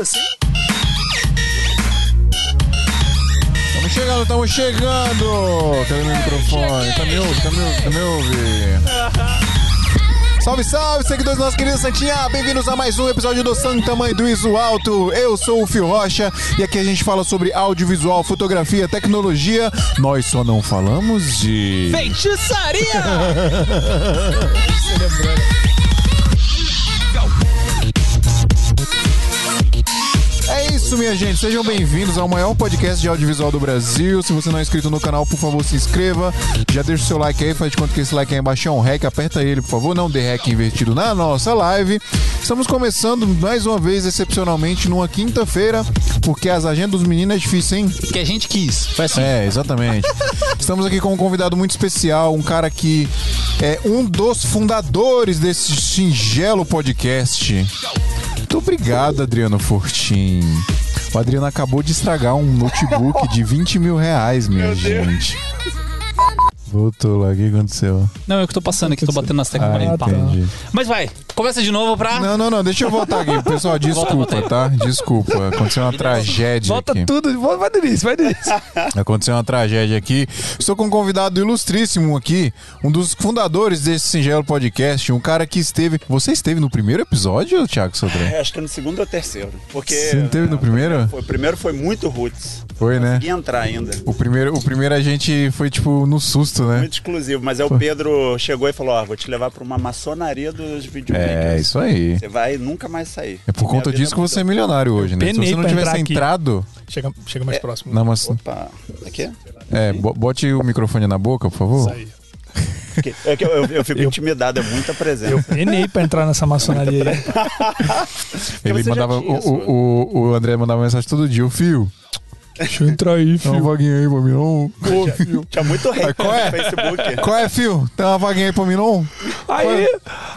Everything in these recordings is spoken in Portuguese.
assim? Estamos chegando, estamos chegando! Cadê meu microfone? Tá me ouvindo? Tá me ouvindo? Tá me ouvindo? Salve, salve, seguidores da nossa querida Santinha! Bem-vindos a mais um episódio do Santa Mãe do Iso Alto. Eu sou o Fio Rocha e aqui a gente fala sobre audiovisual, fotografia, tecnologia. Nós só não falamos de. Feitiçaria! isso, minha gente. Sejam bem-vindos ao maior podcast de audiovisual do Brasil. Se você não é inscrito no canal, por favor, se inscreva. Já deixa o seu like aí, faz de conta que esse like aí embaixo é um rec. Aperta ele, por favor. Não dê rec invertido na nossa live. Estamos começando mais uma vez, excepcionalmente, numa quinta-feira, porque as agendas dos meninos é difícil, hein? que a gente quis. Foi assim. É, exatamente. Estamos aqui com um convidado muito especial, um cara que é um dos fundadores desse singelo podcast. Muito obrigado, Adriano Fortin. O Adriano acabou de estragar um notebook de 20 mil reais, minha gente. Voltou lá, o que aconteceu? Não, eu que tô passando aqui, tô batendo nas teclas pra Ah, limpar. entendi. Mas vai, começa de novo pra. Não, não, não, deixa eu voltar aqui. Pessoal, desculpa, volta tá? Desculpa. Aconteceu uma tragédia Volta aqui. tudo, vai do início, vai do início. Aconteceu uma tragédia aqui. Estou com um convidado ilustríssimo aqui, um dos fundadores desse singelo podcast, um cara que esteve. Você esteve no primeiro episódio, Thiago Sodré? É, acho que no segundo ou terceiro. Porque. Você não teve no primeiro? Foi, o primeiro foi muito roots. Foi, né? Consegui entrar ainda. O primeiro, o primeiro a gente foi tipo no susto, né? Muito exclusivo. Mas aí o Pedro chegou e falou: Ó, vou te levar pra uma maçonaria dos videomakers. É, isso aí. Você vai nunca mais sair. É por Minha conta disso que você é milionário hoje, né? Se você não tivesse entrado. Chega, chega mais próximo. Na maçã. Opa, aqui? É, bo- bote o microfone na boca, por favor. Isso aí. É que eu, eu- eu fico intimidado, é muita presença. Eu penei pra entrar nessa maçonaria aí. Ele mandava. o, o, o André mandava mensagem todo dia, o fio. Deixa eu entrar aí, Dá uma filho. vaguinha aí pra mim, não. Ô, fio. Tinha muito hate Qual é? no Facebook. Qual é, fio? Tem uma vaguinha aí pra mim, não? Aí,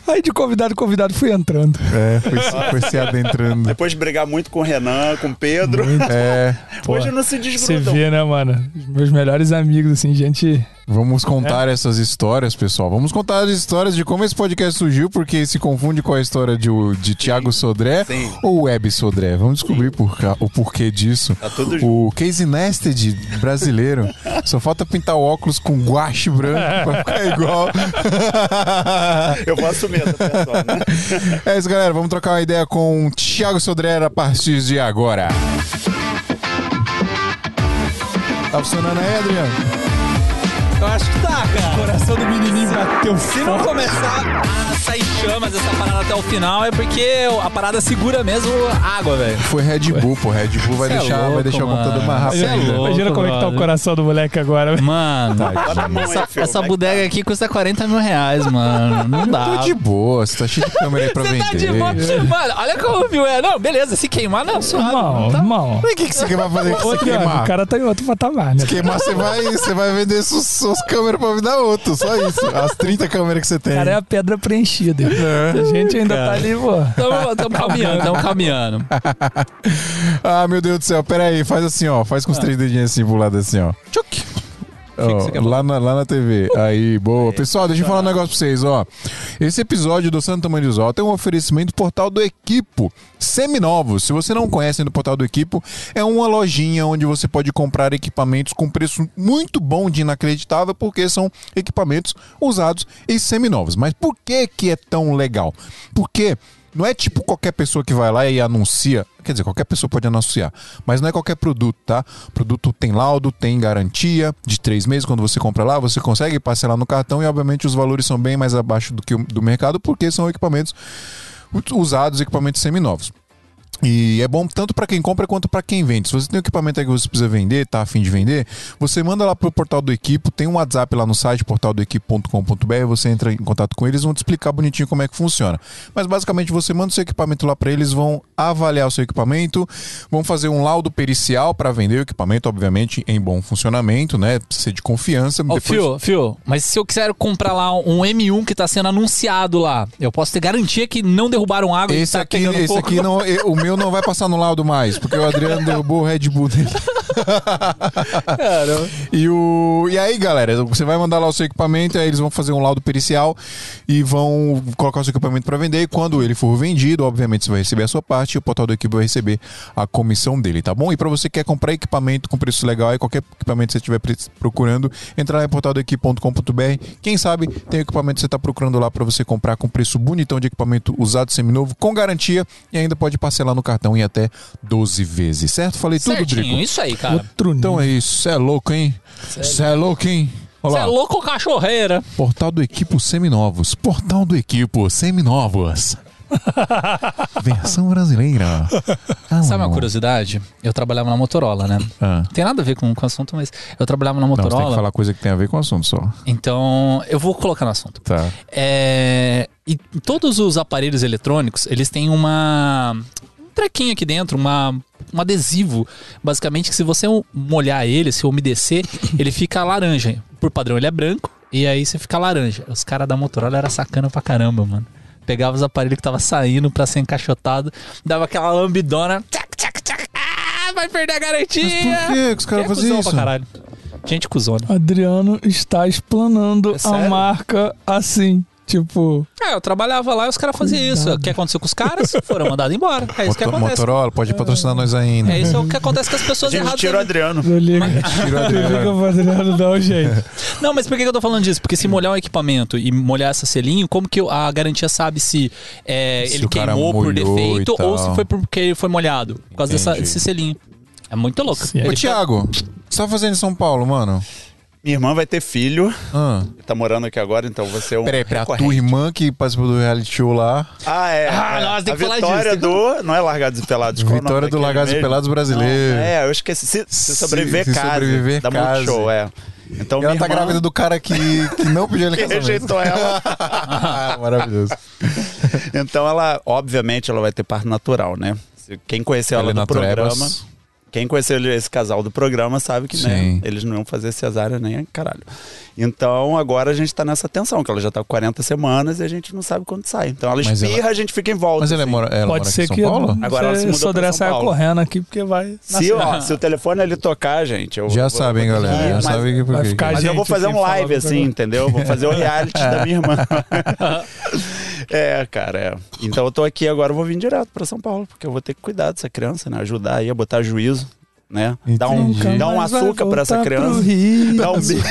aí de convidado convidado fui entrando. É, foi, se- foi se adentrando. Depois de brigar muito com o Renan, com o Pedro. É, Hoje Pô, não se Você desgrudam. vê, né, mano? Meus melhores amigos, assim, gente. Vamos contar essas histórias, pessoal. Vamos contar as histórias de como esse podcast surgiu, porque se confunde com a história de, de Thiago Sodré Sim. ou Web Sodré. Vamos descobrir por o porquê disso. Tá tudo O Casey Nested brasileiro. Só falta pintar o óculos com guache branco pra ficar igual. Eu vou assumir essa pessoa, né? É isso, galera. Vamos trocar uma ideia com o Thiago Sodré a partir de agora. Tá funcionando aí, Adriano? Eu acho que tá, cara. Coração do menininho bateu Se não começar a sair chamas essa parada até o final, é porque a parada segura mesmo a água, velho. Foi Red Bull, pô. Red Bull vai Cê é deixar, vai louco, deixar o computador mano. mais rápido é louco. Imagina como é que tá o coração do moleque agora. Mano, Bota a mão aí, essa, essa bodega aqui custa 40 mil reais, mano. Não dá. Tô de boa, você tá cheio de câmera aí pra Você vender. tá de boa. Mano, olha como viu. É, não, beleza. Se queimar, não, suave. Irmão, não tá- irmão. Mas O que, que você vai fazer você Tiago, queimar? o cara tá em outro patamar, né? Se queimar, você vai, você vai vender suas, suas câmeras pra me dar outro. Só isso. As 30 câmeras que você tem. O cara é a pedra preenchida. É. A gente ainda tá ali, pô. Tamo, tamo caminhando, tamo caminhando. Ah, meu Deus do céu. Pera aí, faz assim, ó. Faz com os três dedinhos assim pro lado, assim, ó. Tchuc. Que quer lá, na, lá na TV. Aí, boa. Pessoal, deixa eu falar um negócio pra vocês, ó. Esse episódio do Santo Tamanho Zó tem um oferecimento do Portal do Equipo. Seminovos. Se você não conhece o Portal do Equipo, é uma lojinha onde você pode comprar equipamentos com preço muito bom de inacreditável, porque são equipamentos usados e seminovos. Mas por que que é tão legal? Porque não é tipo qualquer pessoa que vai lá e anuncia. Quer dizer, qualquer pessoa pode anunciar. Mas não é qualquer produto, tá? O produto tem laudo, tem garantia de três meses. Quando você compra lá, você consegue parcelar no cartão e, obviamente, os valores são bem mais abaixo do que o do mercado, porque são equipamentos usados, equipamentos seminovos. E é bom tanto para quem compra quanto para quem vende. Se você tem um equipamento aí que você precisa vender, tá afim de vender, você manda lá pro portal do Equipo, tem um WhatsApp lá no site portaldoequipo.com.br, você entra em contato com eles, vão te explicar bonitinho como é que funciona. Mas basicamente você manda o seu equipamento lá para eles, vão avaliar o seu equipamento, vão fazer um laudo pericial para vender o equipamento, obviamente em bom funcionamento, né? Precisa ser de confiança. Ô, Fio, Fio, mas se eu quiser comprar lá um M1 que tá sendo anunciado lá, eu posso ter garantia que não derrubaram água e Esse tá aqui, pegando esse fogo? aqui não, o meu não vai passar no laudo mais, porque o Adriano derrubou o Red Bull dele. E, o... e aí, galera, você vai mandar lá o seu equipamento, aí eles vão fazer um laudo pericial e vão colocar o seu equipamento para vender. E quando ele for vendido, obviamente você vai receber a sua parte e o portal do equipe vai receber a comissão dele, tá bom? E para você que quer comprar equipamento com preço legal, aí qualquer equipamento que você estiver procurando, entra lá em portaldoequipe.com.br. Quem sabe tem o equipamento que você está procurando lá para você comprar com preço bonitão de equipamento usado seminovo, com garantia e ainda pode parcelar no cartão em até 12 vezes, certo? Falei tudo, Drico? isso aí, cara. Outro Então é isso, cê é louco, hein? Cê é louco, hein? Você é louco cachorreira. Portal do Equipo Seminovos. Portal do Equipo Seminovos. Versão brasileira. Ah, Sabe uma curiosidade? Eu trabalhava na Motorola, né? Ah. Não tem nada a ver com, com o assunto, mas eu trabalhava na Não, você tem Motorola. que falar coisa que tem a ver com o assunto só. Então, eu vou colocar no assunto. Tá. É, e todos os aparelhos eletrônicos, eles têm uma um trequinho aqui dentro, uma, um adesivo, basicamente que se você molhar ele, se umedecer, ele fica laranja. Por padrão ele é branco e aí você fica laranja. Os caras da Motorola era sacana pra caramba, mano. Pegava os aparelhos que tava saindo pra ser encaixotado, dava aquela lambidona, tchac, tchac, tchac, ah, vai perder a garantia. Mas por que que os caras É faziam isso? pra caralho. Gente cuzona. Adriano está explanando É a marca assim. Tipo, É, eu trabalhava lá e os caras faziam isso. O que aconteceu com os caras? Foram mandados embora. É isso que acontece. Motorola, pode patrocinar nós ainda. É isso o que acontece com as pessoas erradas. tira o? Adriano. não liga. Tira o Não Adriano. Adriano, não, gente. Não, mas por que que eu tô falando disso? Porque se molhar o equipamento e molhar essa selinho, como que a garantia sabe se, é, Se ele queimou por defeito ou se foi porque ele foi molhado? Por causa dessa- desse selinho. É muito louco. Sim. Ô, Thiago, o que você tá fazendo em São Paulo, mano? Minha irmã vai ter filho, Ah. tá morando aqui agora, então você é um. Peraí, peraí, a tua irmã que participou do reality show lá. Ah, é. Ah, é. nós tem a que falar vitória disso, do. Não é Largados e Pelados. é Vitória do Largados e? Pelados brasileiro. Não, é, eu esqueci. Se, se Se- sobreviver, se case. sobreviver, da case. Multishow, é. Então, E ela tá irmã grávida do cara que, que não pediu ele que casamento. rejeitou ela. Maravilhoso. Então ela, obviamente, ela vai ter parto natural, né? Se- Quem conheceu ela, Helena do programa, Trebas. Quem conheceu esse casal do programa sabe que, né, eles não iam fazer cesárea nem caralho. Então agora a gente tá nessa tensão, que ela já tá com 40 semanas e a gente não sabe quando sai. Então ela Mas ela- espirra, a gente fica em volta. Mas ela, é assim. mora, ela Pode mora ser aqui em que São Paulo? Agora ela se mudou Sodré saia correndo aqui porque vai. Se, ó, se o telefone ele tocar, gente, eu Já vou- sabem, vou- galera. Já mas, sabem que por vai quê. ficar- mas eu vou fazer um live assim, entendeu? Vou fazer o reality da minha irmã. é, cara, é. Então eu tô aqui agora, eu vou vir direto pra São Paulo, porque eu vou ter que cuidar dessa criança, né? Ajudar aí a botar juízo, né? Dar um, Entendi. dar um mais vai açúcar pra essa criança. Rio. Dar um bi-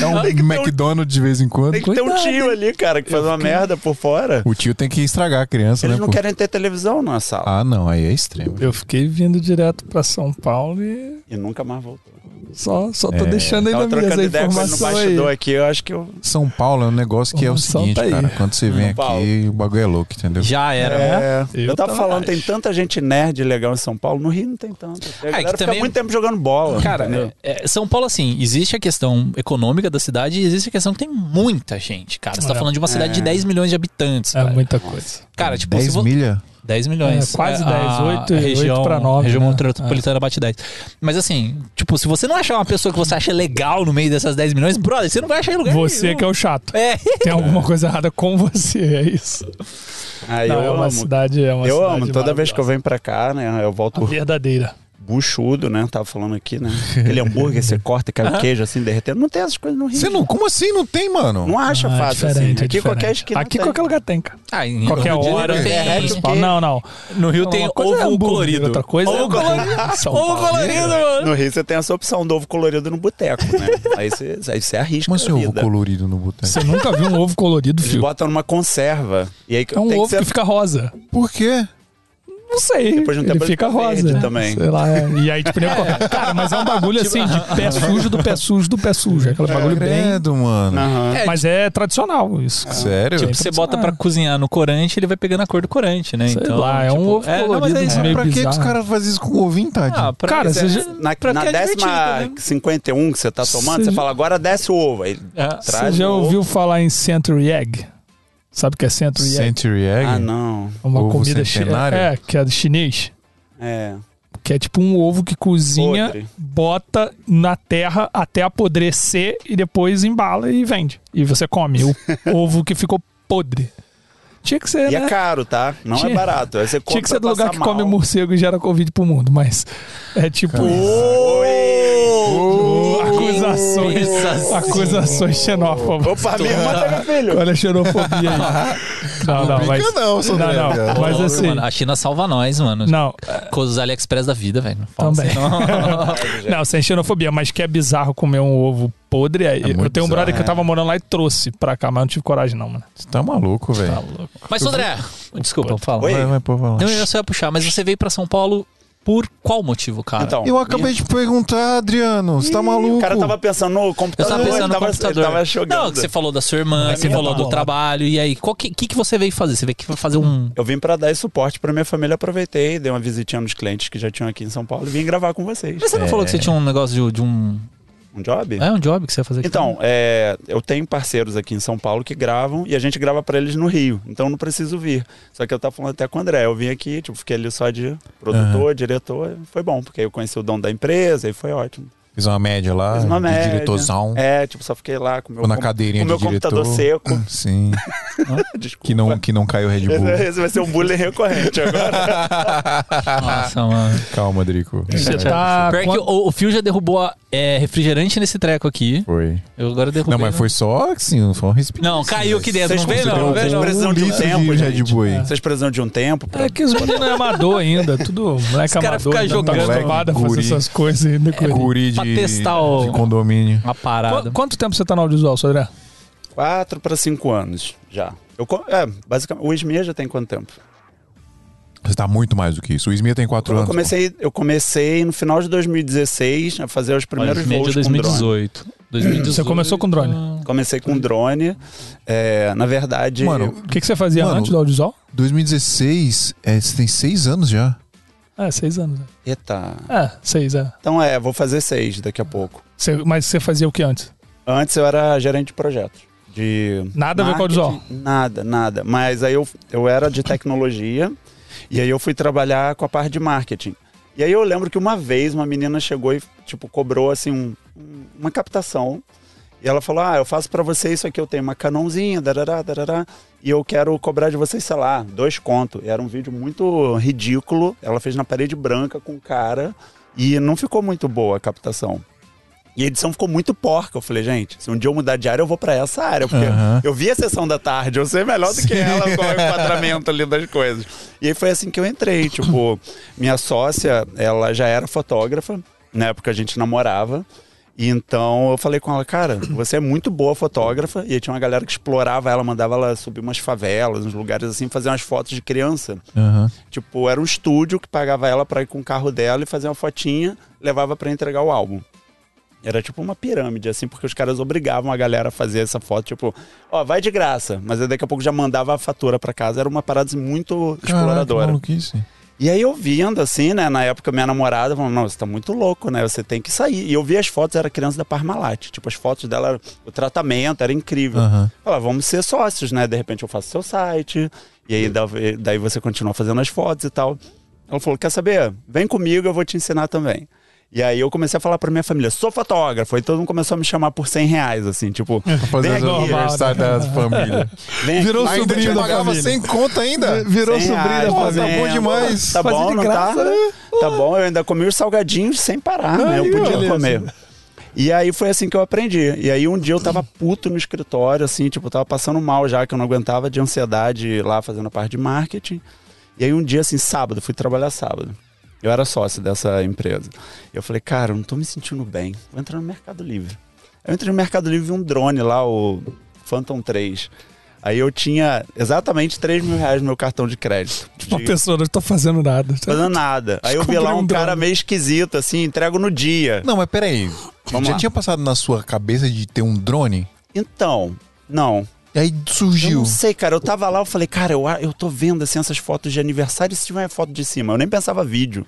É um McDonald's de vez em quando. Tem que ter um tio ali, cara, que faz uma merda por fora. O tio tem que estragar a criança, Eles né? não pô? querem ter televisão na sala. Ah, não, aí é extremo. Eu fiquei vindo direto pra São Paulo e E nunca mais voltou. Só, só tô É. deixando aí na mesa trocando a ideia com ele no informação aí. bastidor aqui, eu acho que eu. São Paulo é um negócio que é o seguinte, tá aí. cara. Quando você vem aqui, o bagulho é louco, entendeu? Já era. É, eu eu tava falando, tem acho. tanta gente nerd legal em São Paulo, no Rio não tem tanto. A que galera fica também- muito tempo jogando bola. Cara, é- é, São Paulo, assim, existe a questão econômica da cidade e existe a questão que tem muita gente, cara. Você tá É. falando de uma cidade de É. 10 milhões de habitantes, É cara. muita coisa. Cara, tipo, 10 se vo... milha? 10 milhões. É, quase a 10, oito- a região, oito pra nove, região né? metropolitana bate 10. Mas assim, tipo, se você não achar uma pessoa que você acha legal no meio dessas 10 milhões, brother, você não vai achar em lugar Você nenhum. que é o chato. É. Tem alguma coisa errada com você, é isso. Ah, Não, eu é uma amo. cidade, é uma Eu cidade amo. Toda vez que eu venho pra cá, né? Eu volto Verdadeira. Buchudo, né? Tava falando aqui, né? Aquele hambúrguer, você corta e cai o queijo assim, derretendo. Não tem essas coisas no Rio. Você não, como assim? Não tem, mano? Não acha Ah, é fácil assim. é Aqui qualquer esquina Aqui tem. qualquer lugar tem, cara. Ah, em Qualquer Rio hora tem. tem. principal. Não, não. No Rio tem é ovo hambúrguer, colorido. Outra coisa ovo é colorido. São Ovo colorido, mano. No Rio você tem essa opção do ovo colorido no boteco, né? aí, você, aí você arrisca Como assim ovo colorido no boteco? Você nunca viu um ovo colorido, Eles filho? botam numa conserva. E aí É um tem ovo que que, ser... fica rosa. Por quê? Não sei. Depois de um ele tempo ele fica rosa. verde também. Sei lá, é. E aí, tipo, nem- cara, mas é um bagulho assim de pé sujo do pé sujo do pé sujo. É aquele bagulho bem. Credo, mano. Aham. É, Mas é tradicional isso. Sério? Tipo, você bota pra cozinhar no corante, ele vai pegando a cor do corante, né? Sei então, lá, é um tipo, ovo não, mas é isso. né? meio pra que, que os caras fazem isso com ovinho, tadinho? Ah, pra Cara, é- você já- Na, Pra na que é décima né? 51 que você tá tomando, Você você já- fala, agora desce o ovo. Aí É. Você traz já o ouviu falar em Century Egg? Sabe o que é Century Egg? Century Egg? Ah, não. Uma Ovo comida centenário? É, que é do chinês. É. Que é tipo um ovo que cozinha, Podre. bota na terra até apodrecer e depois embala e vende. E você come o ovo que ficou podre. Tinha que ser, E né? é caro, tá? Não Tinha- é barato. Aí você Tinha que ser do lugar que come mal. morcego e gera Covid pro mundo, mas é tipo. Oi! Acusações. Acusações xenófobas. Opa, minha irmã teve filho. Olha a xenofobia aí. Não, não, mas. Não. Não, não, mas assim- mano, a China salva nós, mano. Não, Com os AliExpress da vida, velho. Também. assim, não. não, sem xenofobia, mas que é bizarro comer um ovo podre. Aí, muito eu tenho um brother bizarro, que eu tava morando lá e trouxe pra cá, mas não tive coragem, não, mano. Você tá maluco, velho. Tá louco. Mas, André, desculpa, fala. Oi? Vai, vai, pô. Não, eu só ia puxar, mas você veio pra São Paulo por qual motivo, cara? Então, Eu acabei de perguntar, Adriano. Você tá maluco? O cara tava pensando no Eu computador. tava pensando no tava, computador. Ele tava jogando. Não, que você falou da sua irmã, Mas você falou do trabalho. E aí, o que, que, que você veio fazer? Você veio pra fazer um. Eu vim pra dar esse suporte pra minha família, aproveitei, dei uma visitinha nos clientes que já tinham aqui em São Paulo e vim gravar com vocês. Mas você não falou que você tinha um negócio de, de um. Um job? É um job que você ia fazer aqui? Então, é, eu tenho parceiros aqui em São Paulo que gravam e a gente grava pra eles no Rio. Então não preciso vir. Só que eu tava falando até com o André. Eu vim aqui, tipo, fiquei ali só de produtor, diretor. Foi bom, porque aí eu conheci o dono da empresa e foi ótimo. Fiz uma média lá, Fiz uma de média. diretorzão. É, tipo, só fiquei lá com o meu, na com- cadeirinha com o meu de computador diretor. seco. Sim. Desculpa. Que não, que não caiu Red Bull. Esse, esse vai ser um bullying recorrente agora. Nossa, mano. Calma, Drico. Você tá. Pior que o, o Fio já derrubou é, refrigerante nesse treco aqui. Foi. Eu agora derrubei. Não, mas né? foi só assim, foi um respiro. Não, caiu aqui dentro. Vocês Não vê, não. um não. precisam de um tempo, de Red. Bull aí. Vocês precisam de um tempo pra... É que os meninos é amador ainda, tudo moleque amador. fica ainda não tá jogando. a fazer essas coisas ainda. ele. Guri Pra de, testar o- de condomínio. Uma parada. Qu- Quanto tempo você tá no audiovisual, Sodré? Quatro para cinco anos já. Eu, é, basicamente, o Ismia já tem quanto tempo? Você tá muito mais do que isso. O Smith tem quatro Eu anos. comecei, eu comecei no final de 2016 a fazer os primeiros Média voos com drone. 2018. 2018. Você começou com drone? Comecei com drone. É, na verdade, Mano, O que, que você fazia Mano, antes do audiovisual? 2016, é, você tem seis anos já. É, seis anos. eita. É, seis, é. Então é, vou fazer seis daqui a pouco. Você- mas você fazia o que antes? Antes eu era gerente de projetos. De Nada a ver com marketing, audiovisual? Nada, nada. Mas aí eu, eu era de tecnologia e aí eu fui trabalhar com a parte de marketing. E aí eu lembro que uma vez uma menina chegou e tipo cobrou assim um- um- uma captação e ela falou: "Ah, eu faço pra você isso aqui, eu tenho uma Canonzinha, darará, darará, e eu quero cobrar de vocês, sei lá, dois contos". Era um vídeo muito ridículo. Ela fez na parede branca com o cara e não ficou muito boa a captação. E a edição ficou muito porca. Eu falei, gente, se um dia eu mudar de área, eu vou pra essa área. Porque Aham. eu vi a sessão da tarde, eu sei melhor do que ela com o enquadramento ali das coisas. E aí foi assim que eu entrei. Tipo, minha sócia, ela já era fotógrafa, na época a gente namorava. E então eu falei com ela, cara, você é muito boa fotógrafa. E aí tinha uma galera que explorava ela, mandava ela subir umas favelas, uns lugares assim, fazer umas fotos de criança. Aham. Tipo, era um estúdio que pagava ela pra ir com o carro dela e fazer uma fotinha, levava pra entregar o álbum. Era tipo uma pirâmide, assim, porque os caras obrigavam a galera a fazer essa foto, tipo, ó, vai de graça, mas aí daqui a pouco já mandava a fatura pra casa, era uma parada assim, muito Caraca, exploradora. maluquice. E aí eu vendo, assim, né, na época minha namorada falou, não, você tá muito louco, né, você tem que sair. E eu vi as fotos, era criança da Parmalat, tipo, as fotos dela, o tratamento era incrível. Aham. Fala, vamos ser sócios, né? De repente eu faço seu site, e aí da- daí você continua fazendo as fotos e tal. Ela falou: quer saber? Vem comigo, eu vou te ensinar também. E aí eu comecei a falar pra minha família, sou fotógrafo. Aí todo mundo começou a me chamar por 100 reais, assim, tipo, Fazer aqui, aniversário das famílias. vem Virou aqui. Sobrinho da pagava família. sem conta ainda? Virou 100 sobrinho da família. tá bom fazendo. demais. Tá Fazia bom, não graça, tá? né? Tá bom, eu ainda comi os salgadinhos sem parar, né? Eu Aí, podia beleza. comer. E aí foi assim que eu aprendi. E aí um dia eu tava puto no escritório, assim, tipo, tava passando mal já, que eu não aguentava de ansiedade lá fazendo a parte de marketing. E aí um dia, assim, sábado, fui trabalhar sábado. Eu era sócio dessa empresa. Eu falei, cara, eu não tô me sentindo bem. Vou entrar no Mercado Livre. Aí eu entrei no Mercado Livre e vi um drone lá, o Phantom 3. Aí eu tinha exatamente 3 mil reais no meu cartão de crédito. Uma De- pessoa, não tô fazendo nada. fazendo nada. Aí eu vi lá um um cara meio esquisito, assim, entrego no dia. Não, mas peraí. Vamos Já lá. tinha passado na sua cabeça de ter um drone? Então, não. E aí Eu surgiu. não sei, cara. Eu tava lá, eu falei, cara, eu, eu tô vendo assim essas fotos de aniversário e se tiver uma foto de cima? Eu nem pensava vídeo.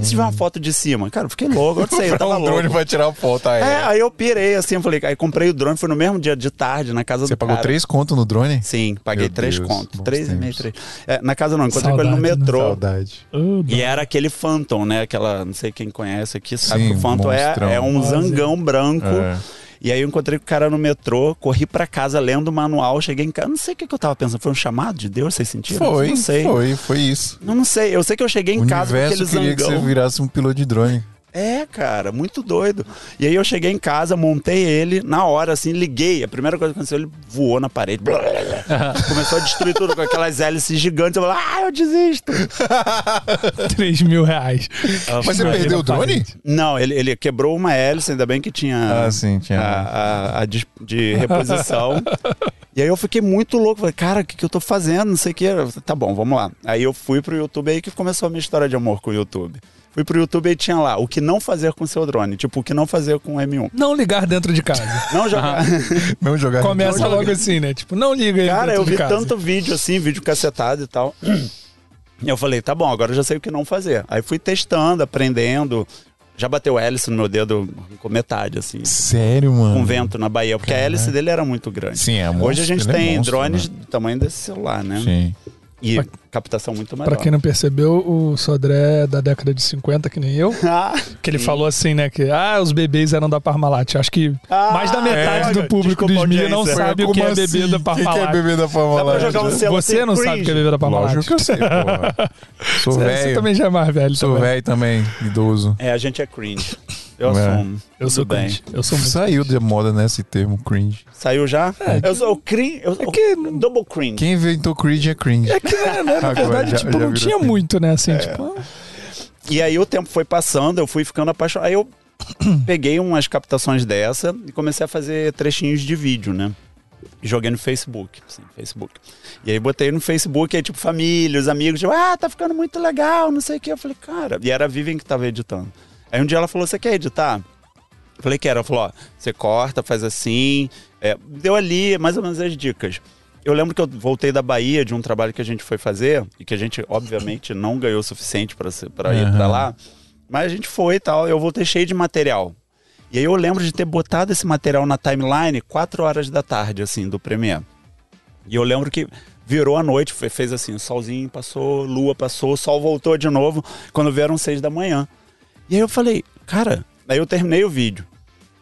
E se tiver uma foto de cima? Cara, eu fiquei louco, eu não sei, eu tava um drone louco. pra tirar foto É, aérea. aí eu pirei assim, eu falei, aí comprei o drone, foi no mesmo dia de tarde, na casa Você do pagou cara. três contos no drone? Sim, paguei Meu três Deus, Três e meio, tempos. três. É, na casa não, encontrei com ele no Saudade, né? metrô. Saudade. Oh, E era aquele Phantom, né? Aquela, não sei quem conhece aqui, sabe Sim, que o Phantom é, é um Nossa. zangão branco. É. E aí eu encontrei com o cara no metrô, corri pra casa lendo o manual, cheguei em casa. Não sei o que, que eu tava pensando. Foi um chamado de Deus, vocês sentiram? Foi, Não sei. foi, foi isso. Não, não sei. Eu sei que eu cheguei em o casa com aquele queria que zangão. você virasse um piloto de drone. É, cara, muito doido. E aí eu cheguei em casa, montei ele, na hora, assim, liguei. A primeira coisa que aconteceu, ele voou na parede. Blá, blá, blá. Começou a destruir tudo com aquelas hélices gigantes. Eu falei, ah, eu desisto. 3 mil reais. Mas você perdeu o drone? Não, ele, ele quebrou uma hélice, ainda bem que tinha, Ah, sim, tinha. a, a- a de, de reposição. e aí eu fiquei muito louco. Falei, cara, o que, que eu tô fazendo? Não sei o que. Tá bom, vamos lá. Aí eu fui pro YouTube aí que começou a minha história de amor com o YouTube. Fui pro YouTube e tinha lá o que não fazer com seu drone. Tipo, o que não fazer com o M1. Não ligar dentro de casa. Não jogar. Não jogar. Começa logo assim, né? Tipo, não liga ele Cara, eu de vi casa. tanto vídeo assim, vídeo cacetado e tal. E eu falei, tá bom, agora eu já sei o que não fazer. Aí fui testando, aprendendo. Já bateu hélice no meu dedo com metade, assim. Sério, mano? Com vento na Bahia, porque a hélice dele era muito grande. Sim, é Hoje monstro, a gente é tem monstro, drones né? do tamanho desse celular, né? Sim. E captação muito maior. Pra quem não percebeu, o Sodré é da década de 50, que nem eu. Ah, Que ele falou assim, né? Que ah, os bebês eram da Parmalat. Acho que Ah, mais da metade é. do público dos mídia não audiência. sabe o que é bebê da O que, é Parmalat. bebê da pra Parmalat? um Você não sabe o que é bebê da Parmalat. Lógico que eu sei, porra. Sou Você, você velho. também já é mais velho. Sou também. velho também, idoso. É, a gente é cringe. Eu É. assumo. Eu sou bem. cringe. Eu sou muito. Saiu de moda, né, esse termo cringe. Saiu já? eu sou o cringe. Eu, É que- Double cringe. Quem inventou cringe é cringe. É que, né, né, na Agora verdade, já- tipo, já não tinha muito, né? Assim, tipo, E aí o tempo foi passando, eu fui ficando apaixonado. Aí eu peguei umas captações dessa e comecei a fazer trechinhos de vídeo, né? Joguei no Facebook, assim, Facebook. E aí botei no Facebook, aí tipo, família, os amigos, tipo, ah, tá ficando muito legal, não sei o que. Eu falei, cara, e era a Vivian que tava editando. Aí um dia ela falou, você quer editar? Eu falei, quero. Ela falou, ó, você corta, faz assim. É, deu ali mais ou menos as dicas. Eu lembro que eu voltei da Bahia de um trabalho que a gente foi fazer e que a gente, obviamente, não ganhou o suficiente para ir para lá. Mas a gente foi e tal. Eu voltei cheio de material. E aí eu lembro de ter botado esse material na timeline 4 horas da tarde, assim, do Premiere. E eu lembro que virou a noite, fe- fez assim, solzinho passou, lua passou, sol voltou de novo, quando vieram seis da manhã. E aí eu falei, cara, aí eu terminei o vídeo.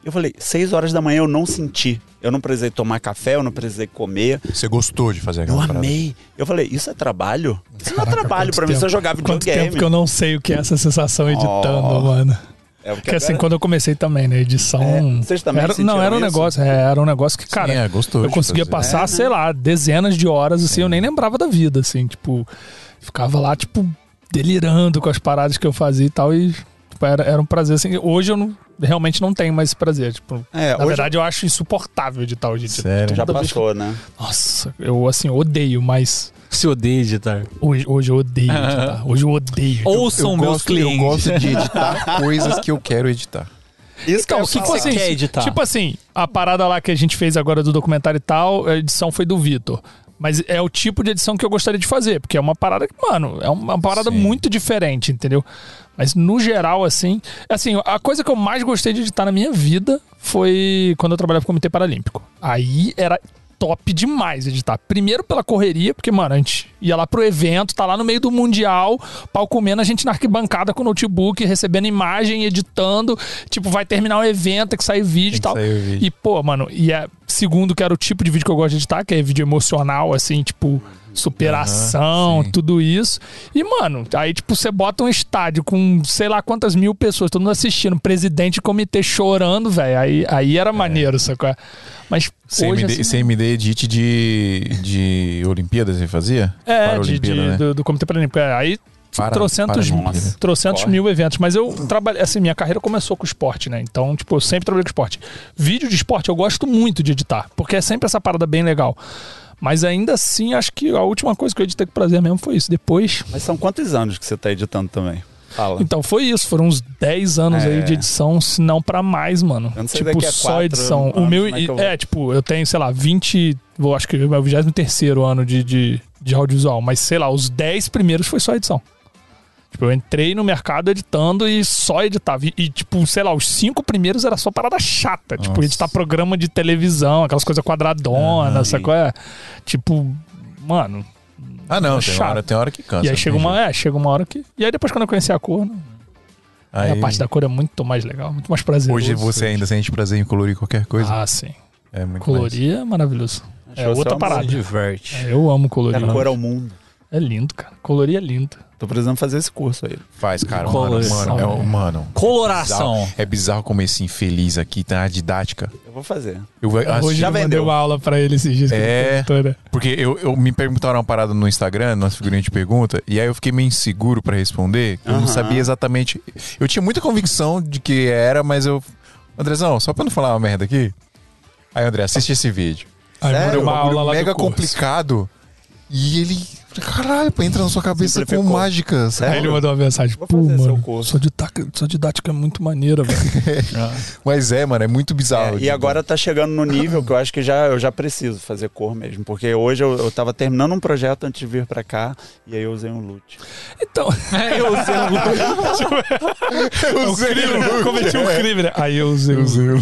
Eu falei, seis horas da manhã eu não senti. Eu não precisei tomar café, eu não precisei comer. Você gostou de fazer Eu aquela parada? amei. Eu falei, isso é trabalho? Isso não é Caraca, trabalho quanto pra mim, tempo- só jogar Quanto videogame. tempo que eu não sei o que é essa sensação editando, Oh. mano. É, porque Porque assim, agora- quando eu comecei também, né, edição. É, vocês também era, Não, era um isso? negócio, é, era um negócio que, cara, Sim, é, gostou eu conseguia fazer. passar, É, né? sei lá, dezenas de horas, assim, eu nem lembrava da vida, assim, tipo, ficava lá, tipo, delirando com as paradas que eu fazia e tal, e tipo, era, era um prazer, assim. Hoje eu não- realmente não tenho mais esse prazer, tipo, É, na hoje verdade eu acho insuportável editar hoje. Sério? já vez que- passou, né? Nossa, eu, assim, odeio, mas Se odeia editar. hoje, hoje eu odeio editar. Hoje eu odeio. Ouçam eu meus gosto, clientes. Eu gosto de editar coisas que eu quero editar. Isso Então, eu o que, que você quer editar? Tipo assim, a parada lá que a gente fez agora do documentário e tal, a edição foi do Vitor. Mas é o tipo de edição que eu gostaria de fazer, porque é uma parada que, mano, é uma parada Sim. muito diferente, entendeu? Mas no geral, assim, assim, a coisa que eu mais gostei de editar na minha vida foi quando eu trabalhava no Comitê Paralímpico. Aí era top demais editar. Primeiro pela correria, porque, mano, a gente ia lá pro evento, tá lá no meio do Mundial, pau comendo, a gente na arquibancada com o notebook, recebendo imagem, editando. Tipo, vai terminar o evento, tem que sair vídeo e tal. o vídeo. E, pô, mano, e é segundo, que era o tipo de vídeo que eu gosto de editar, que é vídeo emocional, assim, tipo, superação, sim. tudo isso. E, mano, aí, tipo, você bota um estádio com sei lá quantas mil pessoas, todo mundo assistindo, presidente de comitê chorando, velho. Aí, aí era maneiro, sacou? Mas hoje, CMD, assim, CMD Edit de, de Olimpíadas você fazia? é, de, de- né? do, do Comitê Paralímpico. É, aí Para- trocentos, para Olimpíada. trocentos Corre. mil eventos. Mas eu trabalhei, assim, minha carreira começou com esporte, né? Então, tipo, eu sempre trabalhei com esporte. Vídeo de esporte eu gosto muito de editar, porque é sempre essa parada bem legal. Mas ainda assim, acho que a última coisa que eu editei com prazer mesmo foi isso. Depois. Mas são quantos anos que você tá editando também? Fala. Então foi isso, foram uns 10 anos É. aí de edição, se não pra mais, mano. Eu não sei tipo, daqui a só edição. o anos meu como é vou. é, tipo, eu tenho, sei lá, 20, vou acho que é o meu 23 ano de, de, de audiovisual, mas sei lá, os 10 primeiros foi só edição. Tipo, eu entrei no mercado editando e só editava. E, e, tipo, sei lá, os cinco primeiros era só parada chata. Tipo, Nossa. editar programa de televisão, aquelas coisas quadradonas, Aham. sacou? É, tipo, mano. Ah, não, É tem chato. hora, tem hora que cansa. e aí chega uma, jeito. é, chega uma hora que. E aí depois quando eu conheci a cor, não- Aí, a parte da cor é muito mais legal, muito mais prazeroso. Hoje você ainda sente prazer em colorir qualquer coisa? Ah, sim. é muito Colorir é maravilhoso. É outra parada. diverte. É, eu amo colorir. Dar cor ao mundo. É lindo, cara. Colorir é lindo. Tô precisando fazer esse curso aí. Faz, cara. Mano, Coloração, mano, é, mano. Coloração. bizarro- É bizarro como esse infeliz aqui tá na didática. Eu vou fazer. Eu, vou- Hoje já eu mandei vendeu. uma aula pra ele esses dias. É. ele? Porque eu, eu me perguntaram uma parada no Instagram, nossa figurinha de pergunta, e aí eu fiquei meio inseguro pra responder. Eu não Aham. sabia exatamente. Eu tinha muita convicção de que era, mas eu. Andrezão, só pra não falar uma merda aqui. Aí, André, assiste esse vídeo. Aí eu Sério? uma É um aula lá mega do curso. complicado. E ele. Caralho, entra na sua cabeça com mágica. Aí Sério? ele mandou uma mensagem. Vou Pô, mano, curso." sua didática, sua didática é muito maneira, velho. Mas é, mano, é muito bizarro. É, e agora tá chegando no nível que eu acho que já, eu já preciso fazer cor mesmo. Porque hoje eu, eu tava terminando um projeto antes de vir pra cá e aí eu usei um loot. Então, eu usei eu usei crime, o look, eu cometi um é. crime, né? Aí eu usei, Eu usei o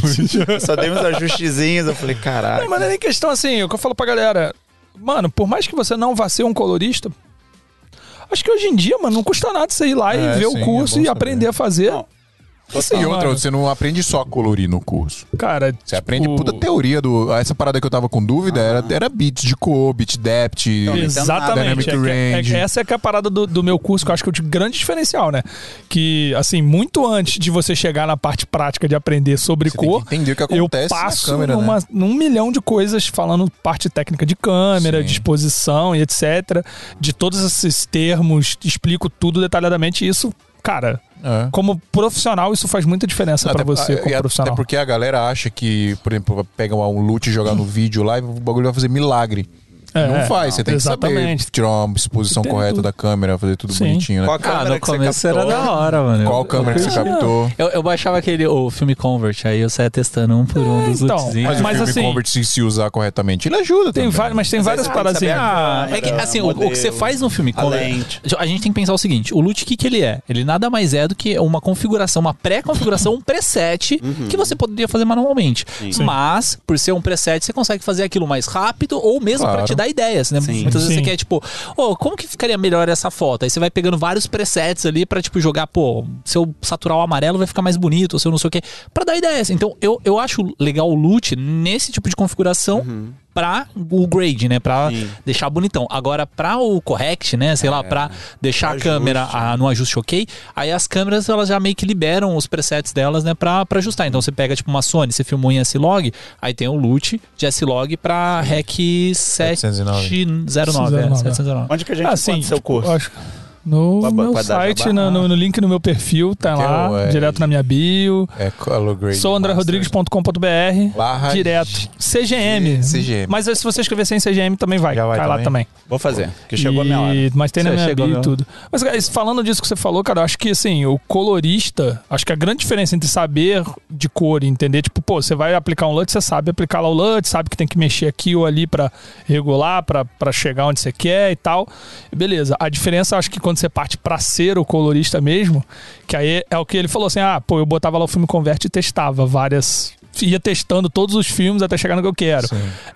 Eu só dei uns ajustezinhos, eu falei, caralho. Não, mas não é nem questão assim, é o que eu falo pra galera. Mano, por mais que você não vá ser um colorista, acho que hoje em dia, mano, não custa nada você ir lá É, e ver sim, o curso é e saber. aprender a fazer. Não. Assim, E outra, mano, você não aprende só a colorir no curso. cara, Você aprende tipo, puta teoria do. Essa parada que eu tava com dúvida era, era bits de cor, bit depth. Exatamente. nada. É que- Dynamic é range. essa é que é a parada do, do meu curso, que eu acho que é o grande diferencial, né? Que, assim, muito antes de você chegar na parte prática de aprender sobre Você tem cor, que entender o que eu acontece passo na câmera, numa, né? num milhão de coisas falando parte técnica de câmera, Sim. de exposição e etc. De todos esses termos, explico tudo detalhadamente. E isso, cara, É. como profissional, isso faz muita diferença pra Até- você como Até profissional. porque a galera acha que, por exemplo, pega um loot e jogar no vídeo lá e o bagulho vai fazer milagre. É, não faz, você tem que saber exatamente. tirar uma exposição correta tudo. da câmera, fazer tudo Sim. bonitinho, né? Qual a Ah, câmera no que você começo era captou? da hora, mano. Qual câmera que você captou? Eu, eu baixava aquele o filme Convert, aí eu saía testando um por um dos então, lootzinhos. Mas, Mas o filme assim- Convert, se, se usar corretamente, ele ajuda Tem também. várias, mas tem várias você tem que saber paradinhas. a Ah, é que, câmera, assim, o, o que você faz no filme a Convert. lente. A gente tem que pensar o seguinte: o loot, o que, que ele é? Ele nada mais é do que uma configuração, uma pré-configuração, um preset que você poderia fazer manualmente. Sim. Mas, por ser um preset, você consegue fazer aquilo mais rápido ou mesmo Claro. pra te dar ideias, né? Sim. Muitas vezes Sim. você quer, tipo, ô, como que ficaria melhor essa foto? Aí você vai pegando vários presets ali pra, tipo, jogar, pô, se eu saturar o amarelo vai ficar mais bonito, ou se eu não sei o quê, pra dar ideias. Então, eu, eu acho legal o loot nesse tipo de configuração pra o grade, né? Pra Sim. deixar bonitão. Agora, pra o correct, né? Sei lá, pra deixar a câmera ah, no ajuste ok, aí as câmeras, elas já meio que liberam os presets delas, né? Pra, pra ajustar. Então, você pega, tipo, uma Sony, você filmou em S-Log, aí tem o loot de S-Log pra REC 709. É, 709. Onde que a gente Ah, encontra sim, seu curso? eu acho- No Vai- meu dar site, no, no- no link no meu perfil, tá Que lá, é, direto na minha bio. É color. Sou andrerodrigues.com.br, direto. CGM. CGM. Mas aí, se você escrever sem CGM também vai, Já vai cai lá também? também. Vou fazer, que chegou a minha hora. E- Mas tem na Você minha chegou a bio e minha tudo. Mas, cara, isso- falando disso que você falou, cara, eu acho que assim, o colorista, acho que a grande diferença entre saber de cor e entender, tipo, pô, você vai aplicar um LUT, você sabe aplicar lá o LUT, sabe que tem que mexer aqui ou ali pra regular, pra pra chegar onde você quer e tal. Beleza. A diferença, acho que quando você parte pra ser o colorista mesmo, que aí é o que ele falou assim: ah, pô, eu botava lá o filme Converte e testava várias. Ia testando todos os filmes até chegar no que eu quero.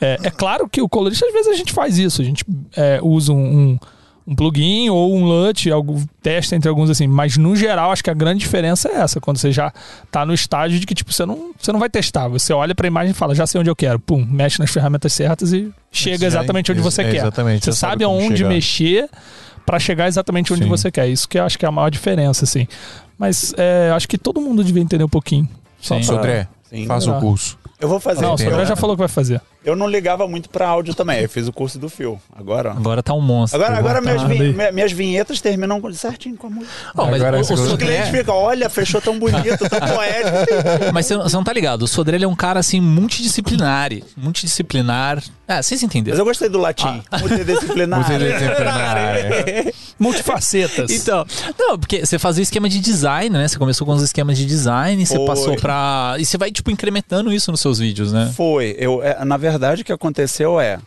É, é claro que o colorista, às vezes, a gente faz isso. A gente é, usa um, um, um plugin ou um LUT, algo, testa entre alguns assim. Mas, no geral, acho que a grande diferença é essa. Quando você já tá no estágio de que, tipo, você não, você não vai testar. Você olha pra imagem e fala, já sei onde eu quero. Pum, mexe nas ferramentas certas e chega Sim, exatamente onde você é, quer. Você você sabe sabe aonde chegar. mexer pra chegar exatamente onde Sim. você quer. Isso que eu acho que é a maior diferença, assim. Mas é, acho que todo mundo devia entender um pouquinho. Só Sim. pra- Sodré, Sim. faça o curso. Eu vou fazer. Não, o? Sodré já falou que vai fazer. Eu não ligava muito pra áudio também. Eu fiz o curso do Fio. Agora. Agora tá um monstro. Agora, agora minhas, vi- ali. mi- minhas vinhetas terminam com- certinho com a música. Ó, mas Agora o- o? Os Sodré- ficam, olha, fechou tão bonito, tão poético. Mas você, você não tá ligado, o Sodré ele é um cara assim multidisciplinar. Multidisciplinar. Ah, vocês Mas entenderam. eu gostei do latim. Multidisciplinar. Multidisciplinar, é. Multifacetas. Então, não, porque você fazia o esquema de design, né? Você começou com os esquemas de design, você Foi. passou pra. E você vai, tipo, incrementando isso nos seus vídeos, né? Foi. Eu, é, na verdade, o que aconteceu é,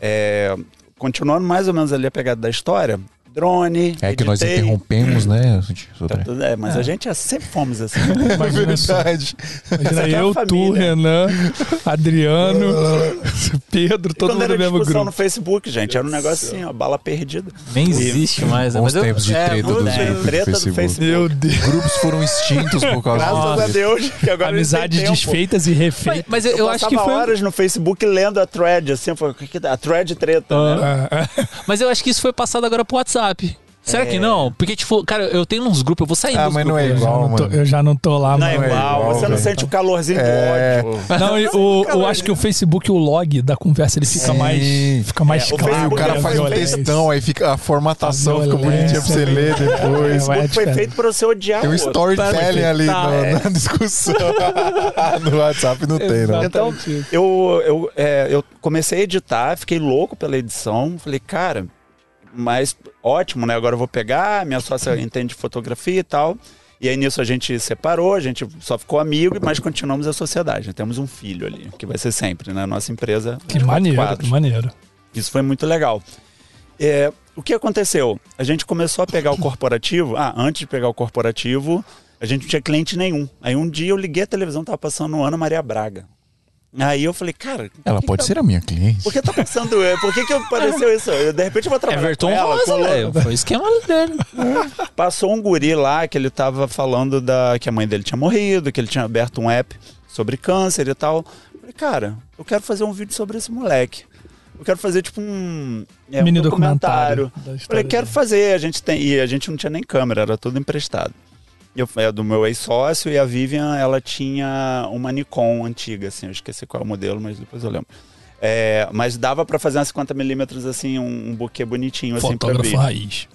é, Continuando mais ou menos ali a pegada da história, drone. É que nós editei. interrompemos, né? Tá tudo- É, mas a gente é, sempre fomos assim. Imagina, só. Verdade. Imagina aqui é eu, tu. Renan, Adriano, Pedro, todo mundo no mesmo discussão grupo. no Facebook, gente, era um negócio assim, ó, bala perdida. Nem existe mais. né? Bons Mas eu- tempos de é, treta é, treta do do Facebook. Facebook. Meu Deus. Grupos foram extintos por causa Graças a disso. Deus, que agora Amizades desfeitas e Mas, refeitas. mas eu, Eu, eu acho que foi. horas no Facebook lendo a thread, assim, eu falei? A thread treta, né? Ah, Mas eu acho que isso foi passado agora pro WhatsApp. Será que não? Porque, tipo, cara, eu tenho uns grupos, eu vou sair Ah, dos mas não é grupos. eu, já igual, não tô, mano. eu já não tô lá, Não é mano. igual, igual, você não sente o calorzinho É. do ódio. Não, e o, eu acho que o Facebook, o log da conversa, ele fica Sim. mais, fica mais É, o claro. O Facebook cara né, faz um textão, aí fica a formatação, A fica bonitinha pra você ler depois. É, foi feito pra você odiar Tem um o storytelling ali Tá, no- é. na discussão. no WhatsApp não tem, não. Então, eu, eu, é, eu comecei a editar, fiquei louco pela edição. Falei, cara, mas ótimo, né? Agora eu vou pegar, minha sócia entende de fotografia e tal. E aí nisso a gente separou, a gente só ficou amigo, mas continuamos a sociedade. Temos um filho ali, que vai ser sempre, né? Nossa empresa. Que de quatro maneiro, quadros. que maneiro. Isso foi muito legal. É, o que aconteceu? A gente começou a pegar o corporativo. Ah, antes de pegar o corporativo, a gente não tinha cliente nenhum. Aí um dia eu liguei a televisão, tava passando Ana Maria Braga. Aí eu falei, cara. Ela que pode que ser a minha cliente. Por que tá passando? é, Por que, que apareceu isso? Eu, de repente eu vou trabalhar Everton com ela. Rosa, com- velho. Foi o esquema dele. Passou um guri lá que ele tava falando da que a mãe dele tinha morrido, que ele tinha aberto um app sobre câncer e tal. Eu Falei, cara, eu quero fazer um vídeo sobre esse moleque. Eu quero fazer tipo um, é, um Mini documentário. documentário história Falei, quero dele. fazer. A gente tem e a gente não tinha nem câmera, era tudo emprestado. Eu é do meu ex-sócio e a Vivian, ela tinha uma Nikon antiga, assim, eu esqueci qual é o modelo, mas depois eu lembro. É, mas dava pra fazer umas 50mm assim, um, um buquê bonitinho assim pra Fotógrafo abrir. raiz.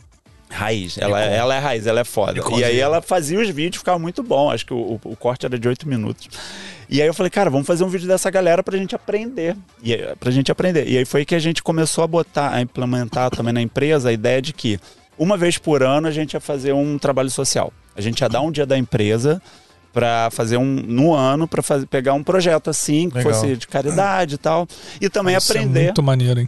Raiz, ela, ela é raiz, ela é foda. E aí ela fazia os vídeos, ficava muito bom. Acho que o, o- o corte era de 8 minutos. E aí eu falei, cara, vamos fazer um vídeo dessa galera pra gente aprender. E, aí, pra gente aprender. E aí foi que a gente começou a botar, a implementar também na empresa a ideia de que uma vez por ano a gente ia fazer um trabalho social. A gente ia dar um dia da empresa pra fazer um no ano para fazer pegar um projeto assim que Legal. fosse de caridade e tal e também Isso é aprender muito maneiro, hein?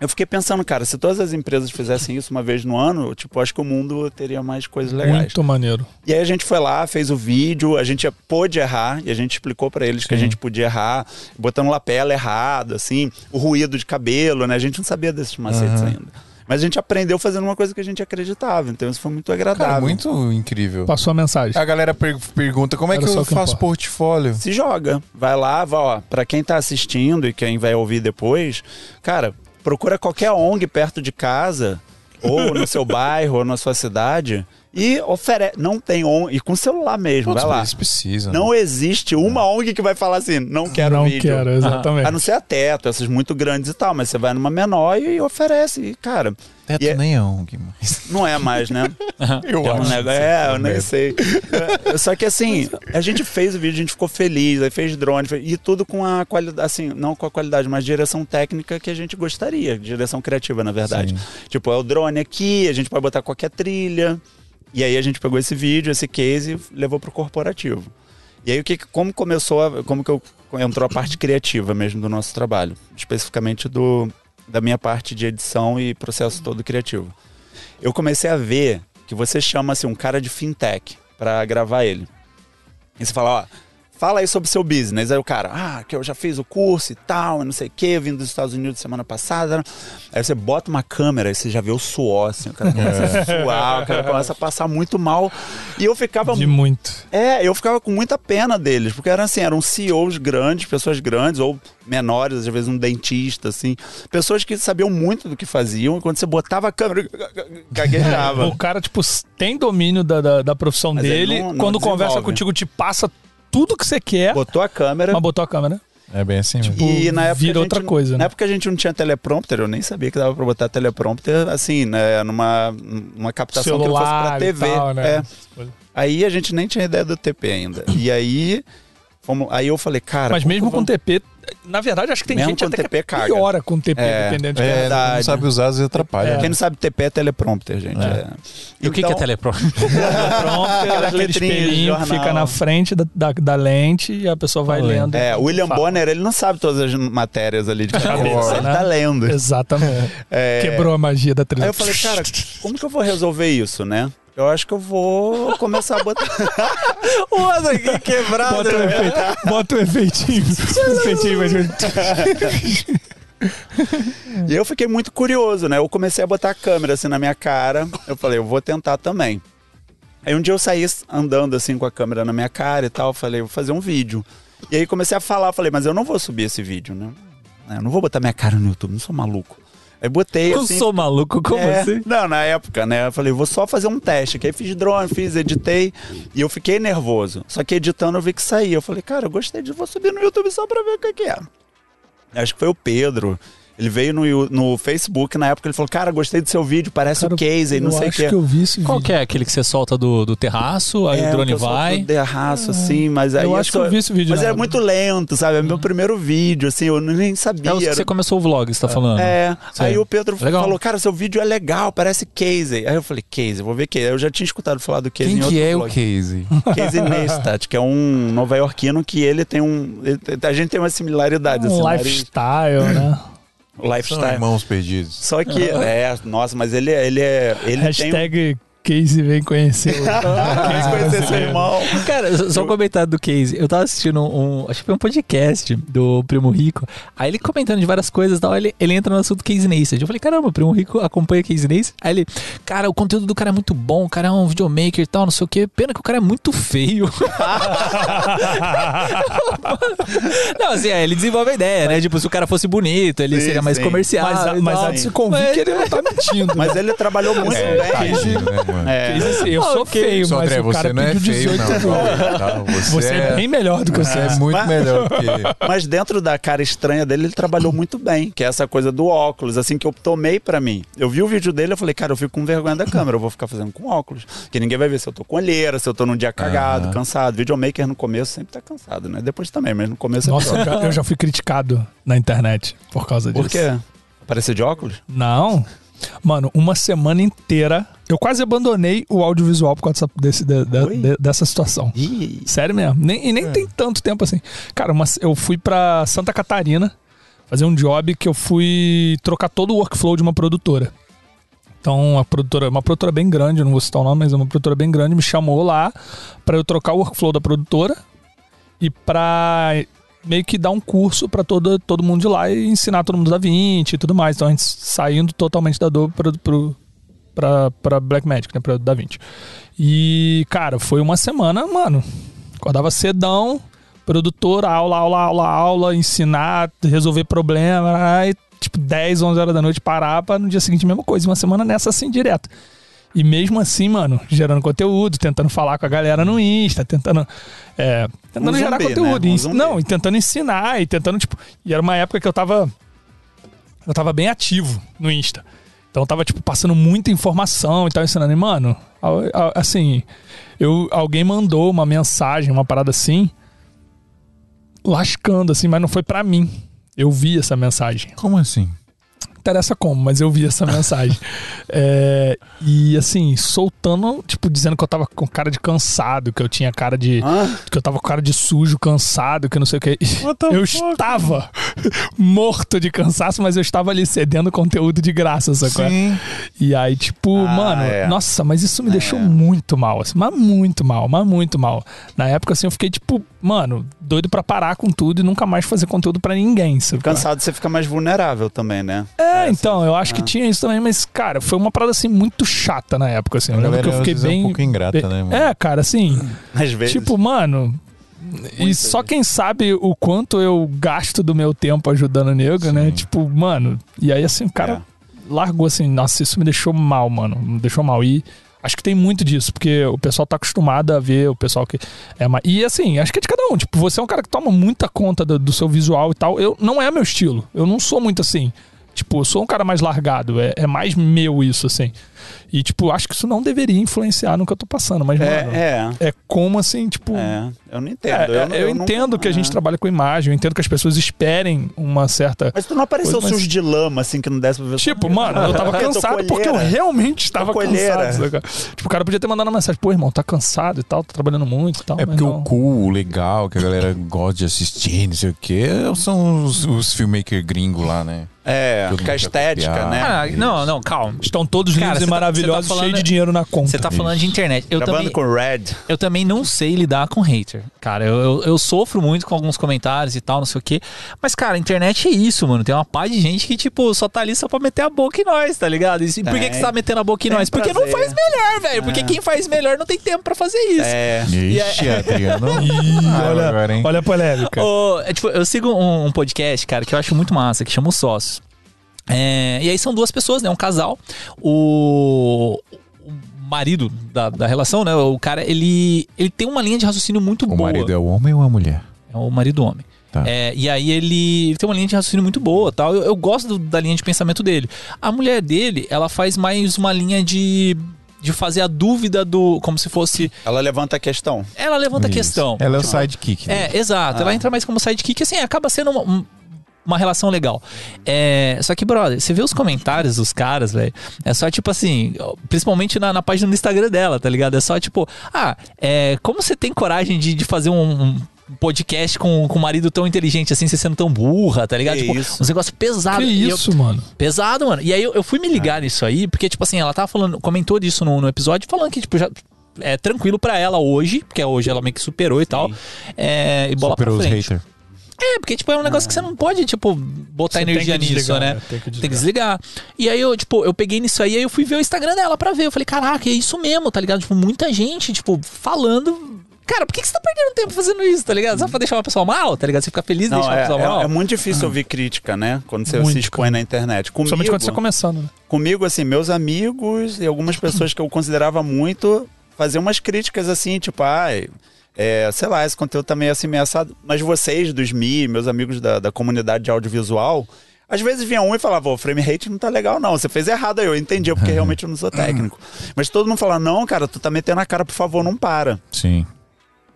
eu fiquei pensando, cara, se todas as empresas fizessem isso uma vez no ano, tipo, acho que o mundo teria mais coisas legais. Muito maneiro. E aí a gente foi lá, fez o vídeo, a gente pôde errar, e a gente explicou pra eles que a Sim. gente podia errar, botando lapela errado, assim, o ruído de cabelo, né? A gente não sabia desses macetes Aham. ainda. Mas a gente aprendeu fazendo uma coisa que a gente acreditava, então isso foi muito agradável. Cara, muito incrível. Passou a mensagem. A galera per- pergunta como é que eu o que faço importa. portfólio? se joga. Vai lá, vai, ó, pra quem tá assistindo e quem vai ouvir depois, cara, procura qualquer ONG perto de casa, ou no seu bairro, ou na sua cidade, e oferece. Não tem ONG, e com celular mesmo, Putz, vai lá. eles precisam. Não existe uma ONG que vai falar assim, não quero não vídeo. quero, exatamente. A não ser a teto, essas muito grandes e tal, mas você vai numa menor e oferece. E, cara, Teto E é- nem é ONG, mas... não é mais, né? Eu É, um acho. negócio- é, eu nem sei. É, Só que assim, a gente fez o vídeo, a gente ficou feliz, aí fez drone, fez- e tudo com a qualidade, assim, não com a qualidade, mas direção técnica que a gente gostaria, direção criativa, na verdade. Sim. Tipo, é o drone aqui, a gente pode botar qualquer trilha. E aí a gente pegou esse vídeo, esse case e levou pro corporativo. E aí o que como começou, a- como que eu entrou a parte criativa mesmo do nosso trabalho, especificamente do da minha parte de edição e processo todo criativo. Eu comecei a ver que você chama assim um cara de fintech para gravar ele. E você fala, ó, fala aí sobre o seu business. Aí o cara, ah, que eu já fiz o curso e tal, e não sei o quê, vim dos Estados Unidos semana passada. Aí você bota uma câmera e você já vê o suor, assim, o cara começa a suar, o cara começa a passar muito mal. E eu ficava De muito. é, eu ficava com muita pena deles, porque eram assim, eram CEOs grandes, pessoas grandes, ou menores, às vezes um dentista, assim. Pessoas que sabiam muito do que faziam, e quando você botava a câmera, gaguejava. O cara, tipo, tem domínio da, da, da profissão Mas ele dele. não- não Quando conversa desenvolve. contigo, te passa tudo que você quer, Botou a câmera. mas botou a câmera. É bem assim mesmo. E na época vira a gente outra não- coisa, né? Na época a gente não tinha teleprompter, eu nem sabia que dava pra botar teleprompter assim, né, numa, numa captação que não fosse pra Celular e TV. tal, né? É. Aí a gente nem tinha ideia do TP ainda. E aí, fomos, aí eu falei, cara. Mas mesmo que com vamos- TP, Na verdade, acho que tem Mesmo gente até TP que caga. piora com TP, É, dependendo de É, verdade. não sabe usar, às vezes atrapalha. Quem não sabe TP é teleprompter, gente. é. E o que, que é Então, teleprompter? Pronto, Aquelas aquele espelhinho que fica na frente da, da, da lente e a pessoa vai lendo. lendo. É, o William Fala. Bonner, ele não sabe todas as matérias ali de cabeça, ele né? tá lendo. Exatamente. É, Quebrou a magia da trilha. Aí eu falei, cara, como que eu vou resolver isso, né? Eu acho que eu vou começar a botar. o outro aqui quebrado. Bota o, né? efeito, bota o efeitinho. o efeitinho E eu fiquei muito curioso, né? Eu comecei a botar a câmera assim na minha cara. Eu falei, eu vou tentar também. Aí um dia eu saí andando assim com a câmera na minha cara e tal. Eu falei, vou fazer um vídeo. E aí comecei a falar, falei, mas eu não vou subir esse vídeo, né? Eu não vou botar minha cara no YouTube, não sou maluco. Aí botei Eu assim. sou maluco, como É, assim? Não, na época, né? Eu falei, vou só fazer um teste. Que aí fiz drone, fiz, editei. E eu fiquei nervoso. Só que editando eu vi que saía. Eu falei, cara, eu gostei disso, vou subir no YouTube só pra ver o que, que é. Acho que foi o Pedro. Ele veio no, no Facebook na época, ele falou, cara, gostei do seu vídeo, parece Cara, o Casey, não eu sei o acho quê. que eu vi esse Qual vídeo. que é aquele que você solta do, do terraço, aí É, o drone que eu vai? De raço, assim, mas aí. Eu é acho que só- eu vi esse vídeo. Mas era época. muito lento, sabe? É meu primeiro vídeo, assim, eu nem sabia. É o que era- você começou o vlog, você tá falando. É, Sei. aí o Pedro Legal. falou, cara, seu vídeo é legal, parece Casey. Aí eu falei, Casey, vou ver Casey. Eu já tinha escutado falar do Casey Quem em outro que é o vlog. Casey? Casey Neistat, que é um nova-iorquino que ele tem um... ele- a gente tem umas similaridades, assim, Um nariz- lifestyle, né? O São lifestyle. irmãos perdidos. Só que, é, nossa, mas ele, ele é... Ele tem um... Hashtag Casey vem conhecer. o- Quem conhecer seu irmão? Cara, só- um comentário do Case. Eu tava assistindo um, acho que foi um podcast do Primo Rico. Aí ele comentando de várias coisas e tal, ele, ele entra no assunto Case Neistat. Eu falei, caramba, o Primo Rico acompanha Case Neistat. Aí ele, cara, o conteúdo do cara é muito bom, o cara é um videomaker e tal, não sei o quê. Pena que o cara é muito feio. não, assim, é, ele desenvolve a ideia, né? Tipo, se o cara fosse bonito, ele Sim, seria mais sim. comercial. mas mas de se convir Mas- que ele não tá mentindo. Mas ele trabalhou muito É, bem. tadinho, né, mano? É. Casey, assim, eu sou Ok. feio, Só, mas André, o cara você não é pediu feio, 18 não. Tá? Você, Você é bem melhor do que você é muito Mas- melhor que Mas dentro da cara estranha dele, ele trabalhou muito bem, que é essa coisa do óculos, assim, que eu tomei pra mim. Eu vi o vídeo dele, eu falei, cara, eu fico com vergonha da câmera, eu vou ficar fazendo com óculos. Que ninguém vai ver se eu tô com olheira, se eu tô num dia cagado, Aham. cansado. Videomaker no começo sempre tá cansado, né? Depois também, mas no começo Nossa, é pior. já, eu já fui criticado na internet por causa disso. Por quê? Aparecer de óculos? Não. Mano, uma semana inteira eu quase abandonei o audiovisual por causa dessa, desse- de- de- dessa situação. Ih, Sério mesmo. Nem, e nem tem tanto tempo assim. Cara, uma- eu fui pra Santa Catarina fazer um job que eu fui trocar todo o workflow de uma produtora. Então, a produtora, uma produtora bem grande, eu não vou citar o nome, mas é uma produtora bem grande, me chamou lá pra eu trocar o workflow da produtora e pra meio que dar um curso pra todo, todo mundo de lá e ensinar todo mundo da 20 e tudo mais. Então, a gente saindo totalmente da Adobe pro, pro, pra, pra Blackmagic, né, pra da 20. E, cara, foi uma semana, mano, acordava cedão, produtor, aula, aula, aula, aula, ensinar, resolver problema, aí, tipo, 10, 11 horas da noite parar pra no dia seguinte mesma coisa. Uma semana nessa assim, direto. E mesmo assim, mano, gerando conteúdo, tentando falar com a galera no Insta, tentando. É, tentando Um gerar zumbi, conteúdo. né? Um não, e tentando ensinar, e tentando, tipo. E era uma época que eu tava. Eu tava bem ativo no Insta. Então eu tava, tipo, passando muita informação e tal, ensinando. E, mano, assim, eu, alguém mandou uma mensagem, uma parada assim, lascando, assim, mas não foi pra mim. Eu vi essa mensagem Como assim? Interessa como, mas eu vi essa mensagem. É, e assim, soltando, tipo, dizendo que eu tava com cara de cansado, que eu tinha cara de. Ah, que eu tava com cara de sujo, cansado, que não sei o que. Eu fuck? estava morto de cansaço, mas eu estava ali cedendo conteúdo de graça, sacou? Sim. E aí, tipo, Ah, mano, é. nossa, mas isso me deixou É. muito mal, assim, mas muito mal, mas muito mal. Na época, assim, eu fiquei, tipo, mano, doido pra parar com tudo e nunca mais fazer conteúdo pra ninguém, sabe? cansado você fica mais vulnerável também, né? É, então, eu acho que Ah. tinha isso também, mas, cara, foi uma parada assim muito chata na época, assim. Eu lembro que eu fiquei é bem. um pouco ingrata, bem- né, mano? É, cara, assim, Às vezes. tipo, mano. E Muita só gente. quem sabe o quanto eu gasto do meu tempo ajudando o nego, né? Sim. Tipo, mano. E aí, assim, o cara É. largou assim, nossa, isso me deixou mal, mano. Me deixou mal. E acho que tem muito disso, porque o pessoal tá acostumado a ver o pessoal que é mais. E assim, acho que é de cada um. Tipo, você é um cara que toma muita conta do, do seu visual e tal. Eu não é meu estilo. Eu não sou muito assim. Tipo, eu sou um cara mais largado. É, é mais meu isso, assim. E, tipo, acho que isso não deveria influenciar no que eu tô passando, mas, mano, É, é. é como assim, tipo. É, eu não É, entendo. é, não- eu, não- entendo que a gente é. trabalha com imagem, eu entendo que as pessoas esperem uma certa. Mas tu não apareceu Coisa, mas- sujo de lama, assim, que não desse pra ver. Tipo, mano, eu tava cansado porque eu realmente estava cansado. saca? Tipo, o cara podia ter mandado uma mensagem, pô, irmão, tá cansado e tal, tá trabalhando muito e tal. É mas porque não. o cool, o legal, que a galera gosta de assistir, não sei o quê, são os, os filmmaker gringos lá, né? É, que a estética, copiar. né? Ah, não, não, calma. Estão todos lindos e maravilhosos, tá falando- cheios de dinheiro na conta. Você tá falando de internet. Eu Gravando também, com Red. eu também não sei lidar com hater. Cara, eu, eu, eu sofro muito com alguns comentários e tal, não sei o quê. Mas, cara, a internet é isso, mano. Tem uma pá de gente que, tipo, só tá ali só pra meter a boca em nós, tá ligado? E por que, que você tá metendo a boca em Tem nós? Porque não prazer. faz melhor, velho. Porque quem faz melhor não tem tempo pra fazer isso. É. Ixi, Adriano. Ih, Ah, olha, agora, hein? olha a polêmica. Ô, é, tipo, eu sigo um, um podcast, cara, que eu acho muito massa, que chama Os Sócios. É, e aí são duas pessoas, né? Um casal. O, o marido da, da relação, né? O cara, ele, ele tem uma linha de raciocínio muito O boa. marido é o homem ou a mulher? É o marido homem. Tá. É, e aí ele, ele tem uma linha de raciocínio muito boa, tal. Eu, eu gosto do- da linha de pensamento dele. A mulher dele, ela faz mais uma linha de de fazer a dúvida do como se fosse Ela levanta a questão. ela levanta a Isso. questão. Ela é o sidekick. né? É, exato. Ela entra mais como sidekick, assim, acaba sendo uma, um- uma relação legal. É, só que, brother, você vê os comentários dos caras, velho. É só tipo assim, principalmente na, na página do Instagram dela, tá ligado? É só tipo, ah, é, como você tem coragem de, de fazer um. um podcast com, com um marido tão inteligente assim, você sendo tão burra, tá ligado? Que Tipo, isso? uns negócios pesados. que E eu- isso, mano? Pesado, mano. E aí eu, eu fui me É. ligar nisso aí, porque, tipo assim, ela tava falando, comentou disso no, no episódio, falando que, tipo, já é tranquilo pra ela hoje, porque hoje ela meio que superou e tal. É, e bola Superou pra os frente. É, porque, tipo, é um negócio que você não pode, tipo, botar Você tem energia que nisso, desligar, né? né? Tem que Tem que desligar. E aí eu, tipo, eu peguei nisso aí, aí eu fui ver o Instagram dela pra ver. Eu falei, caraca, é isso mesmo, tá ligado? Tipo, muita gente, tipo, falando. Cara, por que, que você tá perdendo tempo fazendo isso, tá ligado? Só pra deixar uma pessoa mal, tá ligado? Você fica feliz Não, deixar uma é, pessoa mal. é, é muito difícil ouvir crítica, né? Quando você Muito, se expõe na internet. Comigo, Principalmente quando você tá começando, né? comigo, assim, meus amigos e algumas pessoas que eu considerava muito faziam umas críticas assim, tipo, ai, é, sei lá, esse conteúdo tá meio assim, meio assado. Mas vocês, dos Mi, meus amigos da, da comunidade de audiovisual, às vezes vinha um e falava, o frame rate não tá legal, não. Você fez errado aí, eu entendi, porque realmente eu não sou técnico. Mas todo mundo falava, não, cara, tu tá metendo a cara, por favor, não para. Sim.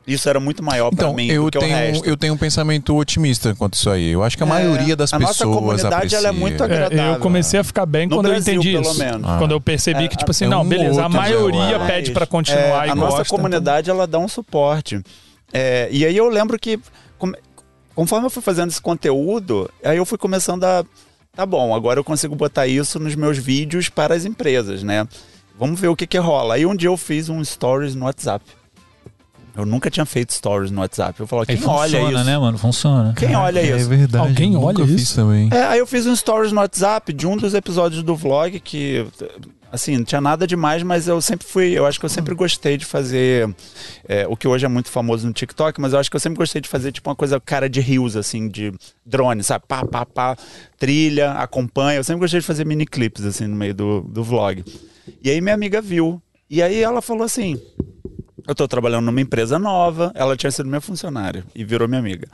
Isso era muito maior pra Então, mim eu do que o tenho, resto. eu tenho um pensamento otimista quanto isso aí. Eu acho que a É, maioria das a nossa pessoas comunidade, aprecia. ela é muito É, agradável. eu comecei a ficar bem No quando Brasil, eu entendi pelo isso. menos. Ah. Quando eu percebi É, que, tipo assim, é não, um beleza, a maioria mas- pede pra continuar É, e a nossa gosta, então- comunidade ela dá um suporte. É, e aí eu lembro que conforme eu fui fazendo esse conteúdo, aí eu fui começando a tá bom, agora eu consigo botar isso nos meus vídeos para as empresas, né? Vamos ver o que que rola. Aí um dia eu fiz um stories no WhatsApp. Eu nunca tinha feito stories no WhatsApp. Eu falo, Aí quem olha funciona, isso? né, mano? Funciona. Quem olha É isso? verdade. Alguém olha isso? também. É, aí eu fiz um stories no WhatsApp de um dos episódios do vlog que, assim, não tinha nada demais, mas eu sempre fui, eu acho que eu sempre gostei de fazer é, o que hoje é muito famoso no TikTok, mas eu acho que eu sempre gostei de fazer tipo uma coisa cara de rios, assim, de drone, sabe? Pá, pá, pá, trilha, acompanha. Eu sempre gostei de fazer mini clipes, assim, no meio do, do vlog. E aí minha amiga viu. E aí ela falou assim: eu tô trabalhando numa empresa nova, ela tinha sido minha funcionária e virou minha amiga.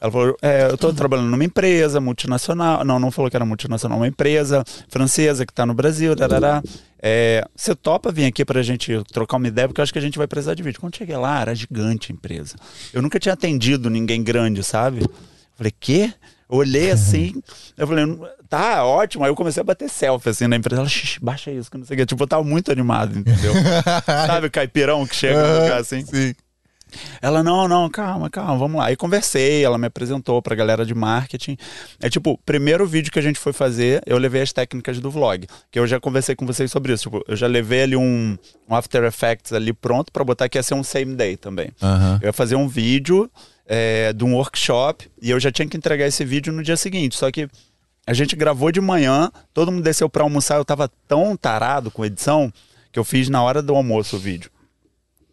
Ela falou, é, eu tô trabalhando numa empresa multinacional, não, não falou que era multinacional, uma empresa francesa que tá no Brasil, tarará. É, você topa vir aqui pra gente trocar uma ideia, porque eu acho que a gente vai precisar de vídeo. Quando cheguei lá, era gigante a empresa. Eu nunca tinha atendido ninguém grande, sabe? Falei, quê? Olhei assim, eu falei, tá, ótimo. Aí eu comecei a bater selfie assim na empresa. Ela, xixi, baixa isso, que não sei o que. Tipo, eu tava muito animado, entendeu? Sabe o caipirão que chega no lugar assim? Sim. Ela, não, não, calma, calma, vamos lá. Aí conversei, ela me apresentou pra galera de marketing. É tipo, primeiro vídeo que a gente foi fazer, eu levei as técnicas do vlog. Que eu já conversei com vocês sobre isso. Tipo, eu já levei ali um, um After Effects ali pronto pra botar que ia ser um same day também. Aham. Eu ia fazer um vídeo é, de um workshop e eu já tinha que entregar esse vídeo no dia seguinte. Só que a gente gravou de manhã, todo mundo desceu pra almoçar, eu tava tão tarado com edição que eu fiz na hora do almoço o vídeo.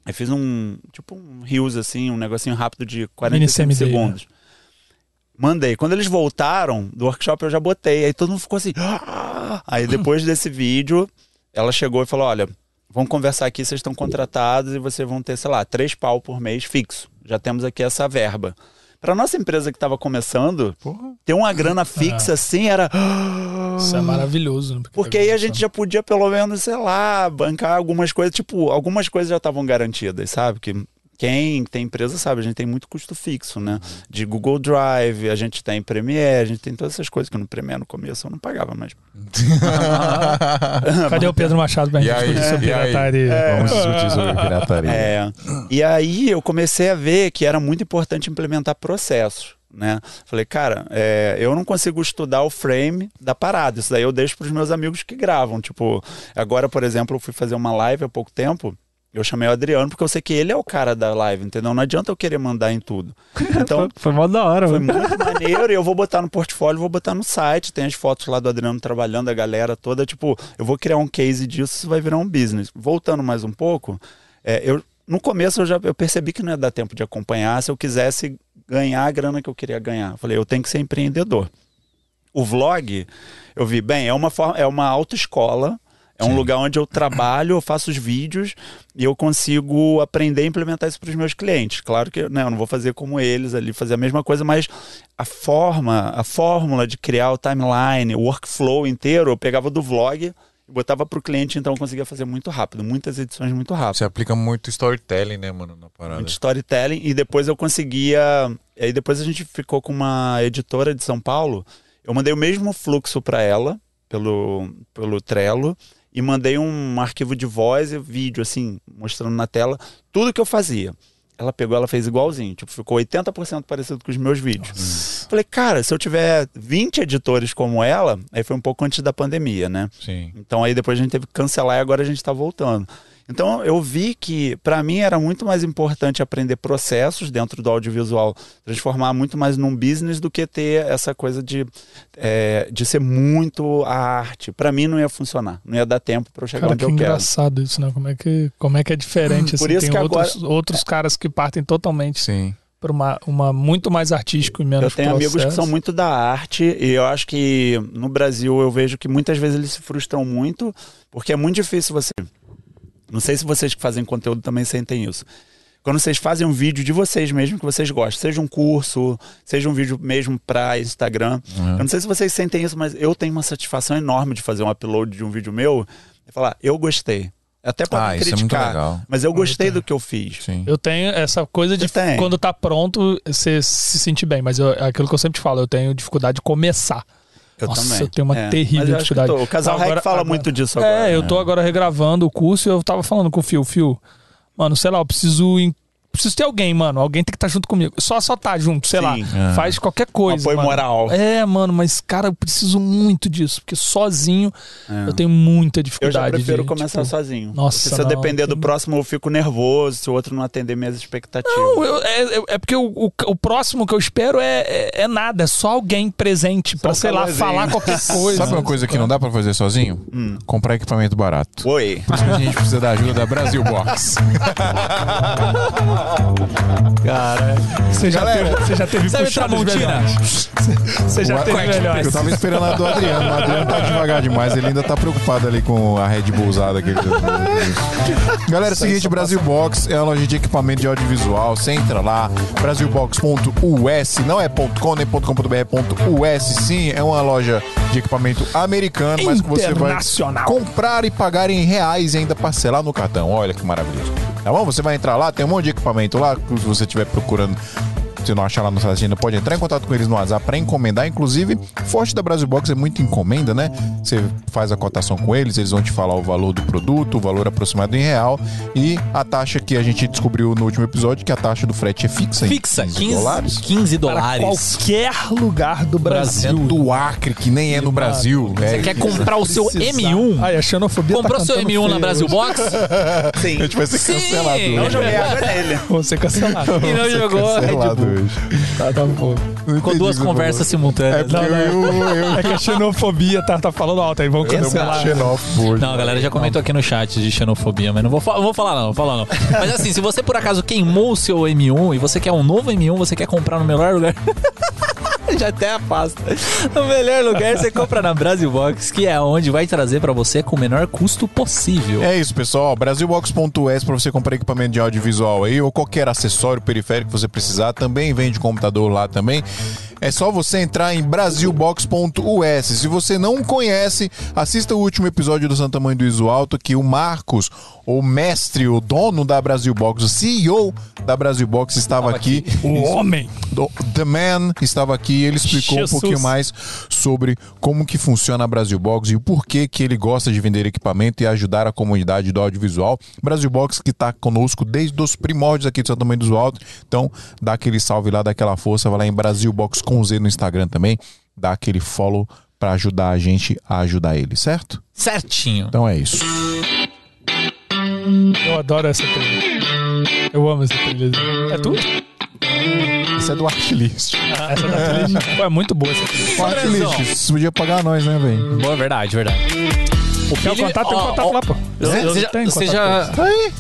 Aí fiz um, tipo um reels assim, um negocinho rápido de 45 Mini semi-day, segundos. Mandei. Quando eles voltaram do workshop, eu já botei. Aí todo mundo ficou assim. Aí depois desse vídeo, ela chegou e falou: Olha, vamos conversar aqui, vocês estão contratados e vocês vão ter, sei lá, três pau por mês fixo. Já temos aqui essa verba. Pra nossa empresa que tava começando, Porra. ter uma grana fixa assim era. Isso é maravilhoso. né? Porque aí a gente já podia, pelo menos, sei lá, bancar algumas coisas. Tipo, algumas coisas já estavam garantidas, sabe? Que quem tem empresa sabe, a gente tem muito custo fixo, né? De Google Drive, a gente tem Premiere, a gente tem todas essas coisas que no Premiere no começo eu não pagava, mas. Cadê o Pedro Machado pra E gente aí? discutir sobre pirataria? Vamos discutir sobre pirataria. É. E aí eu comecei a ver que era muito importante implementar processos. Né? Falei, cara, é, eu não consigo estudar o frame da parada. Isso daí eu deixo para os meus amigos que gravam. Tipo, agora, por exemplo, eu fui fazer uma live há pouco tempo. Eu chamei o Adriano porque eu sei que ele é o cara da live, entendeu? Não adianta eu querer mandar em tudo. Então, Foi mó da hora, foi mano. muito maneiro e eu vou botar no portfólio, vou botar no site. Tem as fotos lá do Adriano trabalhando, a galera toda. Tipo, eu vou criar um case disso, isso vai virar um business. Voltando mais um pouco, é, eu, no começo eu já eu percebi que não ia dar tempo de acompanhar se eu quisesse ganhar a grana que eu queria ganhar. Eu falei, eu tenho que ser empreendedor. O vlog, eu vi, bem, é uma, forma, é uma autoescola. É um lugar onde eu trabalho, eu faço os vídeos e eu consigo aprender a implementar isso para os meus clientes. Claro que né, eu não vou fazer como eles ali, fazer a mesma coisa, mas a forma, a fórmula de criar o timeline, o workflow inteiro, eu pegava do vlog e botava para o cliente, então eu conseguia fazer muito rápido, muitas edições muito rápido Você aplica muito storytelling, né, mano, na parada. muito storytelling e depois eu conseguia aí depois a gente ficou com uma editora de São Paulo eu mandei o mesmo fluxo para ela pelo pelo Trello e mandei um arquivo de voz e vídeo assim mostrando na tela tudo que eu fazia ela pegou ela fez igualzinho tipo ficou 80% parecido com os meus vídeos falei cara se eu tiver 20 editores como ela aí foi um pouco antes da pandemia né Sim. então aí depois a gente teve que cancelar e agora a gente está voltando. Então eu vi que para mim era muito mais importante aprender processos dentro do audiovisual, transformar muito mais num business do que ter essa coisa de, é, de ser muito a arte. Para mim não ia funcionar, não ia dar tempo para eu chegar Cara, onde que eu quero. engraçado isso, né? Como é que, como é, que é diferente, assim. Por isso Tem que outros, outros caras que partem totalmente Sim. para uma, uma muito mais artístico e menos Eu tenho amigos que processo. são muito da arte e eu acho que no Brasil eu vejo que muitas vezes eles se frustram muito porque é muito difícil você. Não sei se vocês que fazem conteúdo também sentem isso. Quando vocês fazem um vídeo de vocês mesmo que vocês gostam, seja um curso, seja um vídeo mesmo para Instagram. Uhum. Eu não sei se vocês sentem isso, mas eu tenho uma satisfação enorme de fazer um upload de um vídeo meu e falar, eu gostei. Até para Ah, isso é muito criticar, legal. mas eu gostei do que eu fiz. Sim. Eu tenho essa coisa de quando tá pronto, você se sentir bem. Mas eu- é aquilo que eu sempre falo, eu tenho dificuldade de começar. Eu Nossa, também. eu tenho uma É, terrível dificuldade. O Casal Agora- Rec fala agora- muito disso agora. É, eu tô agora regravando o curso e eu tava falando com o Fio, Fio, mano, sei lá, eu preciso. Preciso ter alguém, mano. Alguém tem que estar junto comigo. Só só tá junto, sei lá. Sim. É. Faz qualquer coisa. apoio mano. moral. É, mano, mas, cara, eu preciso muito disso. Porque sozinho É. eu tenho muita Eu dificuldade. já prefiro de, começar tipo, sozinho. nossa, Porque se eu não, depender do tem- próximo, eu fico nervoso se o outro não atender minhas expectativas. Não, eu- é, é- porque o, o, o próximo que eu espero é, é, é nada, é só alguém presente pra, sei lá, falar qualquer coisa. Sabe uma coisa que não dá pra fazer sozinho? Hum. Comprar equipamento barato. Oi. Por isso que a gente precisa da ajuda da Brasil Box. Cara, Você já Galera, teve, você já teve sabe puxados Tramontina? melhores. Você já O- teve melhores. Eu tava esperando a do Adriano, mas o Adriano tá devagar demais. Ele ainda tá preocupado ali com a Red Bull usada aqui. Galera, é o seguinte, Brasil Box é uma loja de equipamento de audiovisual. Você entra lá, brasilbox.us, não é .com nem .com.br, é .us. Sim, é uma loja de equipamento americano, mas que você vai comprar e pagar em reais e ainda parcelar no cartão. Olha que maravilhoso. Tá bom? Você vai entrar lá, tem um monte de equipamento lá, se você estiver procurando se não achar lá no site ainda, pode entrar em contato com eles no WhatsApp para encomendar. Inclusive, forte da Brasil Box é muito encomenda, né? Você faz a cotação com eles, eles vão te falar o valor do produto, o valor aproximado em real e a taxa que a gente descobriu no último episódio, que a taxa do frete é fixa. Fixa, 15 dólares. 15 Para dólares. qualquer lugar do É Brasil. do Acre, que nem é no Brasil. Você É, quer comprar o seu Precisar. M1? Ai, a xenofobia Comprou tá seu cantando M1 na Brasil hoje. Box A Sim. gente vai ser Sim. cancelado. Não hoje. Joguei água nele. Vou ser cancelado. e não jogou Red Cancelado Bull. Hoje. tá, tá. Não Com duas conversas simultâneas. É porque eu, eu, eu, É que a xenofobia tá, tá falando alto aí, vão cancelar. xenófobo. Não, a galera já comentou aqui no chat de xenofobia, mas não vou, não vou falar não, vou falar não. Mas assim, se você por acaso queimou o seu M1 e você quer um novo M1, você quer comprar no melhor lugar, Já até afasta. O melhor lugar você compra na Brasil Box, que é onde vai trazer pra você com o menor custo possível. É isso, pessoal. Brasilbox.es para você comprar equipamento de audiovisual aí ou qualquer acessório periférico que você precisar. Também vende computador lá também. É só você entrar em brasilbox.us. Se você não conhece, assista o último episódio do Santa Mãe do Iso Alto que o Marcos, o mestre, o dono da Brasil Box, o CEO da Brasil Box estava aqui. O homem. Do- The Man estava aqui, ele explicou Jesus. um pouquinho mais sobre como que funciona a Brasil Box e o porquê que ele gosta de vender equipamento e ajudar a comunidade do audiovisual. Brasil Box que está conosco desde os primórdios aqui do Santo do Alto. Então, dá aquele salve lá, dá aquela força, vai lá em Brasil Box com Z no Instagram também, dá aquele follow para ajudar a gente a ajudar ele, certo? Certinho. Então é isso. Eu adoro essa trilha. Eu amo essa trilha. É tu? Isso é do Artlist. Essa da trilha. Pô, é muito boa essa trilha. Artlist, você podia pagar nós, né, velho? Boa, verdade, verdade. O Quer o Billy- contato? Tem o ó, contato ó, lá, pô. Eu, Você eu você já, tenho você contato já- com Aí.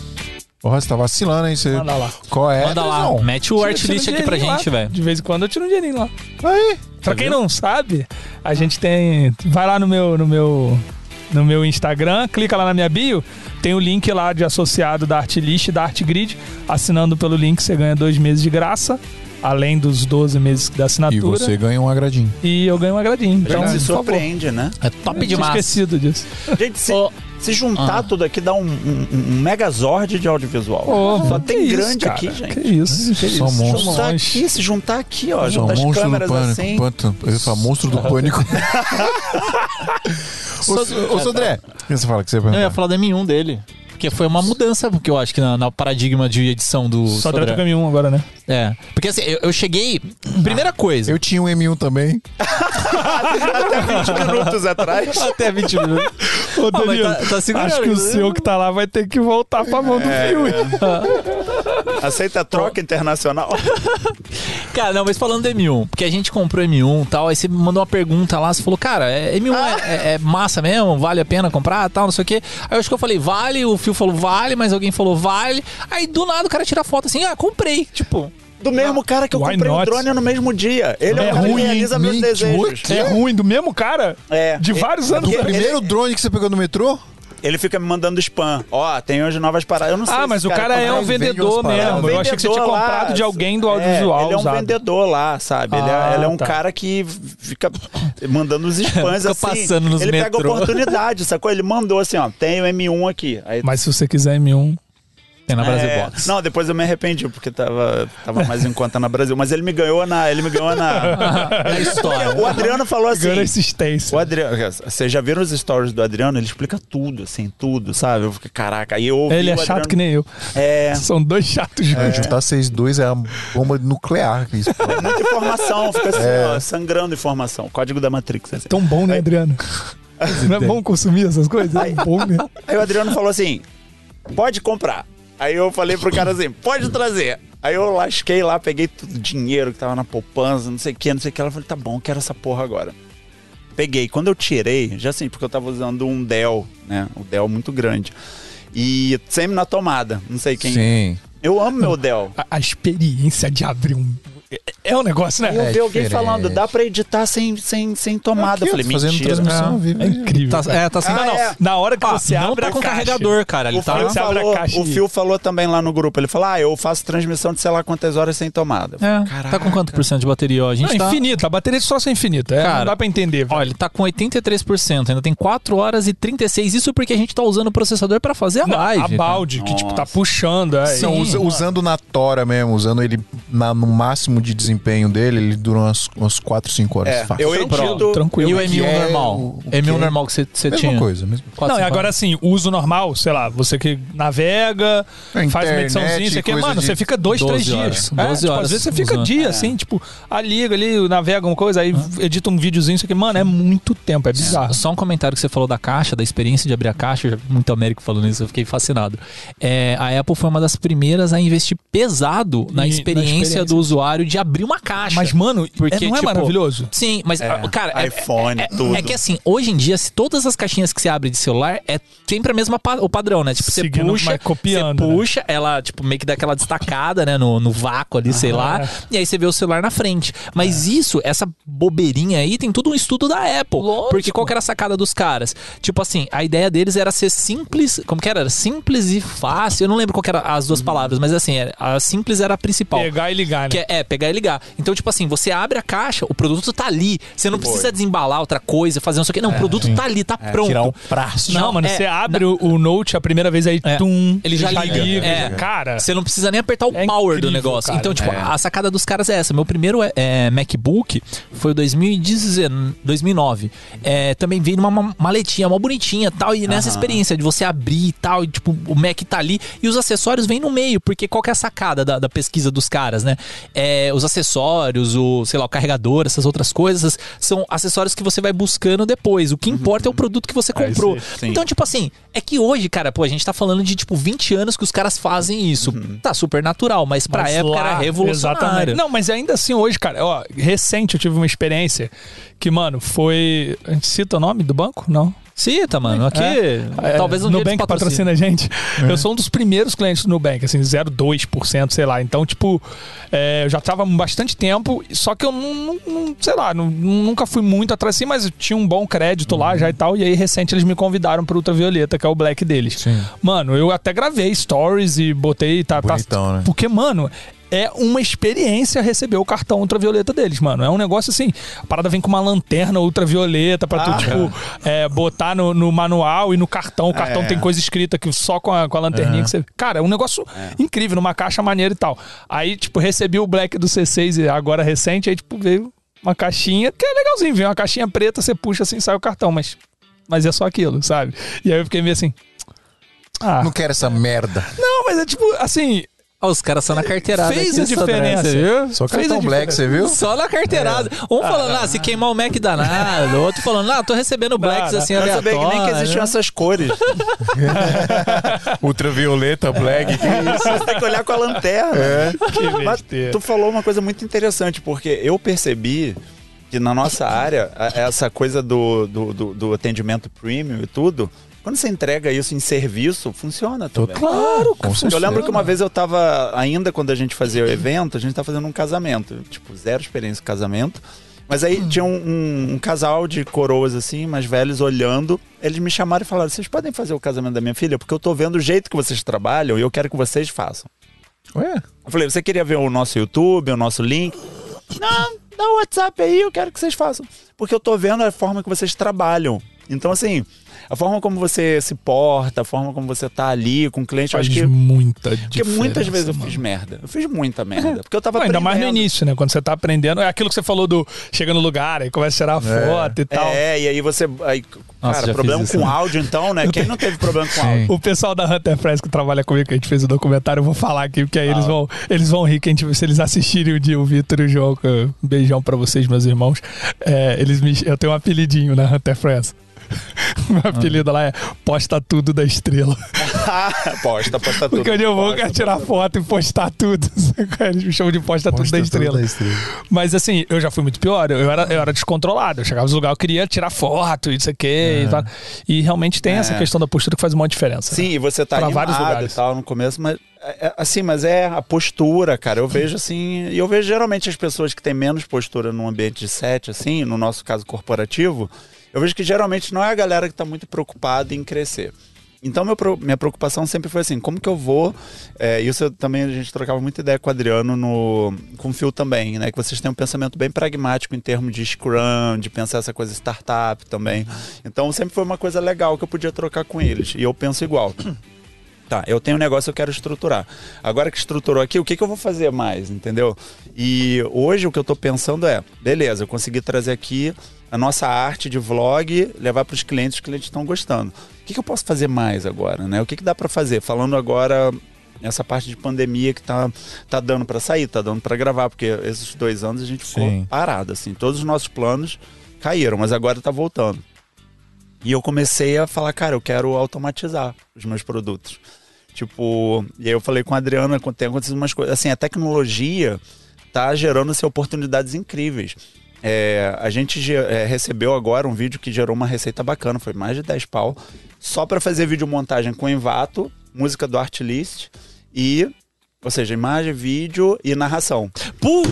Porra, você tá vacilando, hein? Você... Manda lá. Qual é? manda lá, Não. mete o Tira- artlist tira um aqui pra dinheirinho gente, lá. velho. De vez em quando eu tiro um dinheirinho lá. Aí. Pra quem não sabe, a gente tem. Vai lá no meu, no meu, no meu Instagram, clica lá na minha bio, tem o link lá de associado da Artlist e da Artgrid. Assinando pelo link, você ganha dois meses de graça, além dos 12 meses da E assinatura. você ganha um agradinho. E eu ganho um agradinho. Então, gente se surpreende, né? É top Tinha demais. esquecido disso. Gente, se, Ô, se juntar Ah. tudo aqui dá um, um, um megazord de audiovisual. Porra, Só tem isso, grande cara. aqui, gente. Que isso, que Só isso. monstro. Juntar aqui, se juntar aqui, ó. Só Juntar as monstro do câmeras pânico. assim. Panto, ele fala monstro do pânico. ô, Sodré, o que você fala que você ia Eu ia falar da M1 dele. Porque foi uma mudança, porque eu acho que na, na paradigma de edição do. Só Sodré. trata caminho um agora, né? É. Porque assim, eu, eu cheguei. Primeira coisa. Eu tinha um M1 também. Até 20 minutos atrás. Até 20 minutos. Ô, Ah, Danilo, tá- tá segurando, acho que o né? seu que tá lá vai ter que voltar pra mão do É, fio. Aceita troca internacional. Cara, não, mas falando do M1, porque a gente comprou M1 e tal, aí você me mandou uma pergunta lá, você falou, cara, é- M1 é, é- é massa mesmo? Vale a pena comprar tal, não sei o quê. Aí eu acho que eu falei, vale, o Fio falou, vale, mas alguém falou, vale. Aí do nada o cara tira foto assim, ah, comprei. Tipo, Do mesmo cara que eu Why comprei o not? drone no mesmo dia. Ele é, É o cara ruim, que realiza meus desejos. É ruim do mesmo cara? É. De vários anos. Do Ele- primeiro drone que você pegou no metrô? Ele fica me mandando spam. Ó, tem hoje novas paradas. Eu não sei Ah, mas o cara é um vendedor mesmo. É um Eu achei que você tinha vendedor lá. comprado de alguém do É, audiovisual ele é um vendedor lá, sabe? ele, é, Ah, ele é um tá. cara que fica mandando os spams Fica assim. passando nos ele pega metrô. oportunidade, sacou? Ele mandou assim, ó, tem o M1 aqui. Aí, Mas se você quiser M1... tem na Brasil é, Box. Não, depois eu me arrependi, porque tava, tava mais em conta na Brasil. Mas ele me ganhou na. Ele me ganhou na. Na história. o Adriano falou assim. Ganhando assistência. O Adriano, vocês já viram os stories do Adriano? Ele explica tudo, assim, tudo, sabe? Eu fiquei, caraca, aí eu ouvi Ele é o chato Adriano- que nem eu. É, São dois chatos É, juntos. juntar vocês dois é a bomba nuclear isso. muita informação, fica assim, É. ó, sangrando informação. Código da Matrix. Assim. Tão bom, né, Adriano? Não é bom consumir essas coisas? É bom, né? Aí o Adriano falou assim: pode comprar. Aí eu falei pro cara assim: pode trazer. Aí eu lasquei lá, peguei tudo, dinheiro que tava na poupança, não sei o que, não sei o que. Ela falou: tá bom, quero essa porra agora. Peguei. Quando eu tirei, já assim, porque eu tava usando um Dell, né? Um Dell muito grande. E sempre na tomada. Não sei quem. Sim. Eu amo meu Dell. A, a experiência de abrir um... é- É um negócio, né? Eu É vi alguém diferente. falando, dá pra editar sem, sem, sem tomada. eu falei, fazendo mentira. transmissão ao vivo. É incrível. Tá, é, tá assim. Ah, não, não. é. Na hora que Ah, você não abre tá a com caixa, carregador, cara. Ele O tá. Phil, Você abre a falou, caixa o Phil falou também lá no grupo. Ele falou: Ah, eu faço transmissão de sei lá quantas horas sem tomada. É, tá com quanto por cento de bateria? Ó, a gente Não, tá... infinito. A bateria de troço é infinita. É, Cara, não dá pra entender. velho. Olha, ele tá com 83%, ainda tem 4 horas e 36. Isso porque a gente tá usando o processador pra fazer a Não, live. a cara. balde, que tipo, tá puxando. É, Sim. Usa- usando na tora mesmo, usando ele no máximo de desempenho dele, ele dura umas, umas 4, 5 horas É, fácil. eu edito. Tranquilo. E o que M1 é normal? o- o M1 que é- normal que você você Mesma tinha? coisa, mesmo. Quatro, Não, e agora assim, uso normal, sei lá, você que navega, É, faz uma internet, ediçãozinha, isso aqui, coisa mano, de você fica dois, 12 três horas. dias. É, 12 tipo, às vezes você fica usando. dia, É. assim, tipo, a liga ali, navega alguma coisa, aí edita um videozinho, isso aqui, mano, é muito tempo, é bizarro. Só um comentário que você falou da caixa, da experiência de abrir a caixa, muito Américo falando isso, eu fiquei fascinado. É, a Apple foi uma das primeiras a investir pesado na E- na experiência, experiência. do usuário de abrir uma caixa. Mas, mano, Porque, é, não é tipo, maravilhoso? Sim, mas, É, cara, é- iPhone, é, tudo. É que assim, hoje em dia, se todas as caixinhas que você abre de celular é sempre a mesma pa- o padrão, né? Tipo, você Seguindo, puxa, mas copiando, você né? puxa, ela, tipo, meio que dá aquela destacada, né? No, no vácuo ali, sei lá. é. E aí você vê o celular na frente. Mas isso, essa bobeirinha aí, tem tudo um estudo da Apple. Lógico. Porque qual que era a sacada dos caras? Tipo assim, a ideia deles era ser simples. Como que era? Era simples e fácil. Eu não lembro qual que era as duas palavras, mas assim, a simples era a principal. Pegar e ligar, né? Que é, é, pegar e ligar. Então, tipo assim, você abre a caixa, o produto tá ali. Você não precisa desembalar outra coisa, fazer não sei o quê. Não, o produto tá ali, tá pronto. Tirar um prazo. Não, mano, é, você abre o, o Note a primeira vez aí, É. tum, Ele já liga. É. Cara, Você não precisa nem apertar o É power do incrível, negócio. cara. Então, tipo, a sacada dos caras é essa. Meu primeiro é, é, MacBook foi o 2019, 2009. É, também veio numa ma- maletinha mó bonitinha tal. E nessa experiência de você abrir e tal, e tipo, o Mac tá ali. E os acessórios vêm no meio, porque qual que é a sacada da, da pesquisa dos caras, né? É, os acessórios, o, sei lá, o carregador, essas outras coisas, são acessórios que você vai buscando depois. O que importa é o produto que você comprou. aí, sim. Então, tipo assim, é que hoje, cara, pô, a gente tá falando de, tipo, 20 anos que os caras fazem isso. Tá super natural, mas pra Mas época lá, era revolucionário. Exatamente. Não, mas ainda assim hoje, cara, ó, recente eu tive uma experiência que, mano, foi. A gente cita o nome do banco? Não. Cita, mano. Aqui, É, talvez um Nubank patrocina a gente. Eu sou um dos primeiros clientes do Nubank, assim, 0,2%, sei lá. Então, tipo, é, eu já tava há bastante tempo, só que eu não, não- sei lá, não- nunca fui muito atrás assim, mas eu tinha um bom crédito lá já e tal. E aí, recente, eles me convidaram pro Ultravioleta, que é o Black deles. Sim. Mano, eu até gravei stories e botei, tá, tá Bonitão, né? porque, mano, é uma experiência receber o cartão ultravioleta deles, mano. É um negócio assim, a parada vem com uma lanterna ultravioleta pra tu, Ah. tipo, é, botar no, no manual e no cartão. O cartão É. tem coisa escrita que só com a, com a lanterninha que você. Cara, é um negócio incrível, numa caixa maneira e tal. Aí, tipo, recebi o Black do C6 e agora recente, aí, tipo, veio uma caixinha, que é legalzinho, veio uma caixinha preta, você puxa assim, sai o cartão, mas. Mas é só aquilo, sabe? E aí eu fiquei meio assim. Ah, Não quero essa merda. não, mas é tipo, assim, os caras só na carteirada. Fez aqui a diferença. Você viu? Só cartão black, você viu? Só na carteirada. Um falando, ah, se queimar o Mac danado. O outro falando, ah, tô recebendo blacks não. assim Eu sabia que nem que aleatório. existiam essas cores. Ultravioleta, black. que isso? Você tem que olhar com a lanterna. É. que Mas besteira. tu falou uma coisa muito interessante, porque eu percebi que na nossa área, essa coisa do, do, do- do atendimento premium e tudo, quando você entrega isso em serviço, funciona também. Claro, Com Eu certeza. lembro que uma vez eu tava, ainda quando a gente fazia o evento, a gente tava fazendo um casamento. Tipo, zero experiência em casamento. Mas aí tinha um, um- um casal de coroas, assim, mais velhos, olhando. Eles me chamaram e falaram: vocês podem fazer o casamento da minha filha? Porque eu tô vendo o jeito que vocês trabalham e eu quero que vocês façam. Ué? Eu falei, você queria ver o nosso YouTube, o nosso link? Não, dá o WhatsApp aí, eu quero que vocês façam. Porque eu tô vendo a forma que vocês trabalham. Então, assim, a forma como você se porta, a forma como você tá ali com o cliente, eu Faz acho que. muita Porque muitas vezes eu mano. fiz merda. Eu fiz muita merda. Porque eu tava Não, ainda mais no início, né? Quando você tá aprendendo. É aquilo que você falou do chega no lugar, aí começa a tirar foto e tal. É, e aí você. Aí, Nossa, cara, problema isso, com né? áudio, então, né? Quem não teve problema com áudio? O pessoal da Hunter Press que trabalha comigo, que a gente fez o documentário, eu vou falar aqui, porque aí eles, vão, eles vão rir que a gente, se eles assistirem o dia, o Vitor e o João, que eu- um beijão pra vocês, meus irmãos. É, eles me, eu tenho um apelidinho na Hunter Press. Meu apelido lá é Posta Tudo da Estrela. posta, posta tudo. Porque onde eu vou, Posta, quero tirar foto e postar tudo. Eles me chamam de Posta, Tudo da Estrela. Mas assim, eu já fui muito pior. Eu era, eu era descontrolado. Eu chegava nos lugares, eu queria tirar foto, isso aqui e tal. E realmente tem essa É. questão da postura que faz uma diferença. Sim, né? e você tá Pra animado vários lugares. e tal no começo, mas é- é- assim, mas é a postura, cara. Eu vejo assim, e eu vejo geralmente as pessoas que têm menos postura num ambiente de set, assim, no nosso caso corporativo, eu vejo que geralmente não é a galera que tá muito preocupada em crescer. Então, meu minha preocupação sempre foi assim, como que eu vou... é, isso eu também, a gente trocava muita ideia com o Adriano, no, com o Phil também, né? Que vocês têm um pensamento bem pragmático em termos de Scrum, de pensar essa coisa startup também. Então, sempre foi uma coisa legal que eu podia trocar com eles. E eu penso igual. Tá, eu tenho um negócio, eu quero estruturar. Agora que estruturou aqui, o que, que eu vou fazer mais, entendeu? E hoje o que eu tô pensando é, beleza, eu consegui trazer aqui a nossa arte de vlog, levar para os clientes, os clientes estão gostando. O que, que eu posso fazer mais agora, né? O que, que dá para fazer? Falando agora essa parte de pandemia que tá, tá dando para sair, tá dando para gravar, porque esses dois anos a gente ficou Sim. parado, assim. Todos os nossos planos caíram, mas agora tá voltando. E eu comecei a falar, cara, eu quero automatizar os meus produtos. Tipo, e aí eu falei com a Adriana, tem acontecido umas coisas. Assim, a tecnologia tá gerando assim, oportunidades incríveis. É, a gente ge- é, recebeu agora um vídeo que gerou uma receita bacana, foi mais de 10 pau, só para fazer videomontagem com Envato, música do Artlist e, ou seja, imagem, vídeo e narração. Pu-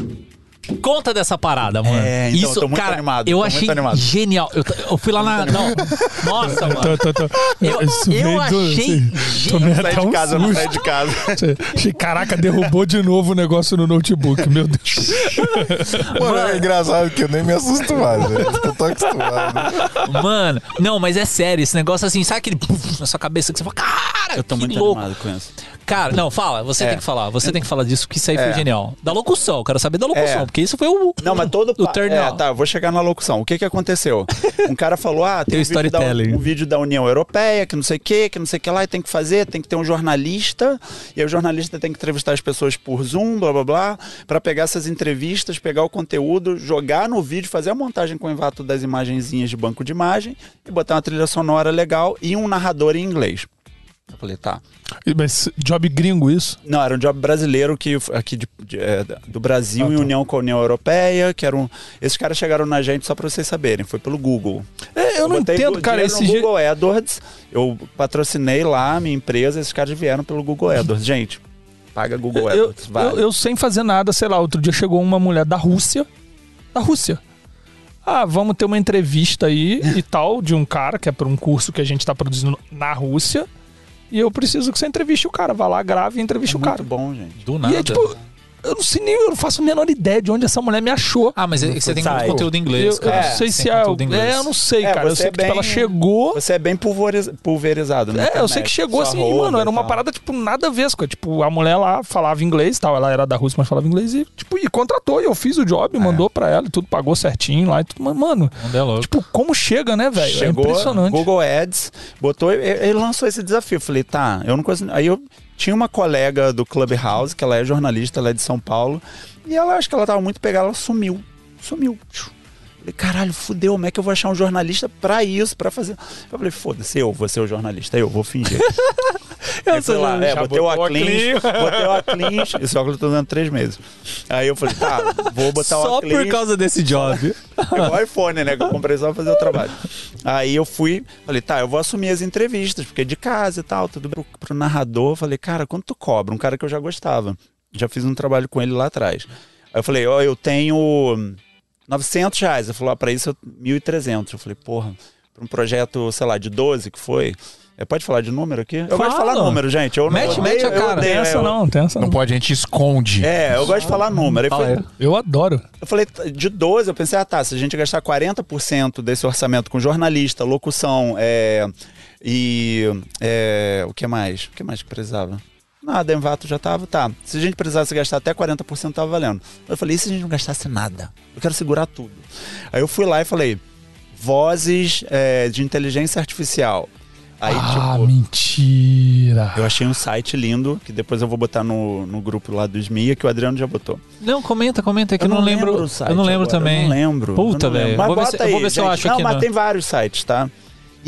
Conta dessa parada, mano. É, então, Isso, tô muito cara, animado, eu tô achei muito animado. genial. Eu, eu fui lá na. Não. Nossa, mano. Tô, tô, tô. Eu, eu achei assim, genial. tomei Sai até de um casa, não sai de casa. Achei, caraca, derrubou de novo o negócio no notebook, meu Deus. Mano, é engraçado que eu nem me assusto mais, velho. Eu tô acostumado. Mano, não, mas é sério, esse negócio assim, sabe aquele puf na sua cabeça que você fala, cara, Eu tô que muito louco. animado com isso. Cara, não, fala, você É. tem que falar, você tem que falar disso, que isso aí foi É. genial. Da locução, quero saber da locução, É. porque isso foi o. Não, mas todo o turn é, tá, eu vou chegar na locução. O que que aconteceu? Um cara falou: "Ah, tem Tem um vídeo, da, um vídeo da União Europeia, que não sei o que, que não sei o que lá, e tem que fazer, tem que ter um jornalista, e aí o jornalista tem que entrevistar as pessoas por Zoom, blá blá blá, para pegar essas entrevistas, pegar o conteúdo, jogar no vídeo, fazer a montagem com o envato das imagenzinhas de banco de imagem e botar uma trilha sonora legal e um narrador em inglês. Eu falei, tá. Mas job gringo isso? Não, era um job brasileiro que aqui de- de- é, do Brasil Ah, em tá. união com a União Europeia, que eram. Esses caras chegaram na gente só pra vocês saberem, foi pelo Google. É, eu não botei entendo, do- cara, esse no ge- Google AdWords, eu patrocinei lá a minha empresa, esses caras vieram pelo Google AdWords. Gente, paga Google eu, AdWords, vale. eu, eu sem fazer nada, sei lá, outro dia chegou uma mulher da Rússia. Da Rússia. Ah, vamos ter uma entrevista aí e tal, de um cara que é para um curso que a gente tá produzindo na Rússia. E eu preciso que você entreviste o cara. Vá lá, grave e entreviste é o muito cara. bom, gente. Do nada. E é tipo, eu não sei nem, eu não faço a menor ideia de onde essa mulher me achou. Ah, mas é você tem muito conteúdo em inglês, eu, eu cara. não sei se é. É, eu não sei, É, cara. Eu sei é que tipo, ela chegou. Você é bem pulveriz- pulverizado, né? É, eu sei que chegou assim, e, mano, era uma parada, tipo, nada a ver. com- Tipo, a mulher lá falava inglês e tal. Ela era da Rússia, mas falava inglês e, tipo, e contratou. E eu fiz o job, mandou pra ela e tudo, pagou certinho lá e tudo. Mas, mano, é tipo, como chega, né, velho? É impressionante. Google Ads, botou, ele lançou esse desafio. Eu Falei, tá, eu não consigo. Aí eu tinha uma colega do Clubhouse, que ela é jornalista, ela é de São Paulo, e ela acho que ela tava muito pegada, ela sumiu. Sumiu. Falei, caralho, fudeu, como é que eu vou achar um jornalista pra isso, pra fazer? Eu falei, foda-se, eu vou ser o jornalista, eu vou fingir. Aí fui lá, é, botei o óculos. botei o óculos, esse óculos eu tô usando três meses. Aí eu falei, tá, vou botar o Só óculos. por causa desse job. Igual o iPhone, né? Que eu comprei só pra fazer o trabalho. Aí eu fui, falei, tá, eu vou assumir as entrevistas, porque é de casa e tal, tudo pro, pro narrador. Falei, cara, quanto tu cobra? Um cara que eu já gostava. Já fiz um trabalho com ele lá atrás. Aí eu falei, ó, eu tenho 900 reais. Ele falou, ah, pra isso eu 1.300. Eu falei, porra, pra um projeto, sei lá, de 12 que foi. É, pode falar de número aqui? Eu gosto de Fala. falar número, gente. Eu não Mete- odeio, mete a eu cara. odeio, Tem essa eu- não, tem essa Não não. pode, a gente esconde. É, eu gosto de falar número. Fala foi- aí. Eu adoro. eu falei, de 12, eu pensei, ah tá, se a gente gastar 40% desse orçamento com jornalista, locução, é, e é, o que mais? O que mais que precisava? Nada, Envato já tava, tá. Se a gente precisasse gastar até 40%, tava valendo. Eu falei, e se a gente não gastasse nada? Eu quero segurar tudo. Aí eu fui lá e falei, vozes é, de inteligência artificial. Aí, ah, tipo, mentira. eu achei um site lindo, que depois eu vou botar no, no grupo lá do SMIA, que o Adriano já botou. Não, comenta, comenta, é que eu não, lembro. o site eu não lembro agora, também. Eu não lembro. Puta, eu não lembro. velho. Mas Vou ver bota se- eu ver se eu gente. acho Não, aqui mas no- tem vários sites, tá?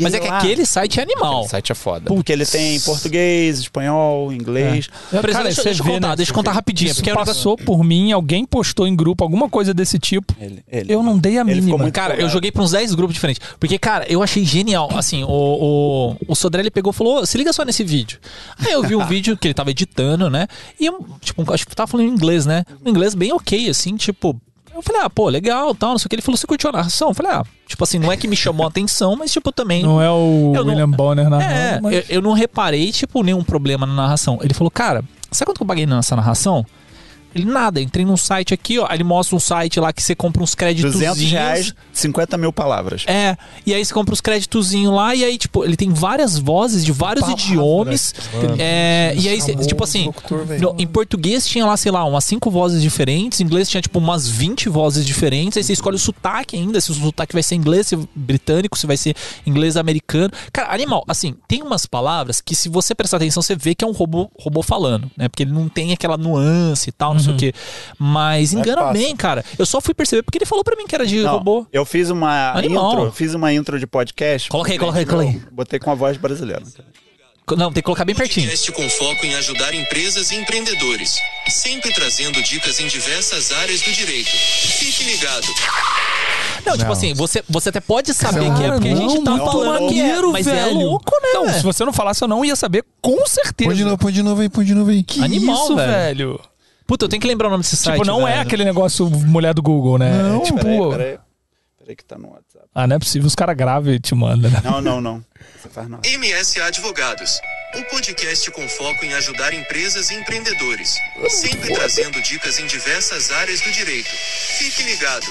E Mas é que lá- aquele site é animal. O site é foda. Porque ele tem português, espanhol, inglês. Exemplo, Cara, deixa, você deixa eu vê, contar, né? deixa eu contar rapidinho. Isso porque era- passou por mim, alguém postou em grupo alguma coisa desse tipo. Ele, ele. Eu não dei a Ele mínima. Cara, eu joguei pra uns 10 grupos diferentes. Porque, cara, eu achei genial. Assim, o, o, o Sodré pegou e falou: "Ô, se liga só nesse vídeo. Aí eu vi um vídeo que ele tava editando, né? E eu, tipo, acho que tava falando em inglês, né? Um inglês bem ok, assim, tipo. Eu falei, ah, pô, legal, tal, não sei o que. Ele falou, você curtiu a narração? Eu falei, ah, tipo assim, não é que me chamou a atenção, mas, tipo, também. Não é o Eu não- William Bonner narrando, É, mas... eu, eu não reparei, tipo, nenhum problema na narração. Ele falou, cara, sabe quanto que eu paguei nessa narração? Ele, nada, entrei num site aqui, ó. Aí ele mostra um site lá que você compra uns créditos. 200 reais, 50 mil palavras. É, e aí você compra os créditozinhos lá, e aí, tipo, ele tem várias vozes de vários Palavras, idiomas. mano. É, e aí, tipo assim, no- em português tinha lá, sei lá, umas cinco vozes diferentes, em inglês tinha, tipo, umas 20 vozes diferentes, aí você escolhe o sotaque ainda, se o sotaque vai ser inglês, se britânico, se vai ser inglês americano. Cara, animal, assim, tem umas palavras que se você prestar atenção, você vê que é um robô, robô falando, né? Porque ele não tem aquela nuance e tal, não sei o quê. Mas engana passa. bem, cara. Eu só fui perceber porque ele falou pra mim que era de Não, robô. Eu fiz uma Animal. intro, fiz uma intro de podcast. Aí, coloca aí. Botei com a voz brasileira. Não, tem que colocar bem pertinho. Podcast com foco em ajudar empresas e empreendedores. Sempre trazendo dicas em diversas áreas do direito. Fique ligado. Não, tipo Não. assim, você, você até pode saber que é, porque a gente não, tá falando que é, mas é velho. louco, né? Não, se você não falasse, eu não ia saber com certeza. Põe de novo, põe de novo aí, põe de novo aí. Que Animal, isso, velho. velho. Puta, eu tenho que lembrar o nome desse site. Tipo, não é velho. aquele negócio mulher do Google, né? Não, É tipo, Peraí, peraí. Peraí que tá no WhatsApp. ah, não é possível, os caras gravam e te mandam, né? Não, não, não. Você faz nada. MS Advogados. Um podcast com foco em ajudar empresas e empreendedores. Sempre trazendo dicas em diversas áreas do direito. Fique ligado.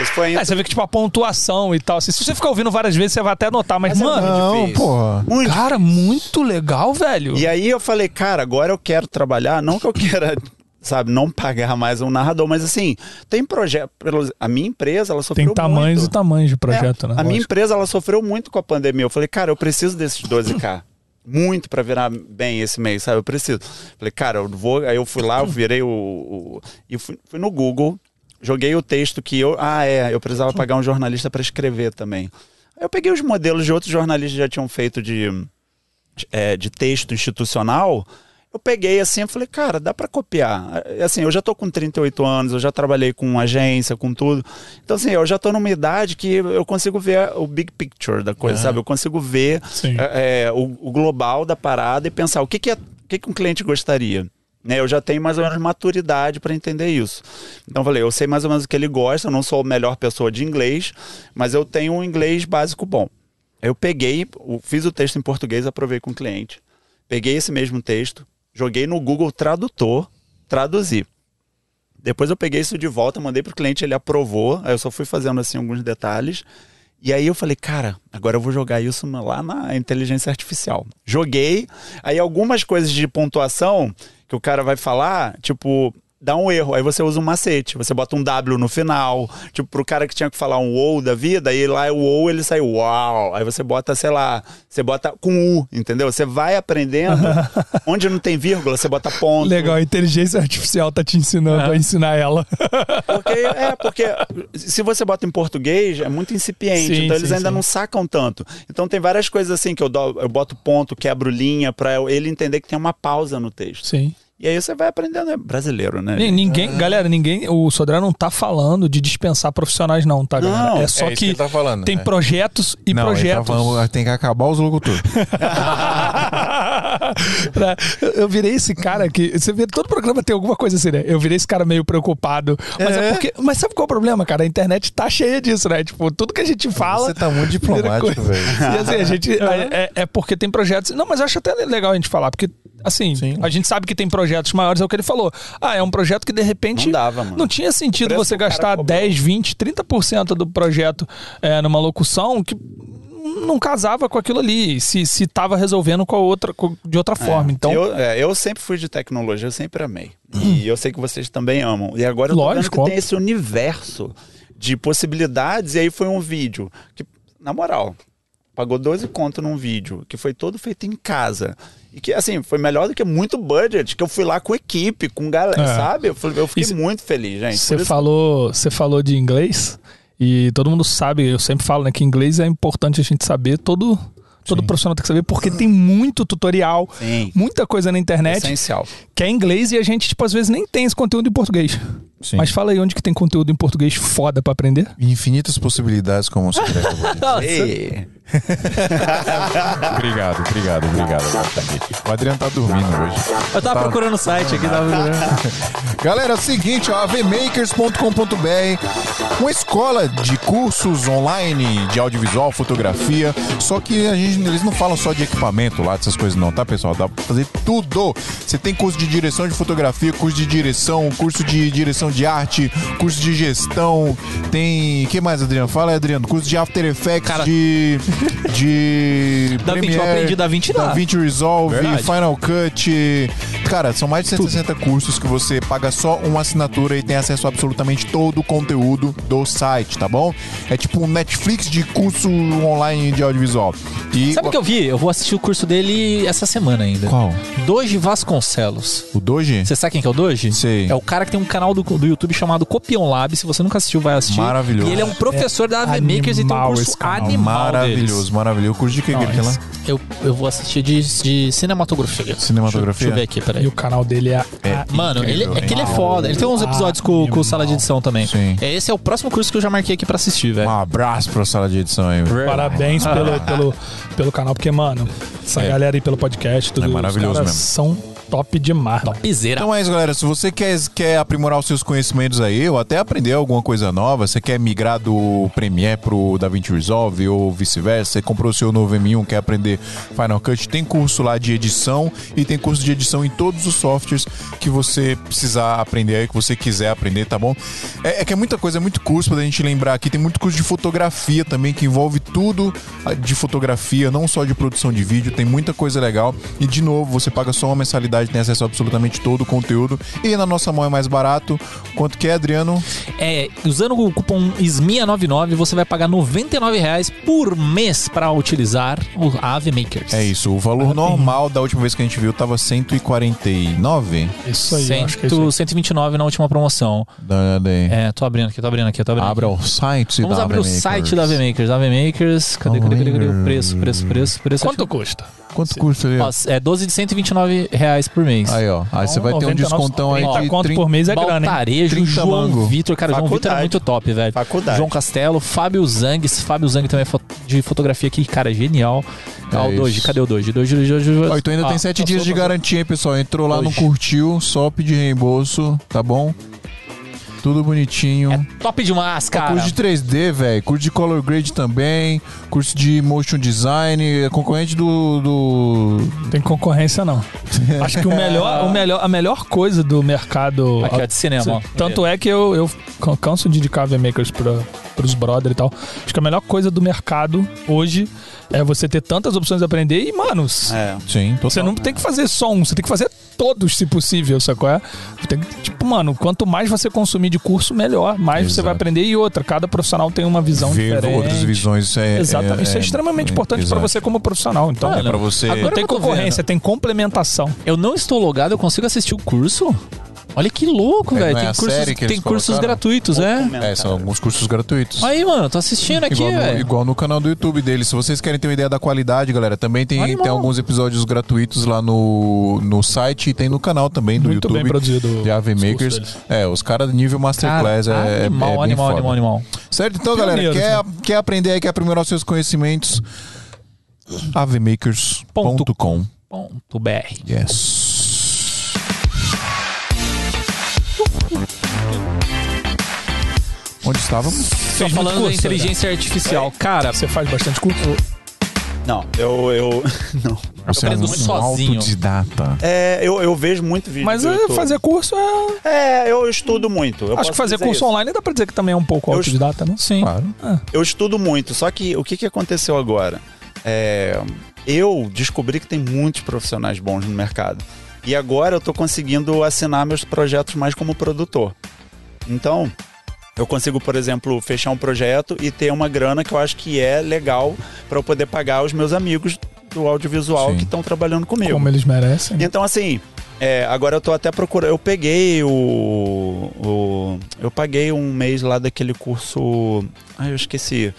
Esse foi É, você vê que, tipo, a pontuação e tal. assim, se você ficar ouvindo várias vezes, você vai até anotar. Mas, Mas é mano, Não, porra. muito. cara, muito legal, velho. E aí eu falei, cara, agora eu quero trabalhar, não que eu queira, sabe, não pagar mais um narrador, mas assim, tem projeto, a minha empresa, ela sofreu Tem tamanhos muito. e tamanhos de projeto, É, né? A minha empresa, ela sofreu muito com a pandemia. Eu falei, cara, eu preciso desses 12k. Muito pra virar bem esse mês, sabe? Eu preciso. Falei, cara, eu vou. Aí eu fui lá, eu virei o. o- e fui, fui no Google, joguei o texto que eu. Ah, é, eu precisava pagar um jornalista pra escrever também. Aí eu peguei os modelos de outros jornalistas que já tinham feito de, de, é, de texto institucional. Eu peguei assim e falei, cara, dá pra copiar. É, Assim, eu já tô com 38 anos, eu já trabalhei com agência, com tudo. Então, assim, eu já tô numa idade que eu consigo ver o big picture da coisa, sabe? Eu consigo ver é, é, o, o global da parada e pensar o que, que, é, o que, que um cliente gostaria. Né, eu já tenho mais ou menos maturidade para entender isso. Então eu falei, eu sei mais ou menos o que ele gosta, eu não sou a melhor pessoa de inglês, mas eu tenho um inglês básico bom. Eu peguei, fiz o texto em português, aprovei com o cliente. Peguei esse mesmo texto, joguei no Google Tradutor, traduzi. Depois eu peguei isso de volta, mandei pro cliente, ele aprovou. Aí eu só fui fazendo assim alguns detalhes. E aí eu falei, cara, agora eu vou jogar isso lá na inteligência artificial. Joguei, aí algumas coisas de pontuação que o cara vai falar, tipo, dá um erro. Aí você usa um macete, você bota um W no final, tipo, pro cara que tinha que falar um ou da vida, aí lá é o ou, ele sai uau. Aí você bota, sei lá, você bota com U, entendeu? Você vai aprendendo. Onde não tem vírgula, você bota ponto. Legal, a inteligência artificial tá te ensinando a ensinar ela. Porque, é, porque se você bota em português, é muito incipiente. Sim, então eles sim, ainda sim. não sacam tanto. Então tem várias coisas assim que eu, dou, eu boto ponto, quebro linha, pra ele entender que tem uma pausa no texto. Sim. E aí você vai aprendendo, é brasileiro, né? Ni- Ninguém, galera, ninguém. O Sodré não tá falando de dispensar profissionais, não, tá, galera? Não, é só é isso que, que ele tá falando, tem é. projetos e não, tá projetos. falando, tem que acabar os locutores. Né? Eu- virei esse cara que. Você vê, todo programa tem alguma coisa assim, né? Eu virei esse cara meio preocupado. Mas é, É. porque. Mas sabe qual é o problema, cara? A internet tá cheia disso, né? Tipo, tudo que a gente fala. Você tá muito diplomático, velho. E assim, a gente. é, é- é porque tem projetos. Não, mas eu acho até legal a gente falar, porque. Assim, Sim. a gente sabe que tem projetos maiores, é o que ele falou. Ah, é um projeto que de repente. Não dava, mano. Não tinha sentido você gastar cobrou. 10, 20, 30% do projeto é, numa locução que não casava com aquilo ali. Se, se tava resolvendo com a outra, com- de outra forma. Então. eu, é, eu sempre fui de tecnologia, eu sempre amei. E eu sei que vocês também amam. E agora eu tô vendo Lógico, que óbvio. tem esse universo de possibilidades. E aí foi um vídeo que, na moral, pagou 12 conto num vídeo que foi todo feito em casa. E que, assim, foi melhor do que muito budget, que eu fui lá com equipe, com galera, É. sabe? Eu, eu fiquei E cê- muito feliz, gente. Você falou, você falou de inglês e todo mundo sabe, eu sempre falo, né, que inglês é importante a gente saber, todo todo Sim. profissional tem que saber porque tem muito tutorial, Sim. muita coisa na internet Essencial. que é inglês e a gente tipo às vezes nem tem esse conteúdo em português. Sim. Mas fala aí onde que tem conteúdo em português foda pra aprender? Infinitas possibilidades, como você. Ei. Obrigado, obrigado, obrigado. O Adriano tá dormindo hoje. Eu tava procurando o site aqui, tava. Galera, é o seguinte, ó, avmakers.com.br, uma escola de cursos online de audiovisual, fotografia, só que a gente, eles não falam só de equipamento lá, dessas coisas não, tá, pessoal? Dá pra fazer tudo. Você tem curso de direção de fotografia, curso de direção, curso de direção de arte, curso de gestão, tem... que mais, Adriano? Fala aí, Adriano. Curso de After Effects, Cara- de... de Da 20, eu Premiere, aprendi da 20 lá. Da 20 Resolve, Verdade. Final Cut, Cara, são mais de 160 cursos que você paga só uma assinatura e tem acesso a absolutamente todo o conteúdo do site, tá bom? É tipo um Netflix de curso online de audiovisual. E Sabe o que eu vi? Eu vou assistir o curso dele essa semana ainda. Qual? Doge Vasconcelos. O Doji? Você sabe quem que é o Doge? Sei. É o cara que tem um canal do, do YouTube chamado Copion Lab. Se você nunca assistiu, vai assistir. Maravilhoso. E ele é um professor da AV Makers e tem um curso animal Maravilhoso, deles. Maravilhoso. O curso de que que ele tem lá? Eu, eu vou assistir de, de cinematografia. Cinematografia? Deixa eu ver aqui, peraí. E o canal dele é. É Mano, ele, é que ele é foda. Ele tem uns episódios com, com sala de edição também. Sim. É, Esse é o próximo curso que eu já marquei aqui pra assistir, velho. Um abraço pra sala de edição aí. velho. Parabéns pelo, pelo, pelo canal, porque, mano, essa É. galera aí pelo podcast, tudo É maravilhoso os caras mesmo. são top demais. Piseira. Então é isso, galera. Se você quer, quer aprimorar os seus conhecimentos aí, ou até aprender alguma coisa nova, você quer migrar do Premiere pro DaVinci Resolve ou vice-versa, você comprou o seu novo M1, quer aprender Final Cut, tem curso lá de edição e tem curso de edição em todos os softwares que você precisar aprender aí, que você quiser aprender, tá bom? É, é que é muita coisa, é muito curso pra gente lembrar aqui. Tem muito curso de fotografia também, que envolve tudo ah, de fotografia, não só de produção de vídeo, tem muita coisa legal. E de novo, você paga só uma mensalidade, tem acesso a absolutamente todo o conteúdo. E na nossa mão é mais barato. Quanto que é, Adriano? É, usando o cupom SMIA99, você vai pagar 99 reais por mês pra utilizar o Ave Makers. É isso, o valor normal da última vez que a gente viu tava 149. Isso aí, eu acho que é isso aí. 129 na última promoção. Olhada aí. É, tô abrindo aqui, tô abrindo aqui, tô abrindo Abra o site Vamos da abrir o AV site da Makers. AV Makers. AV Makers, cadê, cadê, cadê, cadê o preço, preço, preço, preço? Quanto custa? Quanto custa ali? ó? É 12 de 129 reais por mês. Aí, ó. Aí você vai ter um 99, descontão aí 30 de conto 30 por mês é grana, hein? Baltarejo, 30 João. Vitor. Cara, João Vitor é Faculdade. muito top, velho. Faculdade. João Castelo, Fábio Zang. Fábio Zang também é de fotografia aqui, cara, genial. É Ah, o Doji, cadê o Doji? Doji, Doji, Doji. Ó, então ainda Ah, tem 7 passou, dias de passou. garantia, hein, pessoal. Entrou lá, não curtiu, só pedir reembolso, tá bom? Tudo bonitinho. É top demais, cara. Curso de 3D, velho. Curso de color grade também. Curso de motion design. É concorrente do. do... Tem concorrência, não. Acho que o melhor, o melhor, a melhor coisa do mercado. Aqui, ó, de cinema. Tanto é que eu, eu can- canso de indicar V-Makers pra, pros brother e tal. Acho que a melhor coisa do mercado hoje é você ter tantas opções de aprender e, mano, É. Sim, total. você não tem que fazer só um, você tem que fazer todos, se possível, sacou? É? Tem que, tipo, mano, quanto mais você consumir de curso, melhor. Mais você Exato. vai aprender e outra. Cada profissional tem uma visão Ver diferente. outras visões. Isso é, Exatamente. Isso é extremamente importante pra exato. você como profissional. Então, É pra você. agora não tem concorrência, tem complementação. Eu não estou logado, eu consigo assistir o curso? Olha que louco, É, velho. é Tem a cursos, tem cursos gratuitos, é? É, são alguns cursos gratuitos. Aí, mano, tô assistindo aqui, Igual no, velho. igual no canal do YouTube dele. Se vocês querem ter uma ideia da qualidade, galera, também tem, Animal. tem alguns episódios gratuitos lá no, no site e tem no canal também do Muito YouTube. bem produzido. De AV Makers. É, os caras nível Cara, Masterclass é, é, animal, é bem animal, foda. animal, animal. Certo? Então, galera, Pioneiros, quer, né? quer aprender aí, quer aprimorar os seus conhecimentos? avmakers.com Ponto BR. Yes. Onde estávamos? Só falando da curso, inteligência artificial. Cara, Você faz bastante curso? Não, eu. eu não. Você é um, sozinho. autodidata. É, eu, eu vejo muito vídeo. Mas é, fazer curso é. É, eu estudo muito. eu Acho posso que fazer curso isso. online dá pra dizer que também é um pouco Eu- autodidata, né? sim. Claro. Eu estudo muito, só que o que, que aconteceu agora? É, eu descobri que tem muitos profissionais bons no mercado. E agora eu tô conseguindo assinar meus projetos mais como produtor. Então, eu consigo, por exemplo, fechar um projeto e ter uma grana que eu acho que é legal para eu poder pagar os meus amigos do audiovisual Sim. que estão trabalhando comigo. Como eles merecem. né? Então, assim, é, agora eu tô até procurando. Eu peguei o, o. Eu paguei um mês lá daquele curso. Ai, eu esqueci.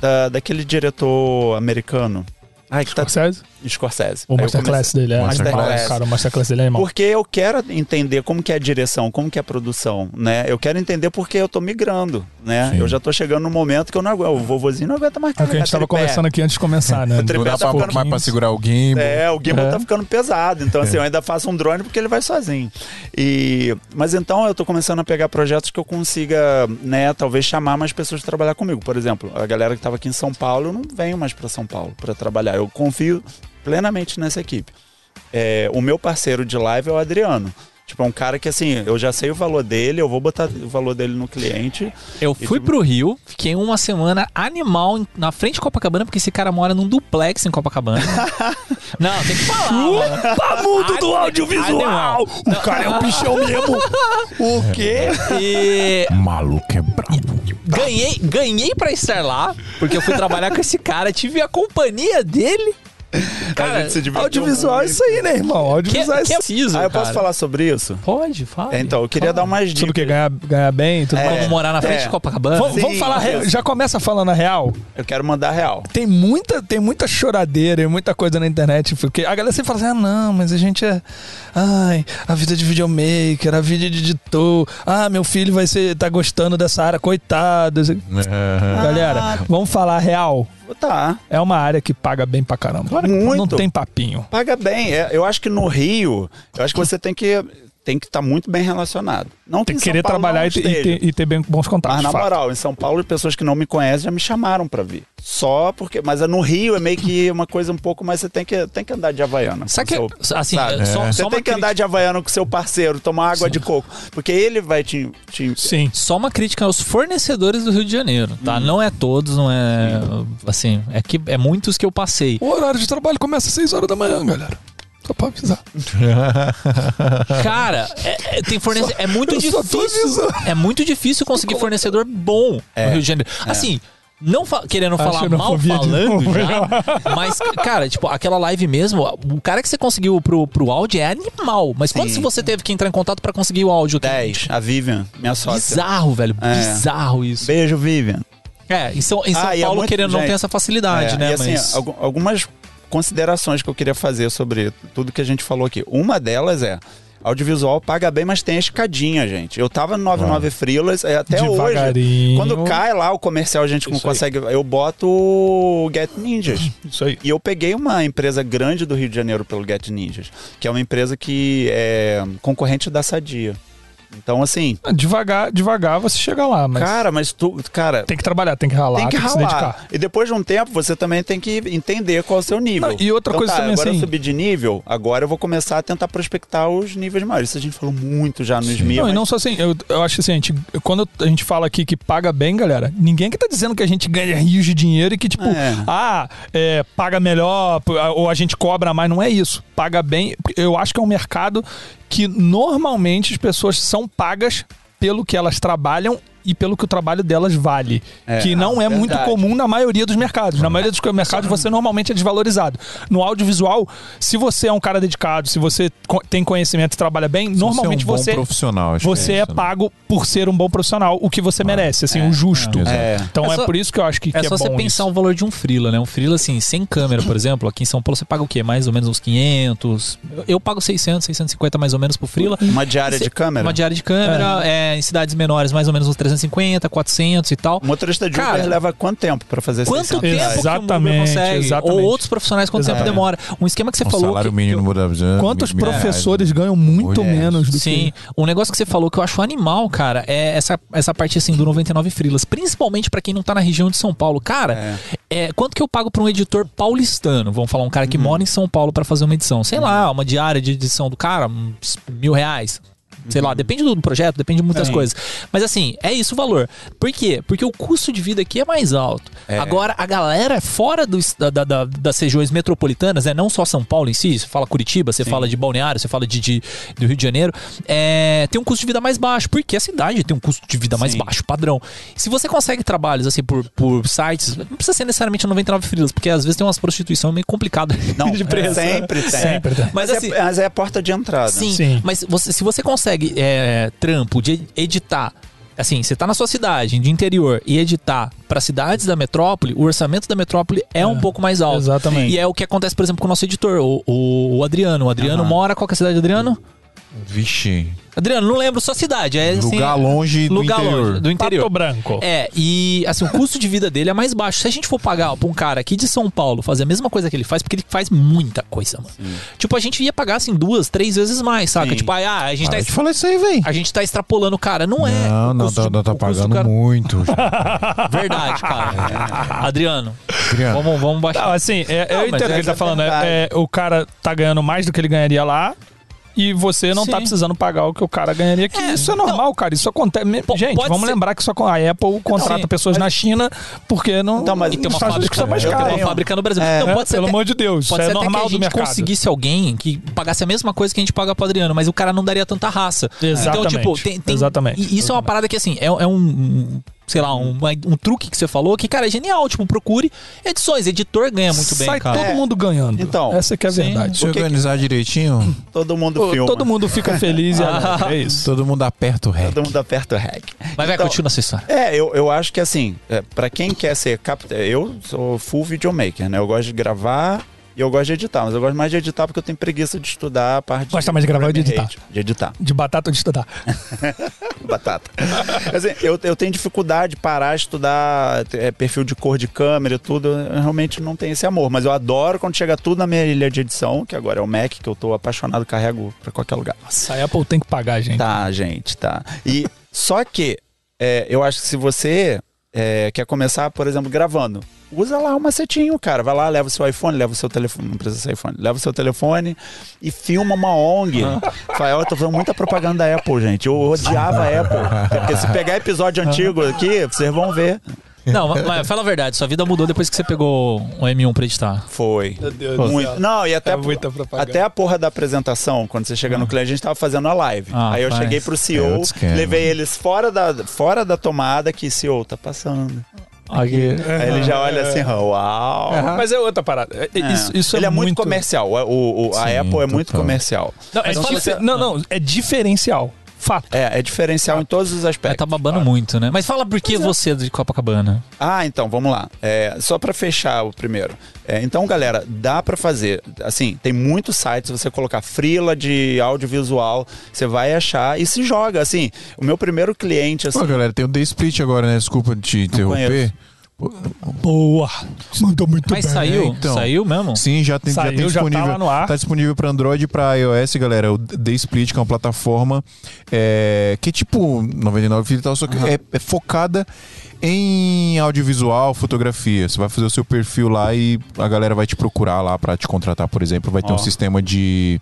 Da, daquele diretor americano. Ai, que tá. Scorsese? Scorsese. O Masterclass dele é Masterclass. cara. O Masterclass dele é animal. Porque eu quero entender como que é a direção, como que é a produção, né? Eu quero entender porque eu tô migrando, né? Sim. Eu já tô chegando no momento que eu não aguento. O vovozinho não aguenta mais É o que a gente tava tripé. conversando aqui antes de começar, né? O tripé Não dá tá pra, ficando- mais pra segurar o gimbal. É, o gimbal É. tá ficando pesado. Então, assim, eu ainda faço um drone porque ele vai sozinho. E, mas então eu tô começando a pegar projetos que eu consiga, né, talvez chamar mais pessoas para trabalhar comigo. Por exemplo, a galera que tava aqui em São Paulo, eu não venho mais para São Paulo para trabalhar. Eu confio plenamente nessa equipe. É, o meu parceiro de live é o Adriano. Tipo, é um cara que assim, eu já sei o valor dele, eu vou botar o valor dele no cliente. Eu fui pro Rio, fiquei uma semana animal na frente de Copacabana, porque esse cara mora num duplex em Copacabana. Não, tem que falar. Tá mundo do audiovisual! O cara é um bichão mesmo! O quê? E Maluco é brabo. ganhei, ganhei pra estar lá, porque eu fui trabalhar com esse cara, tive a companhia dele. a Cara, gente se divertiu Audiovisual é isso aí, né, irmão? que, Audiovisual é que isso é preciso, Ah, eu posso cara. falar sobre isso? Pode, fala. Então, eu queria dar umas Sobre o que? dicas. Ganhar, ganhar bem tudo É. Como morar na frente é. de Copacabana. Vamos, Sim, vamos falar, re- isso. já começa falando a real. Eu quero mandar real. Tem muita, tem muita choradeira e muita coisa na internet, porque a galera sempre fala assim: ah, não, mas a gente é. Ai, a vida de videomaker, a vida de editor. Ah, meu filho vai ser. tá gostando dessa área, coitado. É. Galera, vamos falar a real. Tá. É uma área que paga bem pra caramba. Muito. Não tem papinho. Paga bem. É, eu acho que no Rio, eu acho que você tem que tem que estar muito bem relacionado. Não Tem em que querer Paulo trabalhar e ter, e, ter, bem bons contatos. Mas na fato. moral, em São Paulo, pessoas que não me conhecem já me chamaram pra vir. Só porque. Mas é no Rio é meio que uma coisa um pouco mais. Você tem que, tem que andar de Havaiana. Sabe com que, seu- assim, sabe? só, Você só tem que andar crítica, de Havaiana com seu parceiro, tomar água de coco. Porque ele vai te. te Sim. só uma crítica aos fornecedores do Rio de Janeiro, tá? Não é todos, não é, assim, é que é muitos que eu passei. O horário de trabalho começa às 6 horas da manhã, galera. Só pra avisar. Cara, é, é- tem fornece... é muito só difícil. É muito difícil conseguir fornecedor bom no Rio de Janeiro. Assim, não fa- querendo falar mal falando já, mas, cara, tipo, aquela live mesmo, o cara que você conseguiu pro, pro áudio é animal. Mas quantos Sim. você teve que entrar em contato pra conseguir o áudio? 10. A Vivian, minha sócia. Bizarro, velho. É. Bizarro isso. Beijo, Vivian. É, em São, em São Ah, e é Paulo, muito- querendo não gente, tem essa facilidade, É, né? E assim, mas... algu- algumas considerações que eu queria fazer sobre tudo que a gente falou aqui. Uma delas é. Audiovisual paga bem, mas tem a escadinha, gente. Eu tava no 99 Freelas, é, até hoje. Devagarinho. Quando cai lá o comercial, a gente não Isso aí. consegue. Eu boto o Get Ninjas. Isso aí. E eu peguei uma empresa grande do Rio de Janeiro pelo Get Ninjas, que é uma empresa que é concorrente da Sadia. Então, assim, Devagar, devagar você chega lá, mas cara, mas tu, cara, tem que trabalhar, tem que ralar, tem que se ralar. dedicar. e depois de um tempo, você também tem que entender qual é o seu nível. Não, e outra Então coisa tá, também, agora assim- eu subi de nível, agora eu vou começar a tentar prospectar os níveis maiores. Isso a gente falou muito já no SMI. Não, e mas- não só assim, eu, eu acho que assim, a gente, quando a gente fala aqui que paga bem, galera, ninguém que tá dizendo que a gente ganha rios de dinheiro e que, tipo, É. ah, é, paga melhor ou a gente cobra mais. Não é isso. Paga bem. Eu acho que é um mercado que normalmente as pessoas são pagas pelo que elas trabalham e pelo que o trabalho delas vale. É, que não ah, é muito comum na maioria dos mercados. Na maioria dos mercados você normalmente é desvalorizado. No audiovisual, se você é um cara dedicado, se você tem conhecimento e trabalha bem, normalmente é um bom você profissional, que você é isso, né? pago por ser um bom profissional, o que você merece, assim, o justo. é, exato. É. Então É é, só- por isso que eu acho que, É que só é você pensar isso. o valor de um freela, né? Um freela, assim, sem câmera, por exemplo, aqui em São Paulo você paga o quê? Mais ou menos uns 500. Eu, pago 600, 650 mais ou menos pro freela. Uma diária de câmera. Uma diária de câmera, é, em cidades menores mais ou menos uns 350, 400 e tal. O motorista de Cara, Uber leva quanto tempo pra fazer Quanto 600 tempo reais? que o Uber Exatamente, consegue? exatamente. Ou outros profissionais, quanto tempo Exatamente. demora? Um esquema que você O falou... salário que- mínimo que eu-. Quantos mil professores né? ganham muito Mulheres. menos do Sim, um negócio que você falou que eu acho animal, cara, é essa, essa parte assim do 99 frilas, principalmente pra quem não tá na região de São Paulo. Cara, é. quanto que eu pago pra um editor paulistano? Vamos falar um cara que Uhum. mora em São Paulo pra fazer uma edição. Sei lá, uma diária de edição do cara, uns mil reais. Sei Uhum. lá, depende do projeto, depende de muitas Sim. coisas. Mas assim, é isso o valor. Por quê? Porque o custo de vida aqui é mais alto. Agora, a galera fora do, da- da- da- das regiões metropolitanas, né? Não só São Paulo em si, você fala Curitiba, você fala de Balneário, você fala de, de- do Rio de Janeiro, é, tem um custo de vida mais baixo. Porque a cidade tem um custo de vida mais Sim. baixo, padrão. Se você consegue trabalhos assim por, por sites, não precisa ser necessariamente 99 frilas, porque às vezes tem umas prostituição meio complicada Não, de preço. sempre tem. Sempre tem. Mas Mas, assim, é, mas é a porta de entrada. Sim, Sim. mas você- se você consegue é, trampo de editar, assim, você tá na sua cidade, de interior, e editar para cidades da metrópole, o orçamento da metrópole é, um pouco mais alto. Exatamente. E é o que acontece, por exemplo, com o nosso editor, o, o- o Adriano. O Adriano Aham. mora, qual que é a cidade, Adriano? Vixe. Adriano, não lembro sua cidade. É, assim, Lugar longe do lugar interior. longe, do interior. Pato Branco. É, e assim, o custo de vida dele é mais baixo. Se a gente for pagar pra um cara aqui de São Paulo fazer a mesma coisa que ele faz, porque ele faz muita coisa, mano. Tipo, a gente ia pagar assim duas, três vezes mais, saca? Sim. Tipo, ah, a gente tá Para de falar isso aí, velho. a gente tá extrapolando o cara. Não é. Não, o não, tá, não tá do pagando cara- muito. Verdade, cara. Adriano, Adriano. vamos, vamos baixar. Não, assim, é, Não, eu entendo o que é ele tá falando. verdade. É, o cara tá ganhando mais do que ele ganharia lá. E você não tá Sim. precisando pagar o que o cara ganharia aqui. É, isso é normal, cara. Isso acontece. Gente, vamos ser- lembrar que só a Apple contrata Sim, pessoas na China porque não. Então, mas E tem uma fábrica, custa mais tem caro. uma fábrica no Brasil. É, Não, É, pode ser pelo até- amor de Deus, Pode isso ser é normal que a gente conseguisse alguém que pagasse a mesma coisa que a gente paga pro Adriano, mas o cara não daria tanta raça. Exatamente. Então, tipo, tem, tem- Exatamente. E isso é uma parada que, assim, é, é um, sei lá, um, um truque que você falou que, cara, é genial. Tipo, procure edições. Editor ganha muito bem, Sai cara. todo É. mundo ganhando. Então, essa que é a sim. verdade. Se organizar direitinho, Todo mundo filma. todo mundo fica feliz e alegre. É isso. todo mundo aperta o rec. Todo mundo aperta o rec. Mas vai, Então, continua essa história. É, eu, eu acho que assim, é, para quem quer ser cap... eu sou full videomaker, né? Eu gosto de gravar e eu gosto de editar, mas eu gosto mais de editar porque eu tenho preguiça de estudar a parte Gosta mais de gravar ou de editar? rate. De editar, De batata ou de estudar? batata. Assim, eu, eu tenho dificuldade de parar de estudar é, perfil de cor de câmera e tudo, eu realmente não tenho esse amor, mas eu adoro quando chega tudo na minha ilha de edição, que agora é o Mac, que eu tô apaixonado, carrego pra qualquer lugar. Nossa, a Apple tem que pagar, gente. Tá, gente, tá. E só que é, eu acho que se você é, quer começar, por exemplo, gravando, usa lá o macetinho, cara. Vai lá, leva o seu iPhone, leva o seu telefone, não precisa ser iPhone, leva o seu telefone e filma uma ONG. Fala, eu tô fazendo muita propaganda da Apple, gente. Eu odiava a Apple. Porque se pegar episódio antigo aqui, vocês vão ver. Não, mas fala a verdade. Sua vida mudou depois que você pegou o M1 pra editar. Foi. Meu Deus Muito. Não, e até, É muita propaganda. até a porra da apresentação, quando você chega no cliente, a gente tava fazendo a live. Ah, Aí eu faz. cheguei pro É CEO, esquema. levei eles fora da, fora da tomada que CEO tá passando. Aqui. Aí ele já olha assim, uau. Mas é outra parada. É- É. Isso, isso ele é muito, muito comercial. O, o- o- a Sim, Apple é muito total. comercial. Não, é fala- difer- não, não, é diferencial. Fato. É, é diferencial em todos os Mas aspectos. tá babando muito, né? Mas fala por que você é de Copacabana. Ah, então, vamos lá. É, só pra fechar o primeiro. É, então, galera, dá pra fazer. Assim, tem muitos sites, você colocar frila de audiovisual, você vai achar e se joga. Assim, o meu primeiro cliente, assim, Pô, galera, tem o The Split agora, né? Desculpa te interromper. conheço. Boa. Mandou muito Mas bem. saiu? então. Saiu mesmo? Sim, já tem, já Saiu, tem já tá disponível. lá no ar. Tá disponível para Android e para iOS, galera. O The Split, que é uma plataforma é, que é tipo 99 filhos e tal, só que é, é focada em audiovisual, fotografia. Você vai fazer o seu perfil lá e a galera vai te procurar lá para te contratar, por exemplo. Vai ter Ó. um sistema de,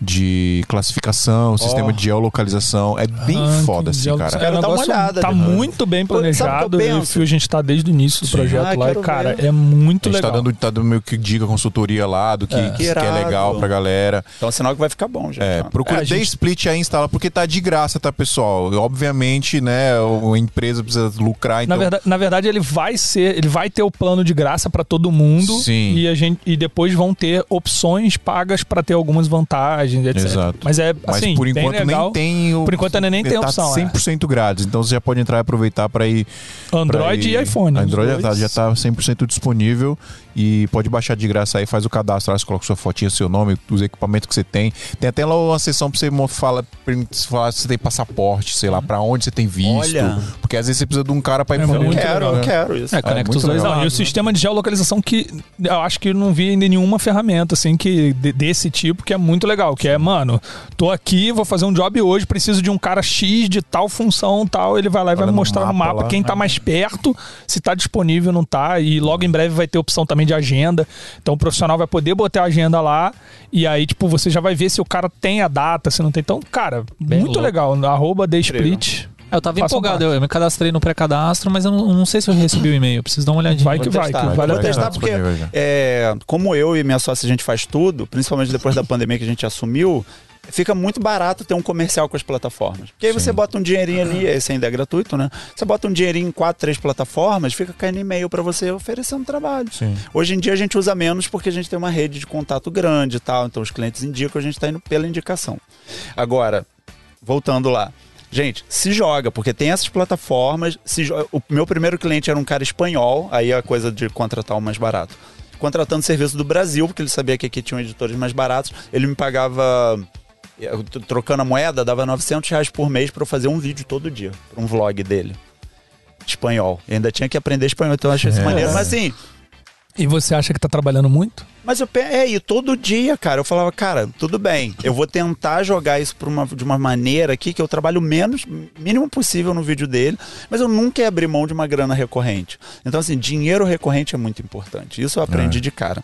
de classificação, um sistema de geolocalização. É bem Ah, foda, assim, cara. É um Quero dar uma negócio- olhada Tá depois. muito bem eu planejado. Eu e o penso? Fio, a gente tá desde o início do Sim. projeto Ah, lá. E, cara, ver. é muito A gente legal. tá dando, tá dando meio que dica, consultoria lá do que, que, que é legal pra galera. então sinal que vai ficar bom, gente. É, ó. procura É, gente- Split aí, instala, porque tá de graça, tá, pessoal? Obviamente, né, a empresa precisa lucrar, então... Na verdade, na verdade, ele vai ser, ele vai ter o plano de graça pra todo mundo Sim. e a gente e depois vão ter opções pagas pra ter algumas vantagens, etc. Exato. Mas é Mas assim, por bem enquanto legal. nem tem o... Por enquanto ainda nem tem tá opção, é. 100% grátis, então você já pode entrar e aproveitar para ir... Android pra ir- e iPhone. os Android já tá, dois. já tá 100% disponível e pode baixar de graça aí, faz o cadastro lá, você coloca sua fotinha, seu nome, os equipamentos que você tem. Tem até lá uma seção pra você falar se você tem passaporte, sei lá, pra onde você tem visto. Olha. Porque às vezes você precisa de um cara pra ir É pra muito quero, né? eu quero isso. É, conecta muito os dois legal. Não, e o né? sistema de geolocalização que eu acho que não vi ainda nenhuma ferramenta assim que de- desse tipo que é muito legal, que é, mano, tô aqui, vou fazer um job hoje, preciso de um cara X de tal função, tal, ele vai lá e vai Olha me mostrar no mapa mapa lá. quem tá mais perto, se tá disponível, não tá, e logo em breve vai ter opção também de agenda. Então o profissional vai poder botar a agenda lá e aí tipo você já vai ver se o cara tem a data, se não tem. Então, cara, Bem muito louco. legal, arroba The Split. Eu tava Façam empolgado, parte. eu, eu me cadastrei no pré-cadastro, mas eu não, não sei se eu recebi o e-mail. Preciso dar uma olhadinha. Vai que vai, testar, que vale a testar pena. porque, é, como eu e minha sócia a gente faz tudo, principalmente depois da pandemia que a gente assumiu, fica muito barato ter um comercial com as plataformas. Porque aí você bota um dinheirinho ali, esse ainda é gratuito, né? Você bota um dinheirinho em quatro, três plataformas, fica caindo e-mail para você oferecendo trabalho. Sim. Hoje em dia a gente usa menos porque a gente tem uma rede de contato grande e tal, então os clientes indicam, a gente está indo pela indicação. Agora, voltando lá. Gente, se joga, porque tem essas plataformas. O meu primeiro cliente era um cara espanhol, aí a coisa de contratar o mais barato. Contratando serviço do Brasil, porque ele sabia que aqui tinham editores mais baratos. Ele me pagava, eu trocando a moeda, dava 900 reais por mês para eu fazer um vídeo todo dia, para um vlog dele. Espanhol. E ainda tinha que aprender espanhol, então eu achei isso É. maneiro. Mas assim, E você acha que tá trabalhando muito? mas eu é, e todo dia, cara, eu falava, cara, tudo bem, eu vou tentar jogar isso por uma, de uma maneira aqui que eu trabalho menos, mínimo possível no vídeo dele, mas eu nunca ia abrir mão de uma grana recorrente. Então, assim, dinheiro recorrente é muito importante. Isso eu aprendi de cara.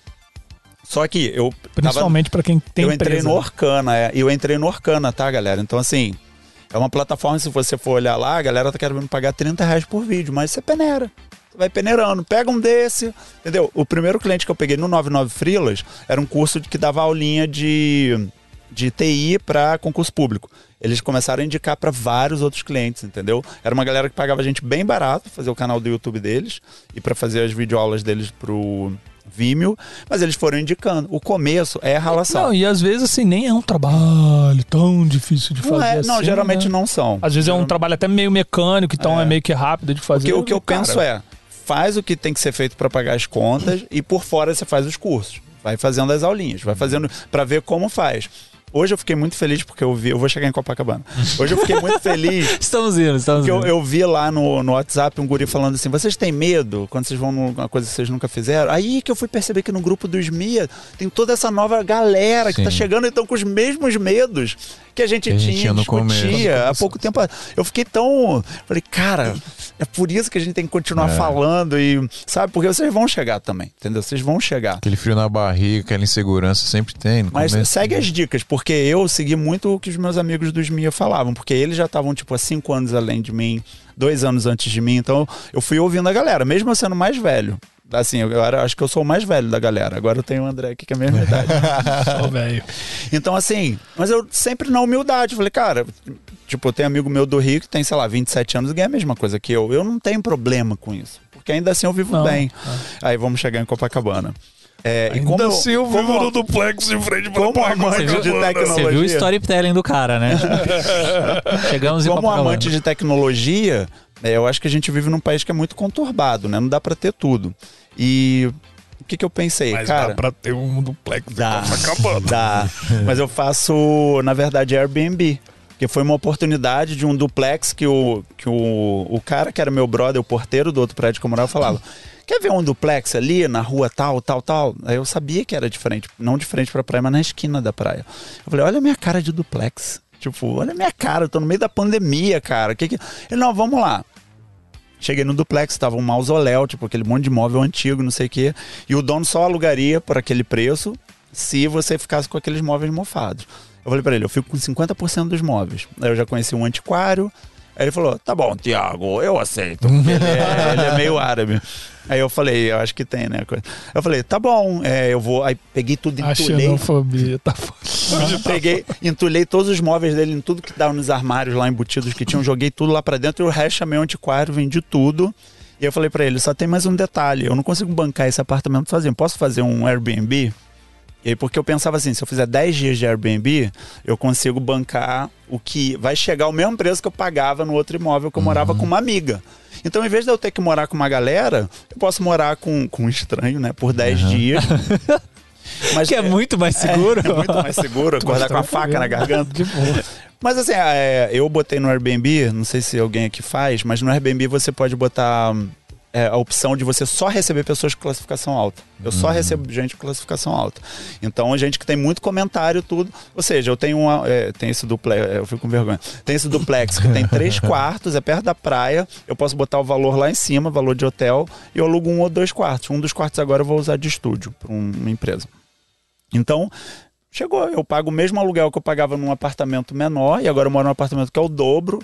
Só que eu Principalmente pra quem tem eu entrei empresa. no Orkana, é. E eu entrei no Orkana, tá, galera? Então, assim, é uma plataforma, se você for olhar lá, a galera tá querendo pagar 30 reais por vídeo, mas você peneira. Você vai peneirando, pega um desse, entendeu? O primeiro cliente que eu peguei no 99 Freelas era um curso que dava aulinha de, de TI para concurso público. Eles começaram a indicar para vários outros clientes, entendeu? Era uma galera que pagava a gente bem barato pra fazer o canal do YouTube deles e para fazer as videoaulas deles pro Vimeo, mas eles foram indicando. O começo é ralação. Não, e às vezes assim, nem é um trabalho tão difícil de fazer. Não, é, não assim, geralmente né? não são. Às vezes é um trabalho até meio mecânico, então é, meio que rápido de fazer. Porque o que eu Cara, penso é, faz o que tem que ser feito para pagar as contas e por fora você faz os cursos. Vai fazendo as aulinhas, vai fazendo para ver como faz. Hoje eu fiquei muito feliz porque eu vi, eu vou chegar em Copacabana. Hoje eu fiquei muito feliz Estamos indo, estamos porque eu, indo. eu vi lá no, no WhatsApp um guri falando assim: vocês têm medo quando vocês vão numa coisa que vocês nunca fizeram? Aí que eu fui perceber que no grupo dos MIA tem toda essa nova galera que tá chegando então com os mesmos medos que a gente Que a gente tinha, tinha no discutia há pouco tempo. Eu fiquei tão. Falei, cara, é por isso que a gente tem que continuar É. falando e. Sabe? Porque vocês vão chegar também, entendeu? Vocês vão chegar. Aquele frio na barriga, aquela insegurança sempre tem. Mas começo. segue as dicas, porque eu segui muito o que os meus amigos dos MIA falavam, porque eles já estavam, tipo, há cinco anos além de mim, dois anos antes de mim, então eu fui ouvindo a galera, mesmo eu sendo mais velho. Assim, eu era, acho que eu sou o mais velho da galera. Agora eu tenho o André aqui, que é a mesma idade. Ô, velho. Então, assim, mas eu sempre na humildade. Falei, cara, tipo, eu tenho amigo meu do Rio que tem, sei lá, 27 anos e ganha a mesma coisa que eu. Eu não tenho problema com isso. Porque ainda assim eu vivo Não, bem. Aí vamos chegar em Copacabana. É, e como, assim eu vivo como, no duplex em frente pra como amante de tecnologia. Você viu o storytelling do cara, né? Chegamos em Como Copacabana. amante de tecnologia, é, eu acho que a gente vive num país que é muito conturbado, né? Não dá pra ter tudo. E o que, que eu pensei, Mas cara? dá pra ter um duplex em Dá, Copacabana. dá. Mas eu faço, na verdade, Airbnb. Que foi uma oportunidade de um duplex que o, que o, o cara que era meu brother, o porteiro do outro prédio que eu morava, falava: Quer ver um duplex ali na rua tal, tal, tal? Aí eu sabia que era diferente, não de frente pra praia, mas na esquina da praia. Eu falei: Olha a minha cara de duplex. Tipo, olha a minha cara, eu tô no meio da pandemia, cara. Que que... Ele, não, vamos lá. Cheguei no duplex, tava um mausoléu, tipo aquele monte de móvel antigo, não sei o quê. E o dono só alugaria por aquele preço se você ficasse com aqueles móveis mofados. Eu falei pra ele, eu fico com 50% dos móveis. Aí eu já conheci um antiquário. Aí ele falou, tá bom, Tiago, eu aceito. Ele, é, ele é meio árabe. Aí eu falei, eu acho que tem, né? Eu falei, tá bom, é, eu vou. Aí peguei tudo, A entulhei. xenofobia tá foda. Peguei, entulhei todos os móveis dele em tudo que dava nos armários lá embutidos que tinham, joguei tudo lá pra dentro e o resto chamei o antiquário, vendi tudo. E eu falei pra ele, só tem mais um detalhe, eu não consigo bancar esse apartamento sozinho, posso fazer um Airbnb? E aí, porque eu pensava assim, se eu fizer 10 dias de Airbnb, eu consigo bancar o que vai chegar ao mesmo preço que eu pagava no outro imóvel que eu morava com uma amiga. Então, em vez de eu ter que morar com uma galera, eu posso morar com, com um estranho, né, por 10 dias. Mas Que é muito mais seguro. é muito mais seguro acordar com a faca na garganta. De boa. Mas assim, é, eu botei no Airbnb, não sei se alguém aqui faz, mas no Airbnb você pode botar é, a opção de você só receber pessoas com classificação alta. Eu só recebo gente com classificação alta. Então, gente que tem muito comentário, tudo. Ou seja, eu tenho uma. É, tem esse duplex, eu fico com vergonha. Tem esse duplex que tem três quartos, é perto da praia. Eu posso botar o valor lá em cima, valor de hotel, e eu alugo um ou dois quartos. Um dos quartos agora eu vou usar de estúdio para uma empresa. Então, chegou. Eu pago o mesmo aluguel que eu pagava num apartamento menor, e agora eu moro num apartamento que é o dobro.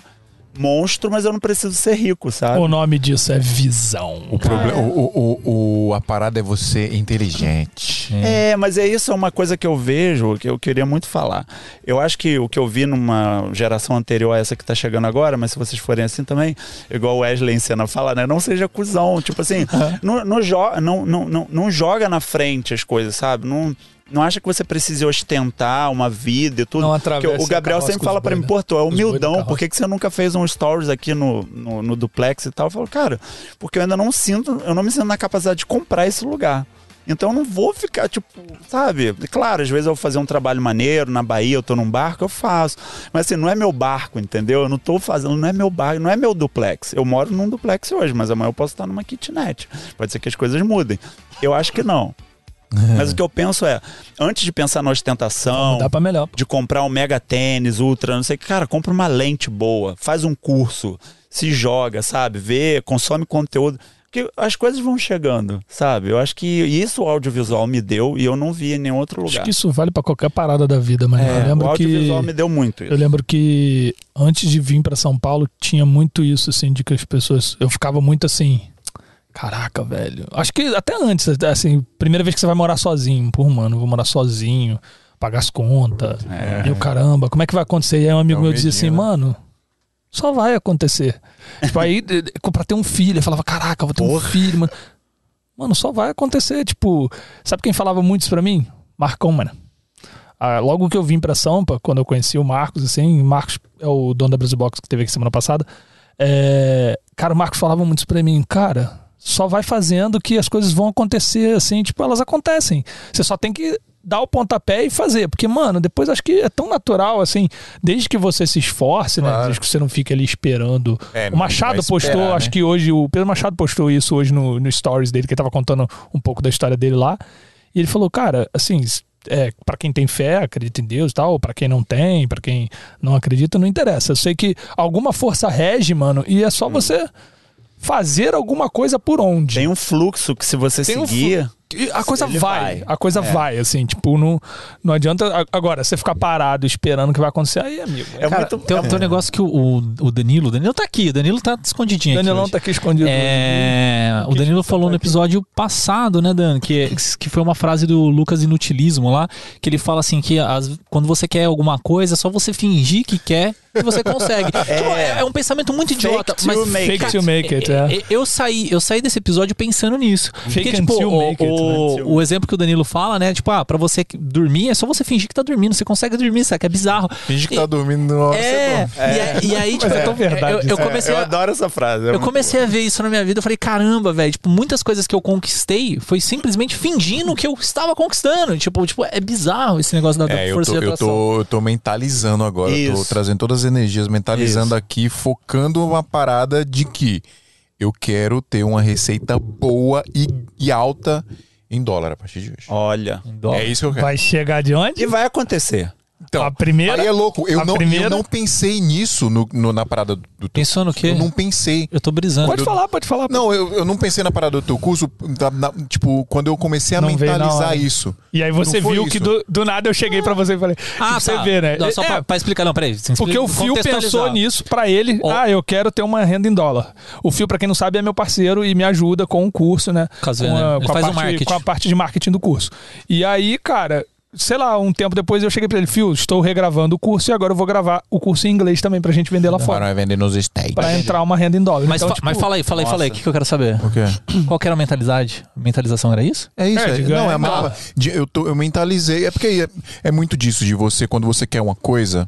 Monstro, mas eu não preciso ser rico, sabe? O nome disso é visão. O problema, o, o, o- a parada é você inteligente. É, mas é isso, é uma coisa que eu vejo, que eu queria muito falar. Eu acho que o que eu vi numa geração anterior a essa que tá chegando agora, mas se vocês forem assim também, igual o Wesley em cena fala, né? Não seja cuzão. Tipo assim, não, não, jo não, não, não, não joga na frente as coisas, sabe? Não. Não acha que você precise ostentar uma vida e tudo. Não Porque atravessa o Gabriel sempre fala boi, mim, pô, tu é humildão, por que, que você nunca fez um stories aqui no, no, no duplex e tal? Eu falo, cara, porque eu ainda não sinto, eu não me sinto na capacidade de comprar esse lugar. Então eu não vou ficar, tipo, sabe? Claro, às vezes eu vou fazer um trabalho maneiro na Bahia, eu tô num barco, eu faço. Mas assim, não é meu barco, entendeu? Eu não tô fazendo, não é meu barco, não é meu duplex. Eu moro num duplex hoje, mas amanhã eu posso estar numa kitnet. Pode ser que as coisas mudem. Eu acho que não. Mas o que eu penso é, antes de pensar na ostentação, melhor. de comprar um mega tênis, ultra, não sei o que, cara, compra uma lente boa, faz um curso, se joga, sabe? Vê, consome conteúdo. Porque as coisas vão chegando, sabe? Eu acho que isso o audiovisual me deu e eu não vi em nenhum outro Acho lugar. que isso vale pra qualquer parada da vida, mas É, eu lembro o que audiovisual me deu muito isso. eu lembro que antes de vir pra São Paulo tinha muito isso assim de que as pessoas eu ficava muito assim, caraca, velho. Acho que até antes, assim, primeira vez que você vai morar sozinho, pô, mano, vou morar sozinho, pagar as contas. É. E o caramba, como é que vai acontecer? E aí um amigo É um meu dizia assim, né? mano, só vai acontecer. tipo, aí pra ter um filho, eu falava, caraca, vou ter um Porra. filho, mano. Mano, só vai acontecer. Tipo, sabe quem falava muito isso pra mim? Marcão, mano. Ah, logo que eu vim pra Sampa, quando eu conheci o Marcos, assim, o Marcos é o dono da Brasil Box que teve aqui semana passada. é, cara, o Marcos falava muito isso pra mim, cara, só vai fazendo que as coisas vão acontecer, assim, tipo, elas acontecem. Você só tem que dar o pontapé e fazer. Porque, mano, depois acho que é tão natural, assim, desde que você se esforce, né? Claro. Desde que você não fique ali esperando. É, o Machado postou, esperar, acho né? que hoje, o Pedro Machado postou isso hoje no, no stories dele, que ele tava contando um pouco da história dele lá. E ele falou, cara, assim, é, para quem tem fé, acredita em Deus e tal, pra quem não tem, pra quem não acredita, não interessa. Eu sei que alguma força rege, mano, e é Hum. só você fazer alguma coisa por onde. Tem um fluxo que se você Tem um seguir. E a coisa vai, vai. a coisa É. vai, assim, tipo, não, não adianta. Agora, você ficar parado esperando o que vai acontecer, aí, amigo. É Cara, muito. tem, é tem um negócio que o, o, o Danilo, o Danilo tá aqui, o Danilo tá escondidinho O aqui. Danilão tá aqui escondido. É, o Danilo falou no tá aqui. episódio passado, né, Dan? Que, que foi uma frase do Lucas Inutilismo lá, que ele fala assim que as- quando você quer alguma coisa, é só você fingir que quer e você consegue. Tipo, é, é um pensamento muito Fake idiota, till mas make Fake it. to make it, é. é, eu saí, eu saí desse episódio pensando nisso. Porque, tipo, until o, make it, o- né? o exemplo que o Danilo fala, né? Tipo, ah, pra você que- dormir, é só você fingir que tá dormindo. Você consegue dormir, sabe? É bizarro. Finge que tá dormindo hora que É, dorme. e, aí- tipo, é tão verdade eu, eu isso. comecei eu a, adoro essa frase. é eu comecei a ver isso na minha vida. Eu falei, caramba, velho. Tipo, muitas coisas que eu conquistei foi simplesmente fingindo que eu estava conquistando. Tipo, tipo é bizarro esse negócio da, É, eu força tô, de eu, atração. tô, eu tô mentalizando agora. Eu tô Isso. trazendo todas as energias, mentalizando Isso. aqui, focando uma parada de que eu quero ter uma receita boa e, e alta em dólar a partir de hoje. Olha. É isso que eu quero. Vai chegar de onde? E vai acontecer. Então, a primeira. Aí é louco. Eu não, primeira- eu não pensei nisso no, no- na parada do teu Pensou no quê? Eu não pensei. Eu tô brisando. Pode falar, pode falar. Não, eu, eu não pensei na parada do teu curso, da- na- tipo, quando eu comecei a Não na mentalizar isso. E aí você viu isso. que do, do nada eu cheguei pra você e falei. Ah, tipo, você tá. vê, né? Não, só É, pra, pra explicar, não, peraí. você Porque explica- o Fio pensou nisso pra ele. Ó. Ah, eu quero ter uma renda em dólar. O Fio, pra quem não sabe, é meu parceiro e me ajuda com o curso, né? Caso com, é, né? a, Ele com, a faz o parte, marketing. com a parte de marketing do curso. E aí, cara, sei lá, um tempo depois eu cheguei pra ele, Fio, estou regravando o curso e agora eu vou gravar o curso em inglês também pra gente vender lá Agora fora. vai vender nos States. Pra entrar uma renda em dólar. Mas, Então, fa- tipo, mas fala aí, fala aí, fala aí. O que, que eu quero saber? O quê? Qual que era a mentalidade? Mentalização era isso? É isso, É, é, não, é uma, dólar. de- eu, tô- eu mentalizei. É porque é, é muito disso, de você, quando você quer uma coisa,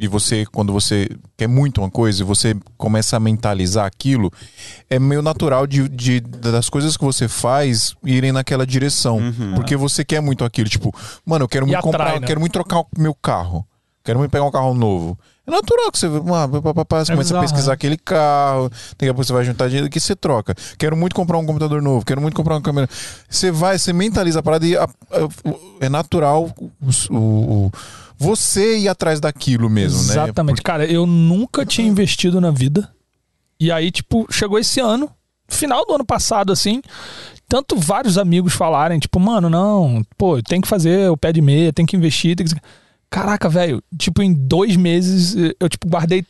e você, quando você quer muito uma coisa, e você começa a mentalizar aquilo, é meio natural de, de- das coisas que você faz irem naquela direção. Porque você quer muito aquilo. Tipo, mano, eu quero E muito atrai, comprar, né? quero muito trocar o meu carro. Quero muito pegar um carro novo. É natural que você, ah, pá, pá, pá, você É começa a bizarro, pesquisar né? aquele carro, daqui a pouco você vai juntar dinheiro que você troca. Quero muito comprar um computador novo, quero muito comprar uma câmera. Você vai, você mentaliza a parada e a- a- é natural o- o- você ir atrás daquilo mesmo, né? Exatamente. Cara, eu nunca tinha investido na vida. E aí, tipo, chegou esse ano, final do ano passado, assim. Tanto vários amigos falarem, tipo, mano, não, pô, tem que fazer o pé de meia, tem que investir. Tem que... Caraca, velho, tipo, em dois meses eu, tipo, guardei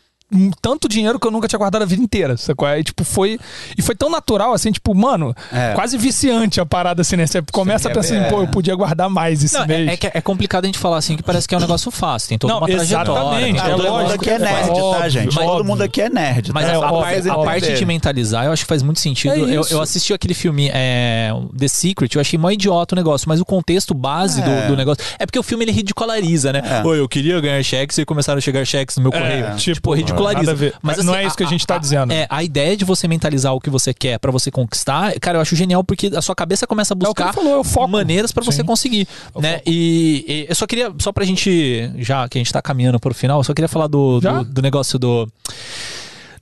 tanto dinheiro que eu nunca tinha guardado a vida inteira, sacou? Aí, tipo, foi. E foi tão natural, assim, tipo, mano, É. quase viciante a parada, assim, né? Você começa é a pensar, bem- assim, pô, eu podia guardar mais esse Não, mês. é, é que é complicado a gente falar assim, que parece que é um negócio fácil. Tem toda Não, uma trajetória. exatamente, tem é todo todo- mundo lógico, aqui é é nerd, tá, gente? mas- Todo mundo aqui é nerd. Mas tá? a, É, a óbvio, parte, a parte de mentalizar, eu acho que faz muito sentido. É eu, eu assisti aquele filme é, The Secret, eu achei mó idiota o negócio, mas o contexto base do, É. do negócio. É porque o filme ele ridiculariza, né? É. Oi, eu queria ganhar cheques e começaram a chegar cheques no meu correio. É, tipo, tipo, ridiculariza. Nada a ver. Mas não é isso que a gente tá dizendo. É, a ideia de você mentalizar o que você quer pra você conquistar, cara, eu acho genial porque a sua cabeça começa a É buscar falou, é foco. maneiras pra você conseguir, né? E, e eu só queria, só pra gente, já que a gente tá caminhando pro final, eu só queria falar do, do, do negócio do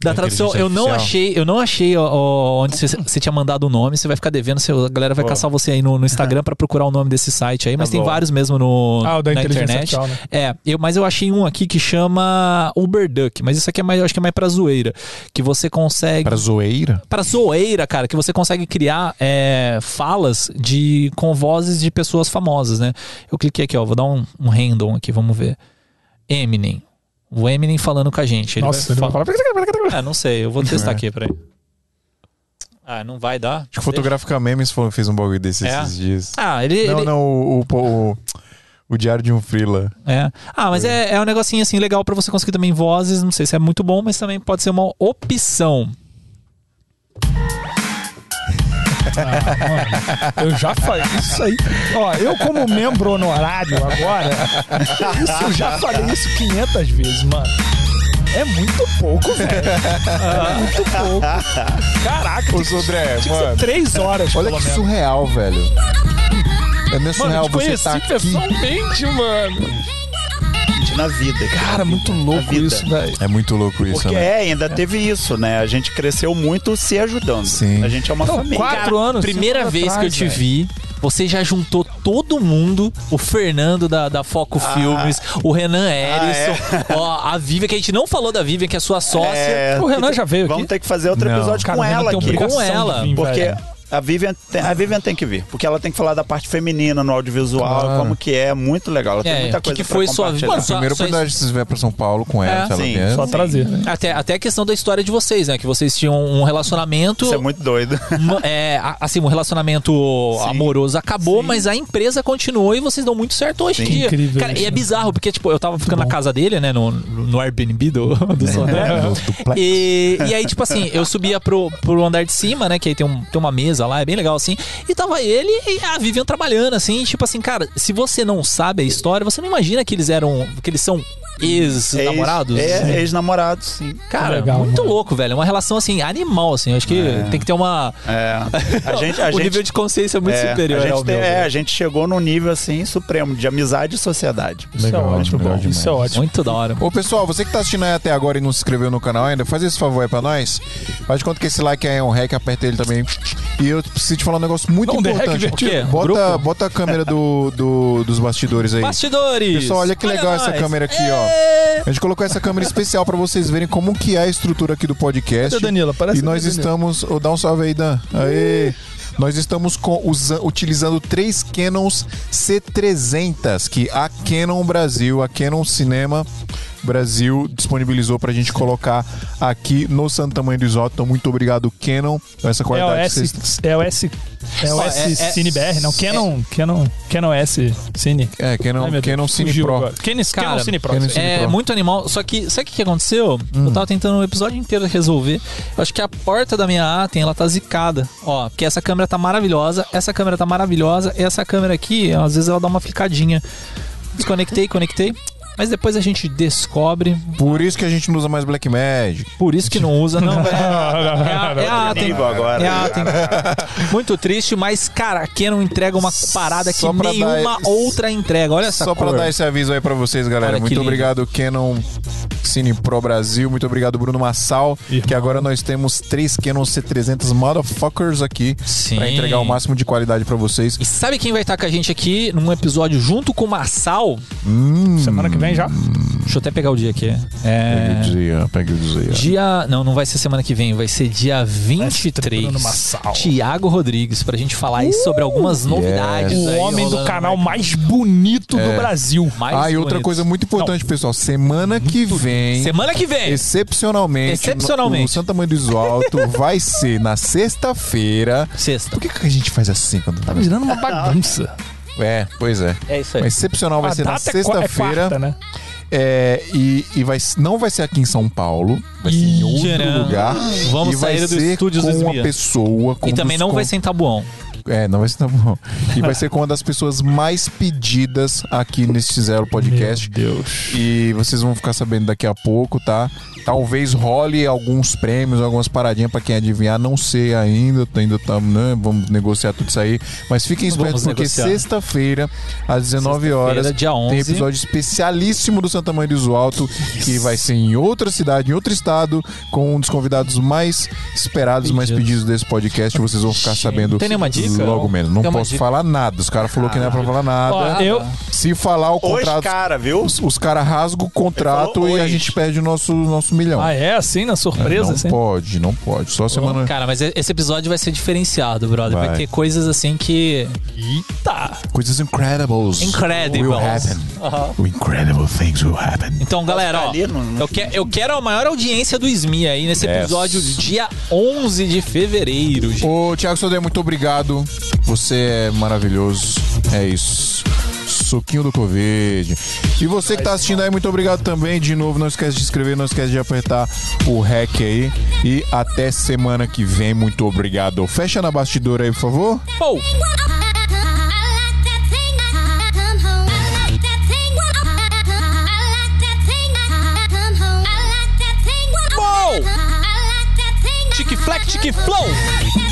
Da tradução, eu não achei, eu não achei ó, ó, onde você, tinha mandado o nome. Você vai ficar devendo, você- a galera vai Boa. caçar você aí no, no Instagram pra procurar o nome desse site aí, mas Tá tem bom. vários mesmo no, Ah, o da na inteligência internet. artificial, né? É, eu, mas eu achei um aqui que chama Uberduck, mas isso aqui é mais, eu acho que é mais pra zoeira, que você consegue Pra zoeira? para zoeira, cara, que você consegue criar é, falas de com vozes de pessoas famosas, né? Eu cliquei aqui, ó, vou dar um, um random aqui, vamos ver. Eminem. O Eminem falando com a gente. Ele Nossa, ele vai vai falar. falar. Ah, não sei, eu vou testar É. aqui, peraí. Ah, não vai dar? Acho que Fotografica Memes fez um bagulho desse É? esses dias. Ah, ele. Não, ele- não, o, o, o, o Diário de um Frila. É. Ah, mas é, é um negocinho assim legal pra você conseguir também vozes. Não sei se é muito bom, mas também pode ser uma opção. Eu já falei isso aí. Ó, eu como membro honorário agora, isso, eu já falei isso 500 vezes, mano. É muito pouco, velho. É muito pouco. Caraca, Ô, Sodré, mano. três horas, Olha que menos. surreal, velho. É meio Mano, surreal eu te você conheci tá aqui. pessoalmente, mano. Na vida. Cara, muito louco vida. isso, velho. É muito louco isso, Porque né? é, ainda teve isso, né? A gente cresceu muito se ajudando. Sim. A gente é uma Não, família. quatro anos. Primeira vez anos que eu atrás, te velho. vi, você já juntou todo mundo, o Fernando da, da Foco Filmes, o Renan Erison, ó, a Vivian, que a gente não falou da Vivian, que é sua sócia. É, O Renan já veio Vamos aqui. ter que fazer outro Não. episódio Cara, com ela aqui. Com ela, vir, Porque velho. A Vivian, tem, a Vivian tem que vir. Porque ela tem que falar da parte feminina no audiovisual, Claro. como que é. Muito legal. Ela tem É, muita que coisa que pra foi sua compartilhar. Mano, primeira só- só oportunidade de vocês vierem pra São Paulo com ela, É, se ela sim, vier. Só trazer. né? Até, até a questão da história de vocês, né? Que vocês tinham um relacionamento. Isso é muito doido. ma- é, a- assim, um relacionamento Sim. amoroso acabou, Sim. mas a empresa continuou e vocês dão muito certo hoje em Sim. dia. Incrível Cara, isso, e é né? bizarro, porque, tipo, eu tava ficando na casa dele, né? No, no Airbnb do, do Sodré. E, e aí, tipo assim, eu subia pro, pro andar de cima, né? Que aí tem, um, tem uma mesa lá, é bem legal assim. E tava ele e a Vivian trabalhando, assim. Tipo assim, cara, se você não sabe a história, você não imagina que eles eram. que eles são ex-namorados. Ex- É, ex-namorados, sim. Cara, Legal, muito mano. louco, velho. É uma relação assim, animal, assim. Eu acho que tem que ter uma. É. A gente, a o gente, nível de consciência é muito é, superior a gente ao tem- meu. é, a gente chegou num nível assim supremo de amizade e sociedade. Isso Legal, é ótimo, bom. demais. Isso é ótimo. Muito da hora. Ô pessoal, você que tá assistindo aí até agora e não se inscreveu no canal ainda, faz esse favor aí pra nós. Faz de conta que esse like aí é um rec, aperta ele também. E eu preciso te falar um negócio muito Não, importante. quê? Bota, bota a câmera do, do- dos bastidores aí. Bastidores! Pessoal, olha que legal essa nós. câmera aqui, ó. A gente colocou essa câmera especial pra vocês verem como que é a estrutura aqui do podcast. Cadê Danila? Parece e nós a Danila. estamos. Ô, dá um salve aí, Dan. Aê! Nós estamos com, usa- utilizando três Canons C300 que a Canon Brasil, a Canon Cinema Brasil disponibilizou pra gente colocar aqui no Santo Tamanho do Isoto. Então, muito obrigado, Canon. Então, Essa É o qualidade S, é o S, é o Ó, S é- é- Cine BR, não, Canon, Canon, Canon S Cine. É, Canon, Ai, Canon Cine fugiu Pro. Canon, Cara, Canon Cine Pro. Canon. Cine É Pro. muito animal. Só que, sabe o que, que aconteceu? Eu tava tentando o episódio inteiro resolver. Eu acho que a porta da minha Atem, ela tá zicada. Ó, porque essa câmera tá maravilhosa, essa câmera tá maravilhosa, essa câmera aqui, às vezes ela dá uma flicadinha. Desconectei, conectei. Mas depois a gente descobre. Por isso que a gente não usa mais Black Magic. Por isso que não usa, não, velho. É, a- é a Atem. É a Atem. Muito triste, mas, cara, a Canon entrega uma parada que nenhuma dar- outra entrega. Olha essa Só cor. pra dar esse aviso aí pra vocês, galera. Olha Muito lindo. obrigado, Canon Cine Pro Brasil. Muito obrigado, Bruno Massal. Irmão. Que agora nós temos três Canon C300 motherfuckers aqui Sim. pra entregar o máximo de qualidade pra vocês. E sabe quem vai estar com a gente aqui num episódio junto com o Massal? Hum. Semana que vem já. Deixa eu até pegar o dia aqui. Pegue o É. dia, pegue o dia. Dia. Não, não vai ser semana que vem, vai ser dia 23. Bruno Massal. Tiago Rodrigues, pra gente falar aí sobre algumas novidades. O homem do canal mais bonito do Brasil. mais Ah, e outra bonito. coisa muito importante, pessoal. Semana que vem. Semana que vem. Excepcionalmente, Excepcionalmente. no, o Santa Mãe do Alto vai ser na sexta-feira. Sexta. Por que, que a gente faz assim quando Tá virando uma bagunça. É, pois é. É isso aí. Mas excepcional vai A ser na é é sexta-feira. quarta, né? É, e e vai, não vai ser aqui em São Paulo, vai ser em outro Tcharam. lugar. Vamos e vai sair do ser estúdios com uma pessoa. Com E também dos não com- vai ser em Tabuão. É, não vai ser tá bom. E vai ser com uma das pessoas mais pedidas aqui nesse Zero Podcast. Meu Deus. E vocês vão ficar sabendo daqui a pouco, tá? Talvez role alguns prêmios, algumas paradinhas pra quem adivinhar. Não sei ainda, ainda estamos, né? Vamos negociar tudo isso aí. Mas fiquem espertos porque sexta-feira, às 19 horas, dia 11. tem episódio especialíssimo do Santa Maria do Alto, que vai ser em outra cidade, em outro estado, com um dos convidados mais esperados, mais Pedidos. pedidos desse podcast. Vocês vão ficar sabendo Tem nenhuma dica? logo menos. Não posso dica? falar nada. Os caras falaram que não é pra falar nada. Ó, eu, Se falar o Os contrato, cara, viu? os, os caras rasgam o contrato e a gente perde o nosso, nosso milhão. ah, é assim, na surpresa, não assim? pode, não pode. Só semana. Cara, mas esse episódio vai ser diferenciado, brother. Vai, Vai. ter coisas assim que. Eita! Coisas incredibles. Incredibles. Will happen. Incredible things will happen. Então, galera, ó, ali eu, que- eu quero a maior audiência do SMI aí nesse Yes. episódio dia 11 de fevereiro. gente. Ô, Thiago Sodré, muito obrigado. Você é maravilhoso. É isso. Suquinho do Covid. E você que tá assistindo aí, muito obrigado também. De novo, não esquece de inscrever, não esquece de apertar o REC aí. E até semana que vem. Muito obrigado. Fecha na bastidora aí, por favor. Wow! Tique Fleck, Tique Flow!